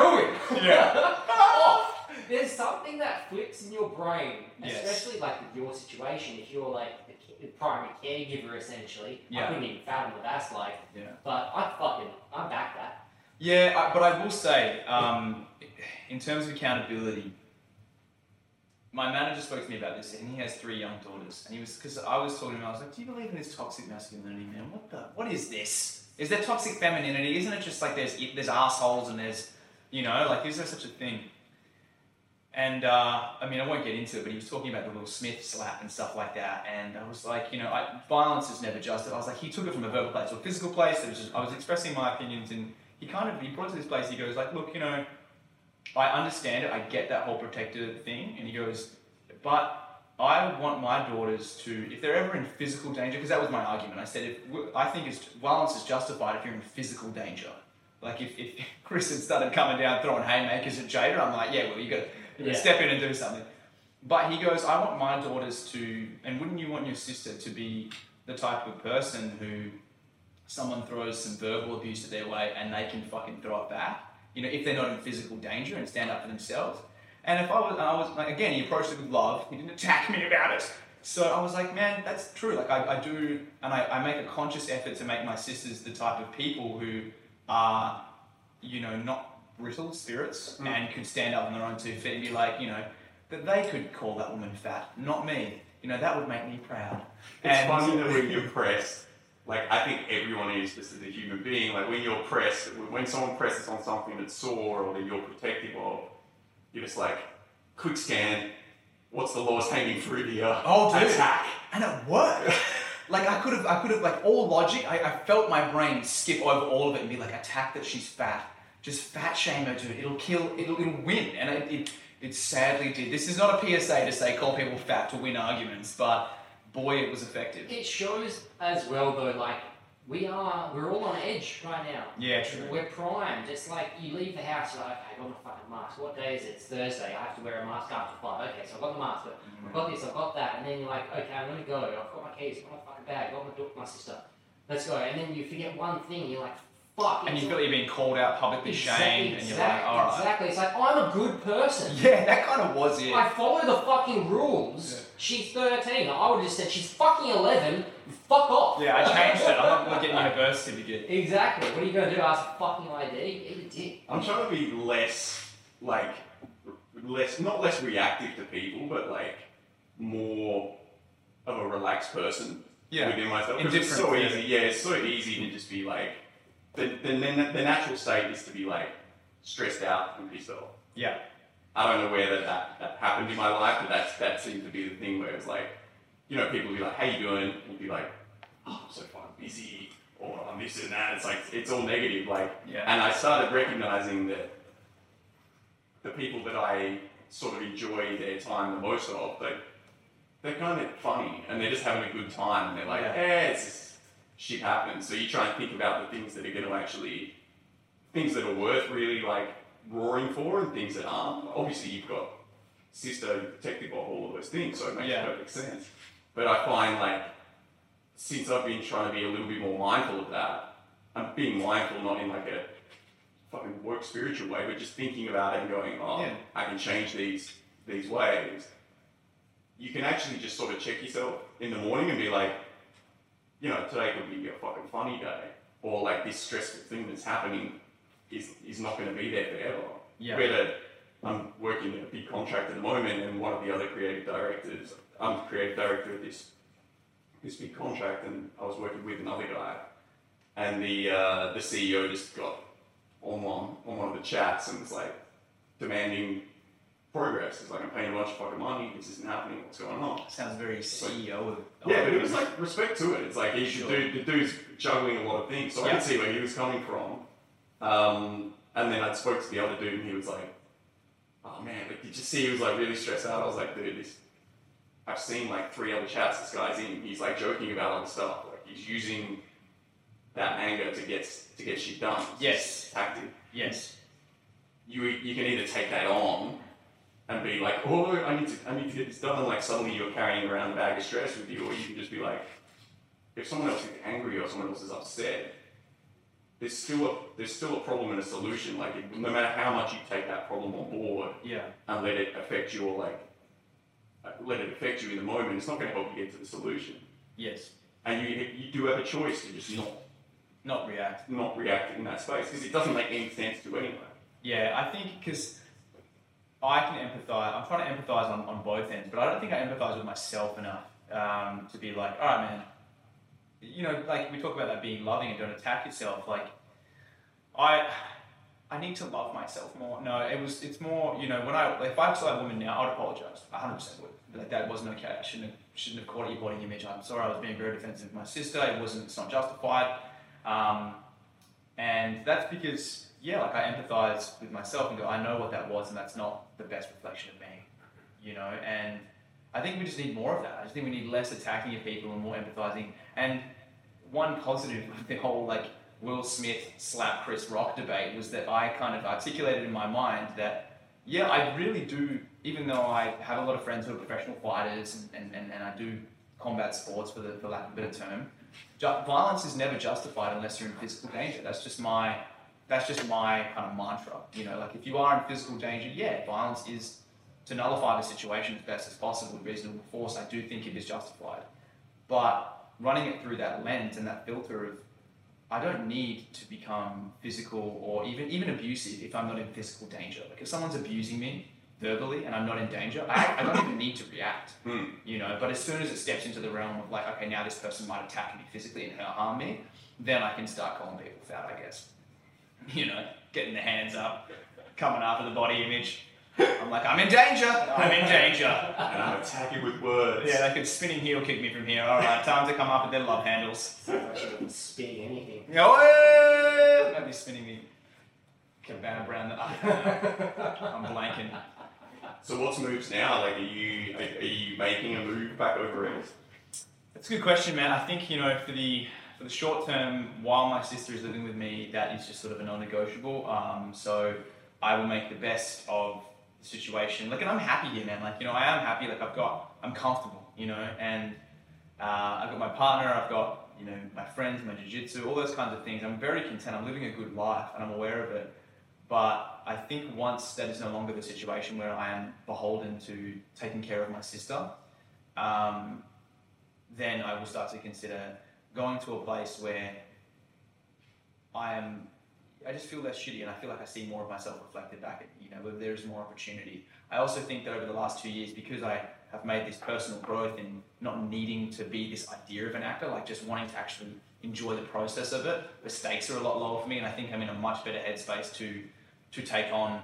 Threw him. Yeah. off. There's something that flips in your brain, Yes. especially like with your situation. If you're like the ca- the primary caregiver, essentially, I Yeah. couldn't even fathom what that's like. Yeah. But I fucking, I back that. Yeah, I, but I will say, um, in terms of accountability, my manager spoke to me about this, and he has three young daughters. And he was because I was talking to him, I was like, "Do you believe in this toxic masculinity, man? What the? What is this? Is there toxic femininity? Isn't it just like there's there's assholes and there's, you know, like is there such a thing?" And uh, I mean, I won't get into it, but he was talking about the Will Smith slap and stuff like that. And I was like, you know, I, violence is never just. I was like, he took it from a verbal place a physical place. It was just, I was expressing my opinions, and he kind of he brought it to this place. He goes like, look, you know, I understand it. I get that whole protector thing. And he goes, but I want my daughters to, if they're ever in physical danger, because that was my argument. I said, if I think it's violence is justified if you're in physical danger. Like if, if Chris had started coming down throwing haymakers at Jada, I'm like, yeah, well, you got to Yeah. step in and do something. But he goes, I want my daughters to, and wouldn't you want your sister to be the type of person who someone throws some verbal abuse at their way and they can fucking throw it back? You know, if they're not in physical danger and stand up for themselves. And if I was, and I was like, again, he approached it with love. He didn't attack me about it. So I was like, man, that's true. Like I, I do, and I, I make a conscious effort to make my sisters the type of people who are, you know, not brittle spirits Mm. and could stand up on their own two feet and be like, you know, that they could call that woman fat, not me. You know, that would make me proud. It's And- funny that when you're pressed, like I think everyone is just as a human being. Like when you're pressed, when someone presses on something that's sore or that you're protective of, you're just like, quick scan. What's the lowest hanging fruit here? Oh, dude. Attack. and it worked. like I could have, I could have, like all logic. I, I felt my brain skip over all of it and be like, attack that she's fat. Just fat shame her, dude. It'll kill. It'll, it'll win. And it, it, it sadly did. This is not a PSA to say call people fat to win arguments, but boy, it was effective. It shows as well, though, like we are, we're all on edge right now. Yeah, true. We're primed. It's like you leave the house, you're like, okay, I got my fucking mask. What day is it? It's Thursday. I have to wear a mask after five. Okay, so I've got the mask. But I've got this, I've got that. And then you're like, okay, I'm gonna go. I've got my keys, I've got my fucking bag, I've got my, daughter, my sister. Let's go. And then you forget one thing. You're like, fuck. And you feel like you're being called out, publicly Exactly, shamed, and you're like, all right. Exactly. It's like I'm a good person. Yeah, that kind of was it. I follow the fucking rules. Yeah. She's 13. I would have just said she's fucking 11. Fuck off. Yeah, I changed it. I'm not getting you a birth certificate. Exactly. What are you gonna do? Ask for fucking ID? Eat a dick. I'm trying to be less like less not less reactive to people, but like more of a relaxed person Yeah. within myself. It's so easy. Yeah, it's so easy to just be like the, the, natural state is to be like stressed out and pissed off. Yeah. I don't know where that, that, happened in my life, but that's that seemed to be the thing where it's like, you know, people will be like, "How you doing?" And you'd be like, "Oh, I'm so fucking busy," or "I'm this and that." It's like it's all negative. Like, Yeah. and I started recognizing that the people that I sort of enjoy their time the most of, they they're kind of funny and they're just having a good time. And they're like, Yeah. "Eh, it's shit happens." So you try and think about the things that are going to actually things that are worth really like roaring for and things that aren't. Obviously, you've got sister you're protective of all of those things, so it makes Yeah. perfect sense. But I find like since I've been trying to be a little bit more mindful of that, I'm being mindful not in like a fucking work spiritual way, but just thinking about it and going, oh, Yeah. I can change these these ways. You can actually just sort of check yourself in the morning and be like, you know, today could be a fucking funny day, or like this stressful thing that's happening is is not going to be there forever. Yeah. Whether I'm working a big contract at the moment, and one of the other creative directors, I'm the creative director of this this big contract, and I was working with another guy, and the uh, the CEO just got on one on one of the chats and was like demanding progress. It's like I'm paying a bunch of fucking money. This isn't happening. What's going on? Sounds very CEO. Yeah, but it was like respect to it. It's like he Sure. do the dude's juggling a lot of things, so I Yeah. could see where he was coming from. Um, and then I spoke to the other dude, and he was like, "Oh man, like, did you see he was like really stressed out?" I was like, "Dude, this I've seen like three other chats this guy's in. He's like joking about other stuff. Like he's using that anger to get to get shit done. Yes. tactic. Yes. You you can either take that on and be like, oh, I need to I need to get this done, and like suddenly you're carrying around a bag of stress with you, or you can just be like, if someone else is angry or someone else is upset, there's still a there's still a problem and a solution. Like it, no matter how much you take that problem on board Yeah. and let it affect you or like uh, let it affect you in the moment, it's not going to help you get to the solution. Yes. And you you do have a choice to just not Not react. not react in that space because it doesn't make any sense to anyone. Yeah, I think because I can empathize. I'm trying to empathize on, on both ends, but I don't think I empathize with myself enough um, to be like, all right, man. You know, like we talk about that being loving and don't attack yourself. Like, I, I need to love myself more. No, it was. It's more. You know, when I if I saw a woman now, I'd apologize. 100 percent would. Be like that wasn't okay. I shouldn't have shouldn't have caught your body image. I'm sorry. I was being very defensive of my sister. It wasn't. It's not justified. Um, and that's because, yeah, like I empathize with myself and go, I know what that was, and that's not the best reflection of me, you know. And I think we just need more of that. I just think we need less attacking of people and more empathizing. And one positive of the whole like Will Smith slap Chris Rock debate was that I kind of articulated in my mind that, yeah, I really do, even though I have a lot of friends who are professional fighters and, and, and, and I do combat sports for, the, for lack of a better term, violence is never justified unless you're in physical danger. That's just my that's just my kind of mantra. You know, like if you are in physical danger, yeah, violence is to nullify the situation as best as possible with reasonable force. I do think it is justified, but running it through that lens and that filter of I don't need to become physical or even even abusive if I'm not in physical danger. Like if someone's abusing me verbally and I'm not in danger, I, I don't even need to react Hmm. you know. But as soon as it steps into the realm of like, okay, now this person might attack me physically and harm me, then I can start calling people fat, I guess. You know, getting the hands up, coming after the body image. I'm like, I'm in danger. I'm in danger. And I'm attacking with words. Yeah, they could spinning heel kick me from here. All right, time to come up with their love handles. Actually, spinning anything. No way! Maybe spinning me. Cabana Brown. I'm blanking. So what's moves now? Like, are you are, are you making a move back over east? That's a good question, man. I think you know for the for the short term, while my sister is living with me, that is just sort of a non-negotiable. Um, so I will make the best of the situation. Like, and I'm happy here, man. Like, you know, I am happy. Like, I've got, I'm comfortable, you know, and uh, I've got my partner. I've got, you know, my friends, my jiu-jitsu, all those kinds of things. I'm very content. I'm living a good life, and I'm aware of it. But I think once that is no longer the situation where I am beholden to taking care of my sister, um, then I will start to consider going to a place where I am. I just feel less shitty, and I feel like I see more of myself reflected back at you know where there is more opportunity. I also think that over the last two years, because I have made this personal growth in not needing to be this idea of an actor, like just wanting to actually enjoy the process of it, the stakes are a lot lower for me, and I think I'm in a much better headspace to to take on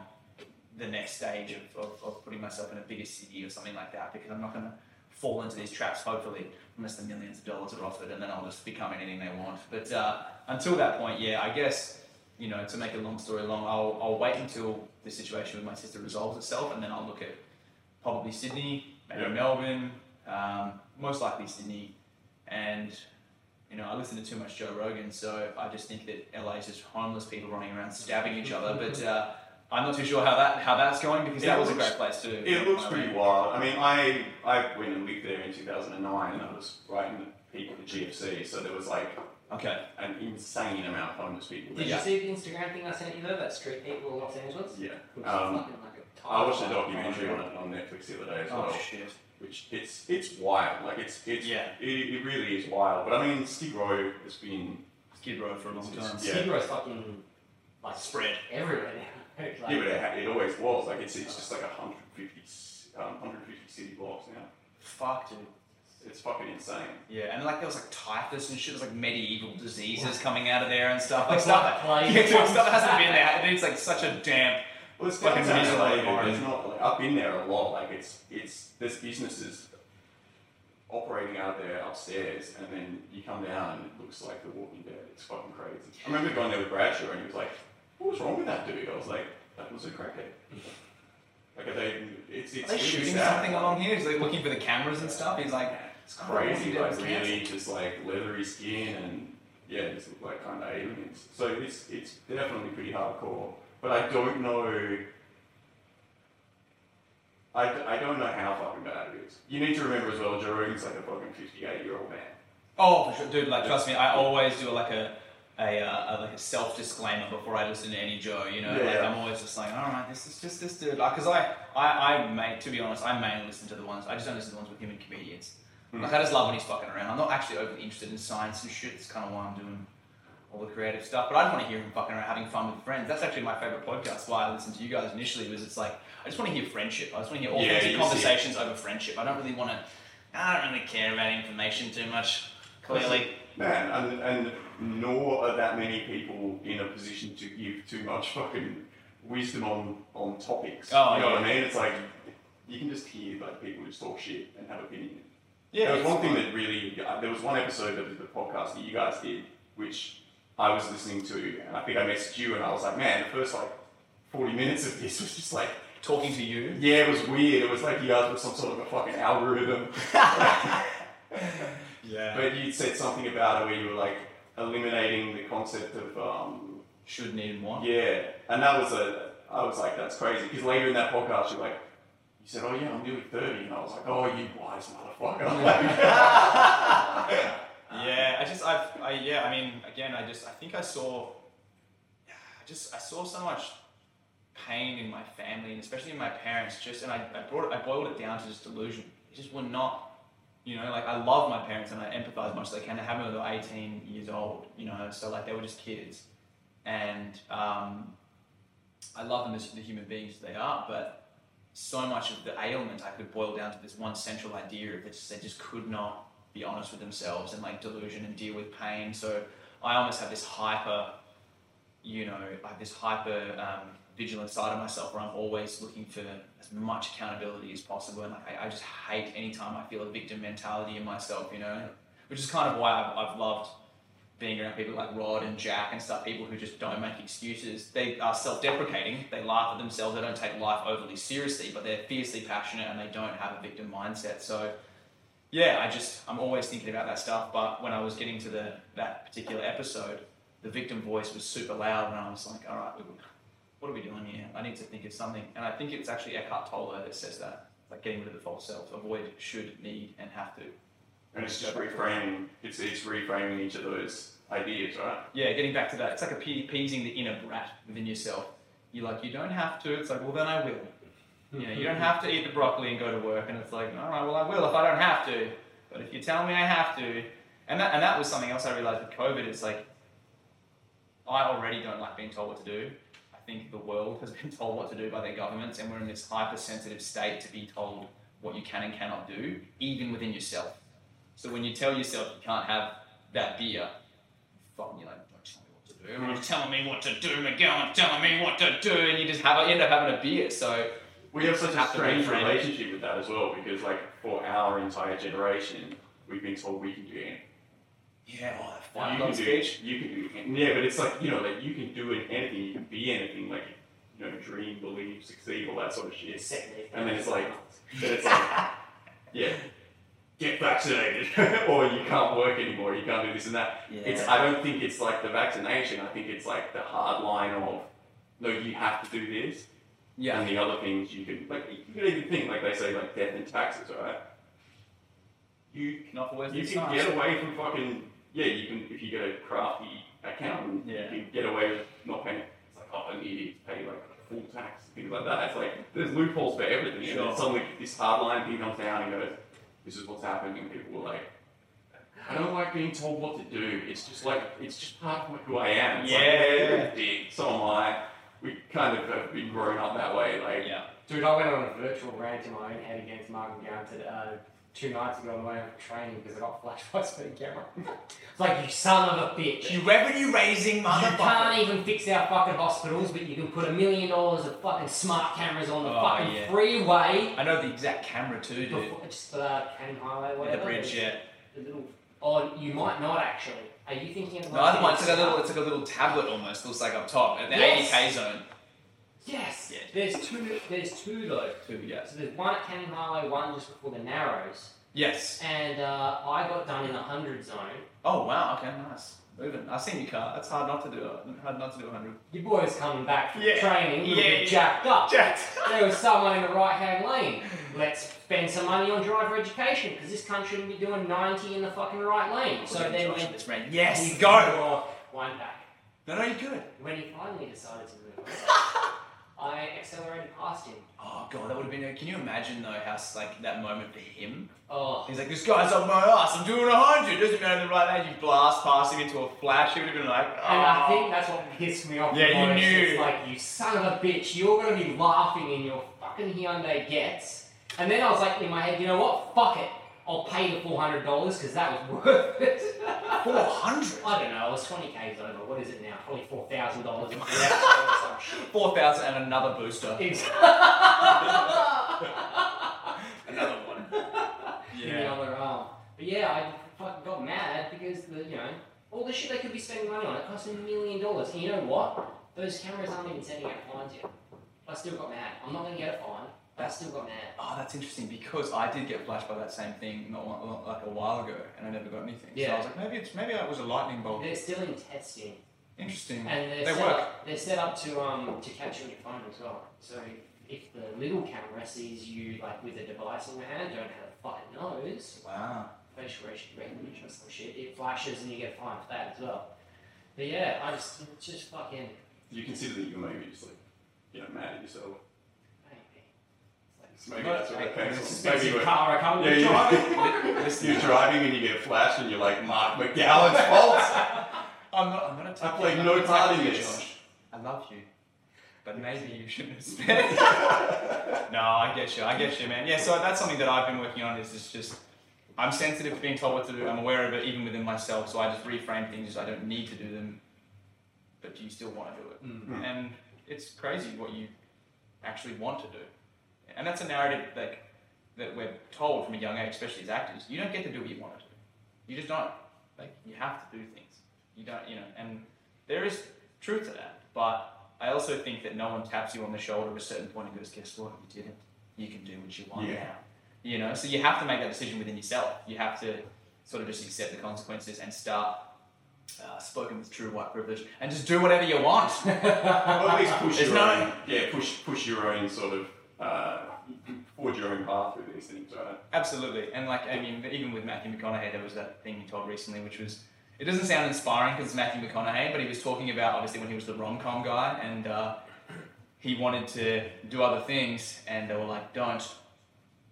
the next stage of, of, of putting myself in a bigger city or something like that because I'm not going to fall into these traps, hopefully, unless the millions of dollars are offered and then I'll just become anything they want. But uh, until that point, yeah, I guess, you know, to make a long story long, I'll, I'll wait until the situation with my sister resolves itself and then I'll look at probably Sydney, maybe Yeah. Melbourne, um, most likely Sydney. And, you know, I listen to too much Joe Rogan, so I just think that LA is just homeless people running around stabbing each other. But uh, I'm not too sure how that how that's going because It that was a great place too. It looks pretty wild. I mean, I I went and lived there in 2009, and I was right in the peak of the GFC, so there was like Okay. an insane amount of homeless people. Did there. you see the Instagram thing I sent you though? That street people in Los Angeles? Yeah. Which Um, is like a I watched a documentary on it on Netflix the other day as Oh well, shit. which it's it's wild. Like it's it's Yeah. it, it really is wild. But I mean, Skid Row has been Skid Row for a long time. Yeah. Skid Row's fucking like Spread. everywhere now. Like, yeah, but it, ha- it always was. Like it's it's just like 150 s- um, 150 city blocks now. Fuck, dude. It's fucking insane. Yeah, and like there was like typhus and shit. There was like medieval diseases coming out of there and stuff. Like stuff that yeah, dude, stuff that hasn't been there. It's like such a damp. Well, it's Fucking downtown miserable LA, There's not like I've been there a lot. Like it's it's there's businesses operating out there upstairs, and then you come down and it looks like The Walking Dead. It's fucking crazy. I remember going there with Bradshaw, and he was like, "What was wrong with that dude?" I was like, "That was a crackhead." Like, are they? It's it's Are they shooting sad. something along here? He's like looking for the cameras and stuff. He's like, It's crazy, like really just like leathery skin and yeah, just look like kind of aliens. So it's it's definitely pretty hardcore. But I don't know. I, I don't know how fucking bad it is. You need to remember as well, Joe Rogan's like a fucking 58 year old man. oh, for sure, dude. Like, trust me, I always do like a. A, uh, a like a self disclaimer before I listen to any Joe, you know, Yeah, like yeah. I'm always just like, all right, this is just this dude, like, cause I, I, I may, to be honest, I mainly listen to the ones, I just don't listen to the ones with him and comedians. Hmm. Like, I just love when he's fucking around. I'm not actually overly interested in science and shit. It's kind of why I'm doing all the creative stuff. But I just want to hear him fucking around, having fun with friends. That's actually my favorite podcast. Why I listened to you guys initially was it's like I just want to hear friendship. I just want to hear Yeah, authentic you see- conversations over friendship. I don't really want to. I don't really care about information too much. Clearly, Man, and, and nor are that many people in a position to give too much fucking wisdom on, on topics. Oh, you know what. I mean? It's like you can just hear like people just talk shit and have opinion. yeah. there was one thing that really, uh, there was one episode of the podcast that you guys did, which I was listening to, and I think I messaged you, and I was like, man, the first like 40 minutes of this was just like, talking to you. yeah, it was weird. It was like you guys were some sort of a fucking algorithm. Yeah. But you said something about it where you were like eliminating the concept of, um, Should need and want. yeah, and that was a, I was like, that's crazy. Because later in that podcast, you're like, you said, oh yeah, I'm nearly 30. And I was like, oh, you wise motherfucker. Yeah, I just, I, I, yeah, I mean, again, I just, I think I saw, I just, I saw so much pain in my family and especially in my parents. Just, and I, I brought it, I boiled it down to just delusion. It just were not, you know, like I love my parents and I empathize much as I can. I have them when they were 18 years old, you know, so like they were just kids, and um, I love them as the human beings they are, but so much of the ailment I could boil down to this one central idea it. They just could not be honest with themselves and like delusion and deal with pain. So I almost have this hyper, you know, like this hyper um, vigilant side of myself where I'm always looking for as much accountability as possible. And like, I, I just hate anytime I feel a victim mentality in myself, you know, which is kind of why I've, I've loved being around people like Rod and Jack and stuff, people who just don't make excuses. They are self deprecating, they laugh at themselves, they don't take life overly seriously, but they're fiercely passionate and they don't have a victim mindset. So, yeah, I just, I'm always thinking about that stuff. But when I was getting to the that particular episode, the victim voice was super loud, and I was like, all right, what are we doing here? I need to think of something. And I think it's actually Eckhart Tolle that says that, like getting rid of the false self, avoid should, need, and have to. And it's just reframing. It's it's reframing each of those ideas, right? Yeah, getting back to that, it's like appeasing the inner brat within yourself. You're like, you don't have to. It's like, well, then I will. You know, you don't have to eat the broccoli and go to work. And it's like, all right, well, I will if I don't have to. But if you tell me I have to, and that and that was something else I realized with COVID. It's like, I already don't like being told what to do. Think the world has been told what to do by their governments, and we're in this hypersensitive state to be told what you can and cannot do, even within yourself. So when you tell yourself you can't have that beer, fucking you're like, don't tell me what to do. You're telling me what to do, Miguel. I'm telling me what to do, and you just have end up having a beer. So We have such a strange relationship with that as well because, like, for our entire generation, we've been told we can do anything. Yeah, oh, that you fight can do. You can do anything. Yeah, but it's like you know, like you can do anything. You can be anything. Like you know, dream, believe, succeed, all that sort of shit. And then it's like, then it's like, yeah, get vaccinated, or you can't work anymore. You can't do this and that. Yeah. It's. I don't think it's like the vaccination. I think it's like the hard line of, no, you have to do this. yeah. And the other things you can like. You can even think like they say like death and taxes, right? You Not always you can stars. get away from fucking yeah. You can if you get a crafty accountant, Yeah. you can get away with not paying. It's like oh, I need to pay like full tax things like that. It's like there's loopholes for everything. And Sure. then suddenly this hard line thing comes down and goes, this is what's happening, and people are like. I don't like being told what to do. It's just like it's just part of who I am. It's like, Yeah. you're a. So am I. We kind of have been growing up that way. Like Yeah. Dude, I went on a virtual rant in my own head against Mark McGowan today, uh, two nights ago on the way home from training because I got flashed by a speed camera. it's like, you son of a bitch. You revenue raising motherfucker. You can't even fix our fucking hospitals, but you can put a million dollars of fucking smart cameras on the Oh, fucking yeah. freeway. I know the exact camera too, dude. Before, just uh, Canning Highway, whatever. The bridge, yeah. The little. Oh, you might not actually. Are you thinking of No, other one, it's like a little, it's like a little tablet almost. Looks like up top at the Yes. 80k zone. Yes. Yeah. There's two. There's two though. Two, yes. So there's one at Canning Highway, one just before the Narrows, Yes. and uh, I got done in the hundred zone. Oh wow. Okay. Nice. Moving. I've seen your car. That's hard not to do. it. Hard not to do 100. Your boy's coming back from Yeah. training, a little Yeah, bit yeah. jacked up. Jacked. There was someone in the right hand lane. Let's spend some money on driver education because this country shouldn't be doing 90 in the fucking right lane. So then when this man. Yes. Go. one back. No, no, you good. When he finally decided to move I accelerated past him. Oh god, that would have been. Can you imagine though how like that moment for him? Oh, He's like, this guy's up my ass. I'm doing a hundred. Doesn't matter the right age. You blast past him into a flash. He would have been like, oh. and I oh. think that's what pissed me off. Yeah, you knew. It's like, you son of a bitch, you're going to be laughing in your fucking Hyundai Getz. And then I was like, in my head, you know what? Fuck it. I'll pay the $400 because that was worth it. four hundred. I don't know, It was 20 Ks over. What is it now? Probably $4,000 or some shit. Four thousand and another booster. Exactly. Another one. in the other arm. But yeah, I fucking got mad because the you know all the shit they could be spending money on it cost a million dollars. And you know what? Those cameras aren't even sending out fines yet. I still got mad. I'm not gonna get a fine. But I still got mad. Oh, that's interesting because I did get flashed by that same thing not one, like a while ago, and I never got anything. Yeah. So I was like, maybe it's maybe it was a lightning bolt. They're still in testing, Interesting. and they're They set work. up. They're set up to um to catch you on your phone as well. So if the little camera sees you like with a device in your hand, don't have a fucking nose, Wow. facial recognition or some shit, it flashes and you get fined for that as well. But yeah, I just it's just fucking. You consider that you're maybe just like, you know, mad at yourself. Maybe. It's So like- maybe that's what it came from. Maybe you're, car I can't Yeah, even you- drive. you're driving and you get flashed and you're like, Mark McGowan's fault. I'm not. I'm gonna. I take played you- no I'm gonna part in this. Josh. I love you, but maybe you shouldn't have spent. no, I get you. I get you, man. Yeah. So that's something that I've been working on. Is just, just I'm sensitive to being told what to do. I'm aware of it, even within myself. So I just reframe things. as I don't need to do them, but do you still want to do it? Mm. And it's crazy what you actually want to do. And that's a narrative like that we're told from a young age, especially as actors. You don't get to do what you want to do. You just don't. Like you have to do things. You don't, you know, and there is truth to that. But I also think that no one taps you on the shoulder at a certain point and goes, "Guess what? You did it. You can do what you want Yeah. now." You know, so you have to make that decision within yourself. You have to sort of just accept the consequences and start uh, spoken with true white privilege and just do whatever you want. Or at least push There's your no- own, yeah, push push your own sort of uh, forge your own path through these things, right? Absolutely, and like I mean, even with Matthew McConaughey, there was that thing he told recently, which was it doesn't sound inspiring because it's Matthew McConaughey, but he was talking about obviously when he was the rom com guy, and uh, he wanted to do other things, and they were like, "Don't,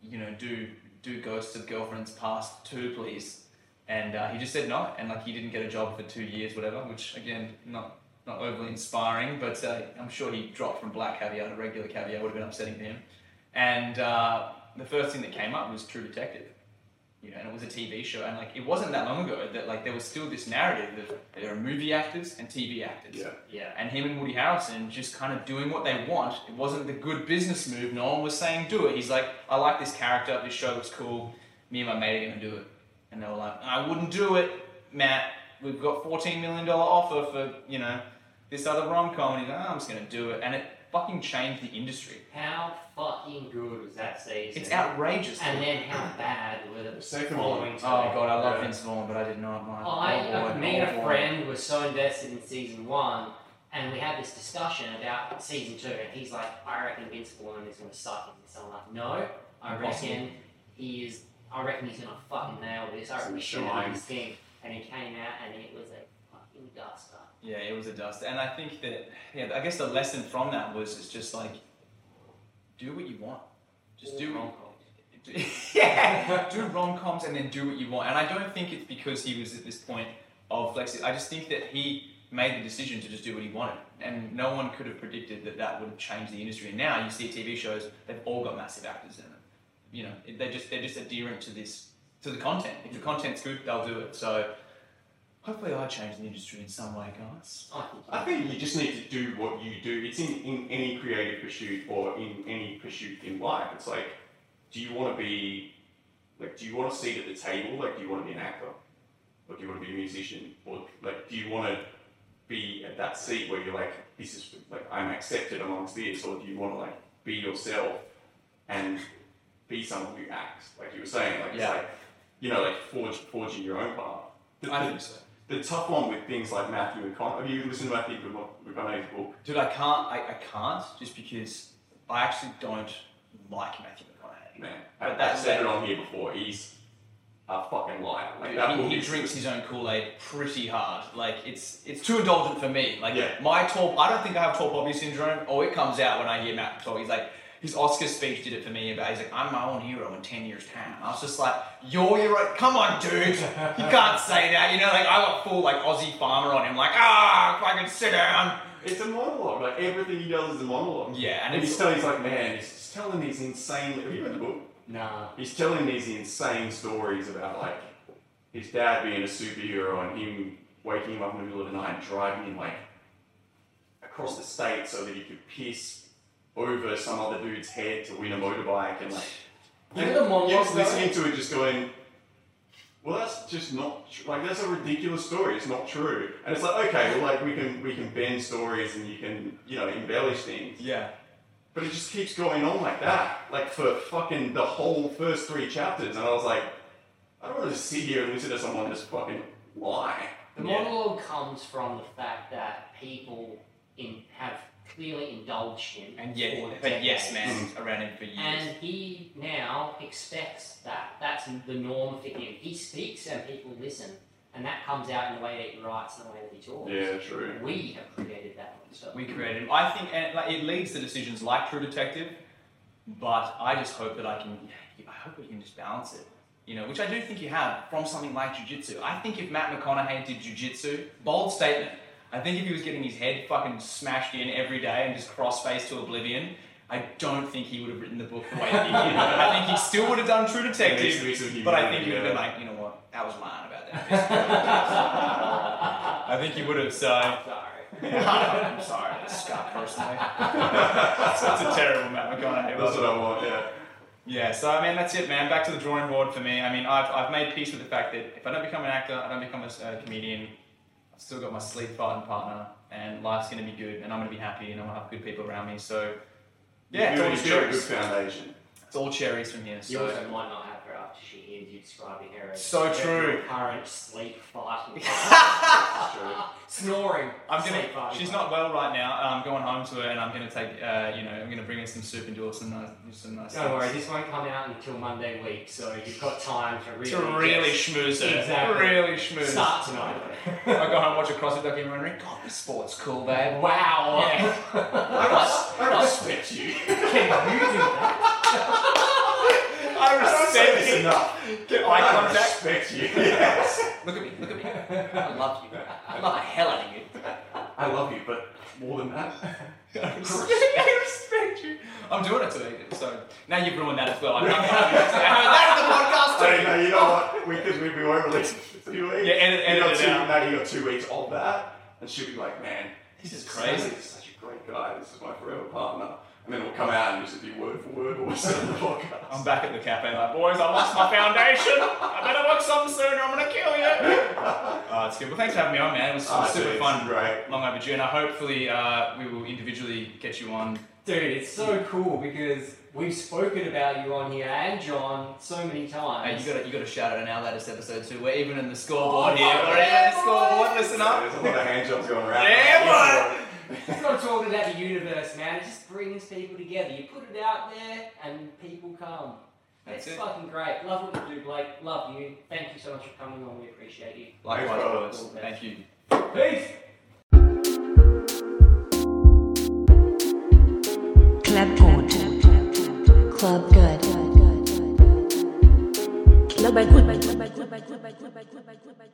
you know, do do Ghosts of Girlfriends Past two, please." And uh, he just said no, and like he didn't get a job for two years, whatever. Which again, not not overly inspiring, but uh, I'm sure he dropped from black caviar to regular caviar would have been upsetting to him. And uh, the first thing that came up was True Detective, you know, and it was a TV show, and like it wasn't that long ago that like there was still this narrative that there are movie actors and TV actors, Yeah. Yeah. and him and Woody Harrelson just kind of doing what they want. It wasn't the good business move. No one was saying do it. He's like, I like this character. This show looks cool. Me and my mate are gonna do it, and they were like, I wouldn't do it, Matt. We've got fourteen million dollar offer for you know this other rom com, and he's like, oh, I'm just gonna do it, and it fucking changed the industry. How fucking good was that season? It's outrageous. And then how bad were the The second following one. Oh, two? Oh god, I love Yeah. Vince Vaughn, but I did not mind. I, oh, boy. me and oh, a boy. friend were so invested in season one, and we had this discussion about season two, and he's like, I reckon Vince Vaughn is going to suck in this. I'm like, no, I Impossible. reckon he is, I reckon he's going to fucking nail this. I reckon he's going to shine. do his thing. And he came out, and it was a fucking duster. Yeah, it was a dust, and I think that yeah, I guess the lesson from that was it's just like do what you want, just do what. Rom-coms. yeah, do rom coms and then do what you want. And I don't think it's because he was at this point of flexi. I just think that he made the decision to just do what he wanted, and no one could have predicted that that would have changed the industry. And now you see TV shows; they've all got massive actors in them. You know, it- they just they're just adherent to this to the content. If the content's good, they'll do it. So hopefully, I change the industry in some way, guys. I think I think you just need to do what you do. It's in, in any creative pursuit or in any pursuit in life. It's like, do you want to be, like, do you want a seat at the table? Like, do you want to be an actor? Or do you want to be a musician? Or, like, do you want to be at that seat where you're like, this is like I'm accepted amongst this, or do you want to like be yourself and be someone who acts like you were saying, like Yeah. it's like you know, like forge forging your own path. I the- think so. The tough one with things like Matthew McConaughey. Have you listened to Matthew McConaughey's book? Dude, I can't. I, I can't just because I actually don't like Matthew McConaughey. Man, But I, I've that's said it. on here before. He's a fucking liar. Like that Dude, book he, he drinks his own Kool Aid pretty hard. Like it's it's too indulgent for me. Like Yeah. my tall, I don't think I have tall poppy syndrome. Oh, it comes out when I hear Matt talk. He's like his Oscar speech did it for me. About he's like I'm my own hero in ten years time. I was just like you're your own. Come on, dude. You can't say that. You know, like I got full like Aussie farmer on him. Like ah, fucking sit down. It's a monologue. Like everything he does is a monologue. Yeah, and And he's it's telling, he's like, man, he's just telling these insane. Have you read the book? Nah. He's telling these insane stories about like his dad being a superhero and him waking him up in the middle of the night and driving him like across the state so that he could piss over some other dude's head to win a motorbike and like. You and know the monologue you're just listening to it, just going. Well, that's just not tr- like that's a ridiculous story. It's not true, and it's like okay, well, like we can we can bend stories and you can you know embellish things, yeah. but it just keeps going on like that, like for fucking the whole first three chapters. And I was like, I don't want to sit here and listen to someone just fucking lie. The Yeah. monologue comes from the fact that people in, have clearly indulged him. And yeah, for but yes, decades. man, around him for years. And he now expects that. That's the norm for him. He speaks and people listen. And that comes out in the way that he writes and the way that he talks. Yeah, true. We have created that stuff. We created him. I think, and like, it leads to decisions like True Detective, but I just hope that I can. I hope we can just balance it. You know, which I do think you have from something like Jiu-Jitsu. I think if Matt McConaughey did Jiu-Jitsu, bold statement. I think if he was getting his head fucking smashed in every day and just cross-faced to oblivion, I don't think he would have written the book the way that he did. I think he still would have done True Detective, Mix of but I think he would have been like, you know what, I was lying about that. I think he would have. So I'm Sorry. I'm sorry, Scott personally. That's a terrible Matt McConaughey. That's what I want. Yeah. Yeah, so I mean that's it, man. Back to the drawing board for me. I mean, I've, I've made peace with the fact that if I don't become an actor, I don't become a comedian. I've still got my sleep fighting partner, and life's gonna be good, and I'm gonna be happy, and I'm gonna have good people around me. So yeah, it's all have got a good cherries. foundation. It's all cherries from here. You So also might not have her after she hears you describing her as So true. current sleep fighting. Snoring. I'm gonna. sleep fighting She's not well right now. I'm going home to her, and I'm gonna take. Uh, you know, I'm gonna bring her some soup and do her some nice, do some nice. Don't things. worry, this won't come out until Monday week, so you've got time to really, To really just schmooze her. Exactly. Really schmooze. start tonight. I go home, watch a CrossFit documentary. God, this sport's cool, babe. wow. Yeah. I respect you. Can you do that? I I don't say respect this enough. Get eye I contact. respect you. Yes. Look at me, look at me. I love you. I love the hell out of you. I love you, but more than that, I respect, I respect you. I'm doing it today, so now you've ruined that as well. I'm not having that the podcast Hey, too. no, you know what? We because we, we won't release it for two weeks. Yeah, edit- you got edit it two, out. Now you got two weeks of that, and she'll be like, "Man, This is Sammy crazy. is such a great guy. This is my forever partner." And then it'll come out and just be word for word or we said on the podcast. I'm back at the cafe like, boys, I lost my foundation. I better work something soon or I'm gonna kill you. Uh, it's good. Well, thanks for having me on, man. It was, it was Ah, super dude, fun. Great. Long overdue, and I hopefully uh, we will individually get you on. Dude, it's so cool because we've spoken about you on here and John so many Hey, times. you got you got to shout out in our latest episode too. We're even in the scoreboard here. We're even in the scoreboard. Listen up. There's a lot of hand jobs going around. Yeah, It's not talking about the universe, man. It just brings people together. You put it out there and people come. That's it's it. fucking great. Love what you do, Blake. Love you. Thank you so much for coming on. We appreciate you. Likewise, Thanks, Thank you. Peace. Club Good. Club Good. Club Good. Club Good. Club Good.